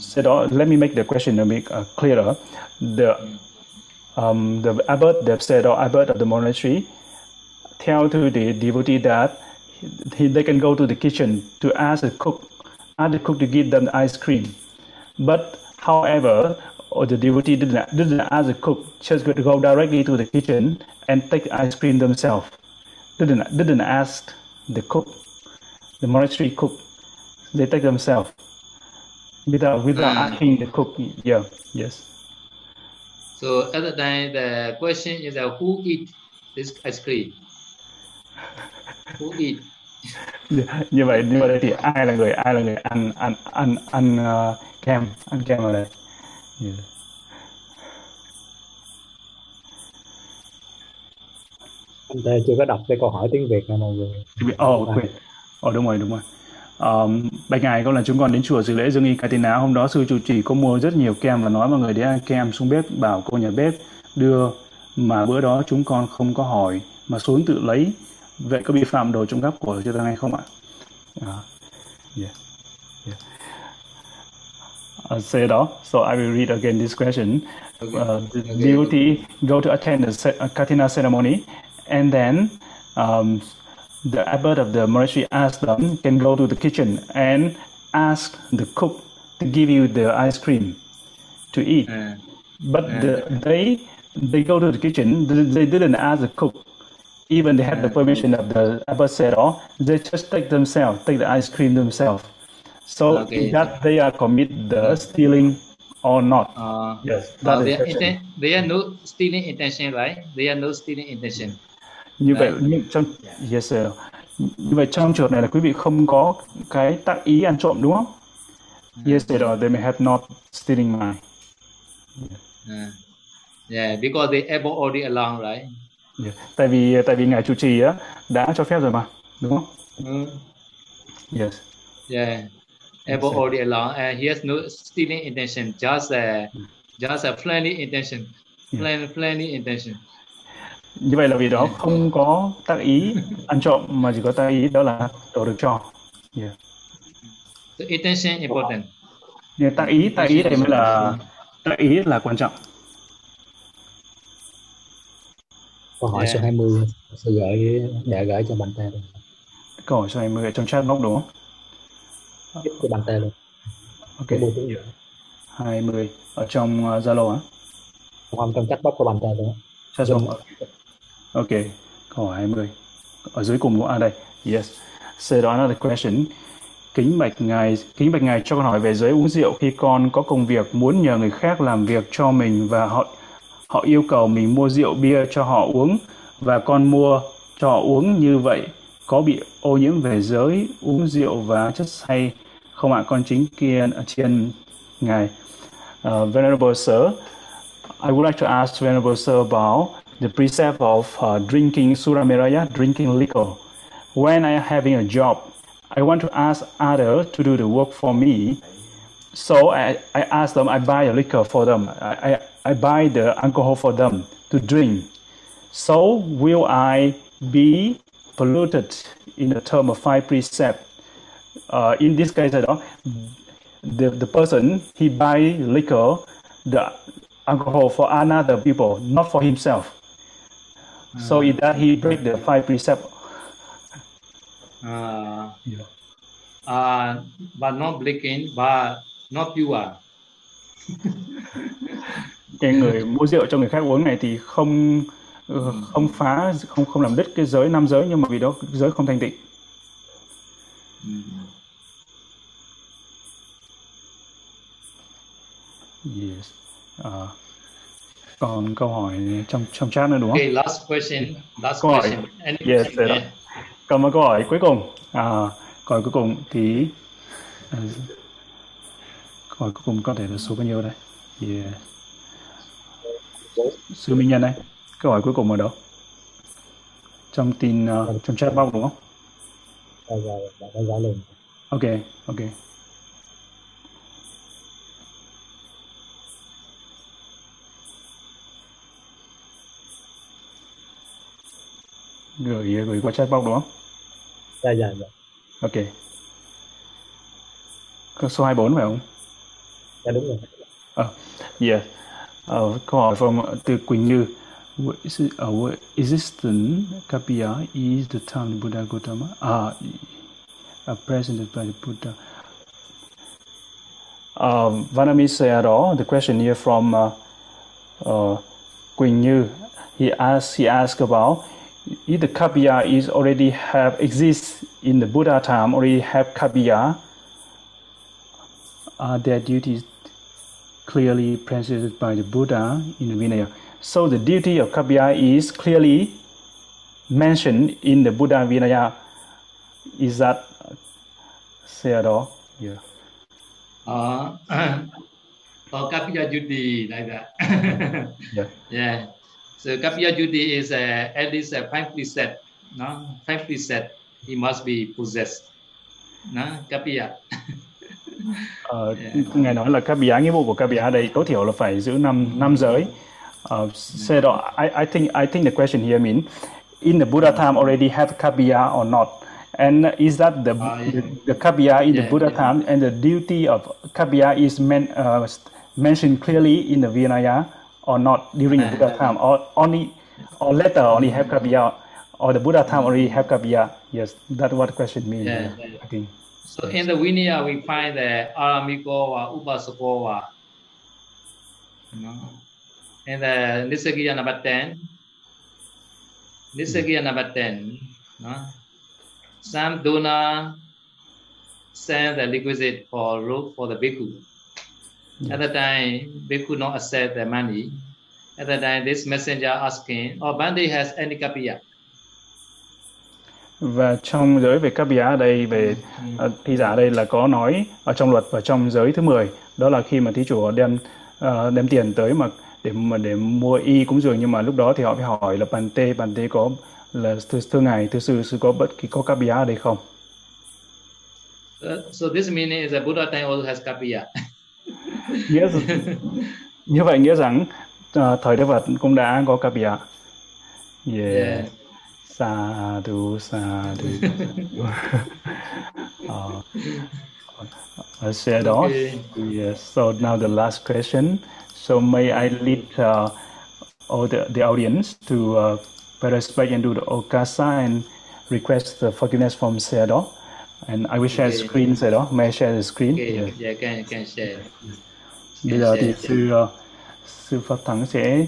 Speaker 2: So let me make the question a bit uh, clearer. The um, the abbot, the said or abbot of the monastery, tell to the devotee that he, they can go to the kitchen to ask the cook, ask the cook to give them the ice cream. But however, the devotee didn't, didn't ask the cook, just go directly to the kitchen and take ice cream themselves. Didn't didn't ask the cook, the monastery cook. They take themselves without without mm. asking the cook. Yeah, yes.
Speaker 3: So at the time, the question is uh, who eat this ice cream? Who eat?
Speaker 2: như, vậy như vậy thì ai là người ai là người ăn ăn ăn ăn uh, kem ăn kem ở đây yeah.
Speaker 4: anh Tê chưa có đọc cái câu hỏi tiếng Việt nha mọi người
Speaker 2: Ồ, oh, quên. Ồ, đúng rồi, đúng rồi. Um, bạch ngài có lần chúng con đến chùa dự lễ dương y Katina hôm đó sư trụ trì có mua rất nhiều kem và nói mọi người đi ăn kem xuống bếp bảo cô nhà bếp đưa mà bữa đó chúng con không có hỏi mà xuống tự lấy vậy có vi phạm đồ trộm cắp của chư tăng hay không ạ? Uh, yeah. Yeah. Uh, đó. So I will read again this question.
Speaker 3: Okay.
Speaker 2: Uh, the
Speaker 3: Okay.
Speaker 2: devotee go to attend the uh, Katina ceremony and then um, the abbot of the monastery asked them can go to the kitchen and ask the cook to give you the ice cream to eat
Speaker 3: Uh,
Speaker 2: but the, they they go to the kitchen they, they didn't ask the cook even they had the permission of the abbot said oh they just take themselves take the ice cream themselves so
Speaker 3: Okay.
Speaker 2: that they are commit the stealing or not
Speaker 3: uh,
Speaker 2: yes that
Speaker 3: uh,
Speaker 2: is
Speaker 3: they, inten- they are no stealing intention, right? They are no stealing intention.
Speaker 2: như vậy
Speaker 3: Đấy.
Speaker 2: như trong yes sir. như vậy trong trường này là quý vị không có cái tác ý ăn trộm đúng không yes sir, they may have not stealing mind
Speaker 3: Uh, yeah, because they able already along, right?
Speaker 2: yeah. tại vì tại vì ngài chủ trì á đã cho phép rồi mà đúng không
Speaker 3: Mm.
Speaker 2: yes
Speaker 3: Yeah,
Speaker 2: Yes, sir.
Speaker 3: already along, and he has no stealing intention, just a just a friendly intention,
Speaker 2: Yeah.
Speaker 3: friend, friendly intention.
Speaker 2: như vậy là vì đó không có tác ý ăn trộm mà chỉ có tác ý đó là đồ được cho yeah.
Speaker 3: So intention important.
Speaker 2: nhưng tác ý tác ý đây mới là tác ý là quan trọng
Speaker 4: câu hỏi số
Speaker 3: Yeah.
Speaker 4: 20 sư gửi để gửi cho bạn luôn
Speaker 2: câu hỏi số 20 ở trong chat box đúng không
Speaker 4: giúp cho bạn Tê luôn
Speaker 2: ok
Speaker 4: buổi tiếng Việt
Speaker 2: 20 ở trong uh, Zalo á
Speaker 4: không trong chat box của bạn Tê luôn
Speaker 2: chat box Ok, câu hỏi 20. Ở dưới cùng của à đây. Yes. So đó another question. Kính bạch ngài, kính bạch ngài cho con hỏi về giới uống rượu khi con có công việc muốn nhờ người khác làm việc cho mình và họ họ yêu cầu mình mua rượu bia cho họ uống và con mua cho họ uống như vậy có bị ô nhiễm về giới uống rượu và chất say không ạ con chính chiên ngài uh, venerable sir I would like to ask Venerable Sir about the precept of uh, drinking Suramiraya, drinking liquor. When I am having a job, I want to ask others to do the work for me. So I, I ask them, I buy a liquor for them. I, I, I buy the alcohol for them to drink. So will I be polluted in the term of five precept? Uh, in this case, đó, the, the person, he buy liquor, the alcohol for another people, not for himself. So in that he break the five precept.
Speaker 3: Uh,
Speaker 2: Yeah.
Speaker 3: uh, but not breaking, but not pure.
Speaker 2: Cái người mua rượu cho người khác uống này thì không không phá không không làm đứt cái giới năm giới nhưng mà vì đó giới không thanh tịnh. Yes. Ờ, còn câu hỏi trong trong chat nữa đúng không?
Speaker 3: Okay, last question. Last
Speaker 2: Câu hỏi.
Speaker 3: question. Any
Speaker 2: Yes,
Speaker 3: question?
Speaker 2: sir. Còn một câu hỏi cuối cùng. À, câu hỏi cuối cùng thì à, câu hỏi cuối cùng có thể là số bao nhiêu đây? Yeah. Sư Minh Nhân đây. Câu hỏi cuối cùng ở đâu? Trong tin uh, trong chat box đúng không? Ok, ok. Gửi gửi qua chat box đúng không?
Speaker 4: dạ dạ dạ
Speaker 2: Ok. Có số 24 phải không?
Speaker 4: dạ đúng rồi
Speaker 2: Uh, yeah. Uh, câu hỏi from từ Quỳnh Như. What is it, uh, what existence Kapya is the term Buddha Gautama uh, uh, presented by the Buddha. Um, Vanami Sayadaw, the question here from uh, uh, Quỳnh Như. He asked, he asked about if the Kapya is already have exists in the Buddha time, already have Kapya, are their duties clearly presented by the Buddha in the Vinaya. So the duty of Kapiya is clearly mentioned in the Buddha Vinaya. Is that said all? Yeah.
Speaker 3: Uh, for Kapiya duty like that.
Speaker 2: yeah.
Speaker 3: Yeah. So Kapiya duty is uh, at least a five preset. No, five preset. He must be possessed. No, Kapiya.
Speaker 2: Uh, ngài nói là các nghĩa vụ của các đây tối thiểu là phải giữ năm năm giới. Uh, said, I, I think I think the question here mean in the Buddha time already have kapiya or not, and is that the
Speaker 3: uh, yeah.
Speaker 2: the, the kapiya in
Speaker 3: yeah,
Speaker 2: the Buddha
Speaker 3: yeah.
Speaker 2: time and the duty of kapiya is men, uh, mentioned clearly in the Vinaya or not during the Buddha time or only or later only have kapiya or the Buddha time already have kapiya? Yes, that's what the question means.
Speaker 3: Yeah,
Speaker 2: yeah. I think.
Speaker 3: So in the Vinaya, we find the Aramikova, Upasakova. You know? And the Nisagiya number 10. Nisagiya number 10. No? Some donor send the requisite for rope for the bhikkhu. At the time, bhikkhu not accept the money. At the time, this messenger asking, oh, Bandi has any kapiya?
Speaker 2: Và trong giới về bìa ở đây về uh, thi giả đây là có nói ở trong luật và trong giới thứ 10 đó là khi mà thí chủ đem uh, đem tiền tới mà để mà để mua y cúng dường nhưng mà lúc đó thì họ phải hỏi là bàn tê bàn tê có là thưa, thưa ngài thưa sư sư có bất kỳ có bìa ở đây không
Speaker 3: So, so this meaning is that Buddha time also has kapiya.
Speaker 2: nghĩa như vậy nghĩa rằng uh, thời Đức Phật cũng đã có các bìa yeah.
Speaker 3: Yeah.
Speaker 2: Sadhu, sadhu. uh, I said off.
Speaker 3: Okay.
Speaker 2: Yes. So now the last question. So may I lead uh, all the, the audience to uh, pay respect and do the okasa and request the forgiveness from Sayadaw. And I will share screen, Sayadaw. May I share the screen?
Speaker 3: Okay,
Speaker 2: Yes.
Speaker 3: yeah, can can share.
Speaker 2: Bây giờ thì
Speaker 3: Yes, yes,
Speaker 2: sư uh, sư Pháp Thắng sẽ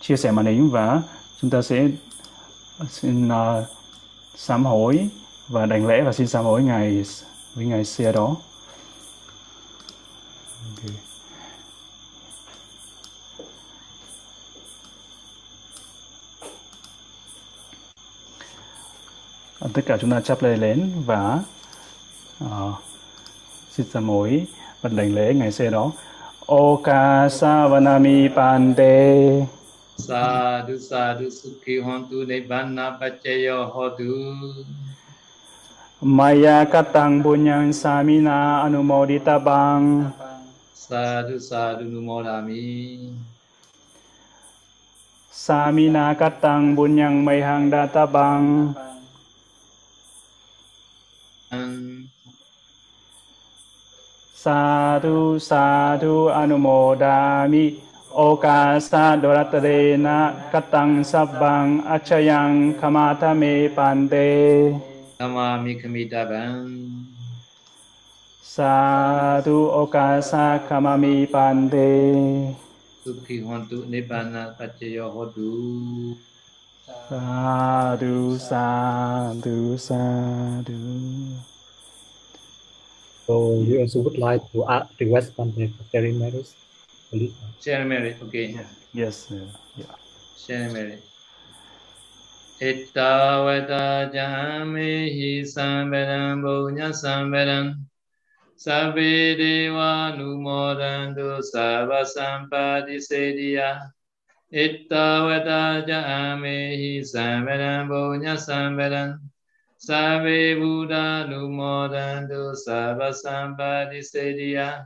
Speaker 2: chia sẻ màn hình và chúng ta sẽ xin uh, sám hối và đảnh lễ và xin sám hối ngài với ngài xe đó. Okay. Tất cả chúng ta chắp tay lên và uh, xin sám hối và đảnh lễ ngài xe đó. Oka savanami pante
Speaker 3: Sadhu sadhu sukhi hontu nibbana paccaya hotu.
Speaker 2: Maya katang bunyang samina anumoditabang
Speaker 3: Sadhu sadhu numodami.
Speaker 2: Samina katang bunyang mayhang Satu Satu anumodami. Oka sa doratrena katang sabbang acayang kamata me
Speaker 3: pande. Nama
Speaker 2: mikami dabang. Satu oka sa kamami pande.
Speaker 3: Suki hontu nebana pacayo hodu.
Speaker 2: Satu Satu Satu sadu.
Speaker 4: So you also would like to add, request something for Terry Matters? Please.
Speaker 3: Share merit, okay.
Speaker 2: Yes, uh, yeah.
Speaker 3: Share merit. Ittavata jamehi samvedam bunya samvedam Sabbe deva numodantu sabba sampadi sediya Ittavata jamehi samvedam bunya samvedam Sabbe buddha numodantu sabba sampadi sediya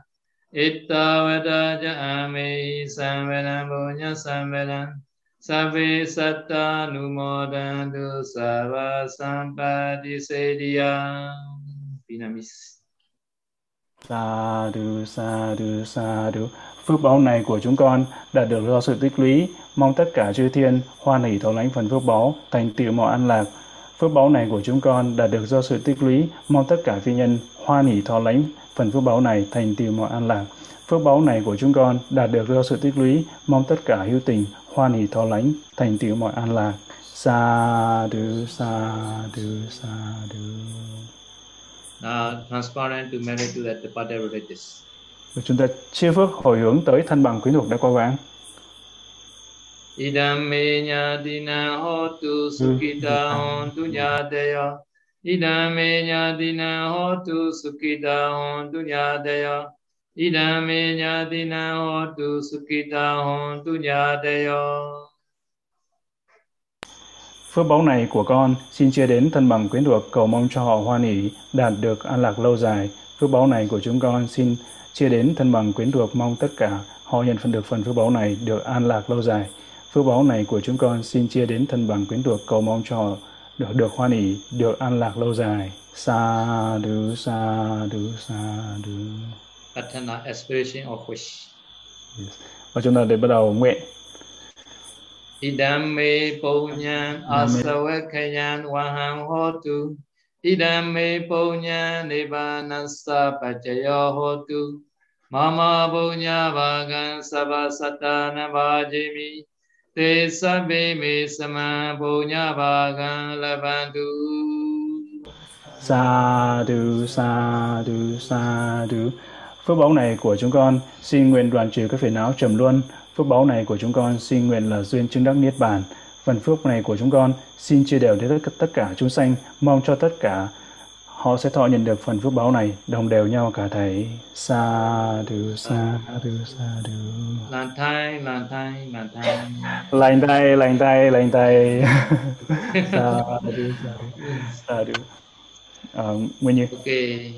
Speaker 3: Ittavata jamehi samvedam bunya samvedam Sabe satta numodantu sava sampadi sediya. Vinamis
Speaker 2: Sadhu, sadhu, sadhu. Phước báu này của chúng con đã được do sự tích lũy, mong tất cả chư thiên hoan hỷ thấu lãnh phần phước báu, thành tựu mọi an lạc. Phước báu này của chúng con đã được do sự tích lũy, mong tất cả phi nhân hoan hỷ thọ lãnh phần phước báu này, thành tựu mọi an lạc. Phước báu này của chúng con đã được do sự tích lũy, mong tất cả hữu tình hoan hỷ thọ lãnh, thành tựu mọi an lạc. Sadhu, sadhu, sadhu.
Speaker 3: Now transparent to merit to that.
Speaker 2: Và chúng ta chia phước hồi hướng tới thân bằng quyến thuộc đã qua vãng.
Speaker 3: Idame nyadina hotu sukita hontu nyadeya. Idame nyadina hotu sukita hontu nyadeya. Idame nyadina hotu sukita hontu nyadeya.
Speaker 2: Phước báu này của con xin chia đến thân bằng quyến thuộc cầu mong cho họ hoan hỷ đạt được an lạc lâu dài. Phước báu này của chúng con xin chia đến thân bằng quyến thuộc mong tất cả họ nhận phần được phần phước báu này được an lạc lâu dài. Phước báu này của chúng con xin chia đến thân bằng quyến thuộc cầu mong cho họ được được hoan hỷ, được an lạc lâu dài. Sa du sa du sa du.
Speaker 3: Aspiration of wish.
Speaker 2: Yes. Và chúng ta để bắt đầu nguyện.
Speaker 3: Idame punyan asawakayan waham hotu. Idame punyan nibanasa pachayo hotu. Mama punya vagan sabasatana vajimi. Te sabbe me sama punya vagan labantu.
Speaker 2: Sa du sa du sa du. Phước báu này của chúng con xin nguyện đoàn trừ các phiền não trầm luân. Phước báu này của chúng con xin nguyện là duyên chứng đắc niết bàn. Phần phước này của chúng con xin chia đều đến tất cả chúng sanh, mong cho tất cả họ sẽ thọ nhận được phần phước báu này đồng đều nhau cả thầy. Sa du sa du sa du
Speaker 3: Lan thai, lan thai, lan thai.
Speaker 2: lành tay lành tay lành tay sa du sa du sa du Ờ, Nguyên Như.
Speaker 3: Okay.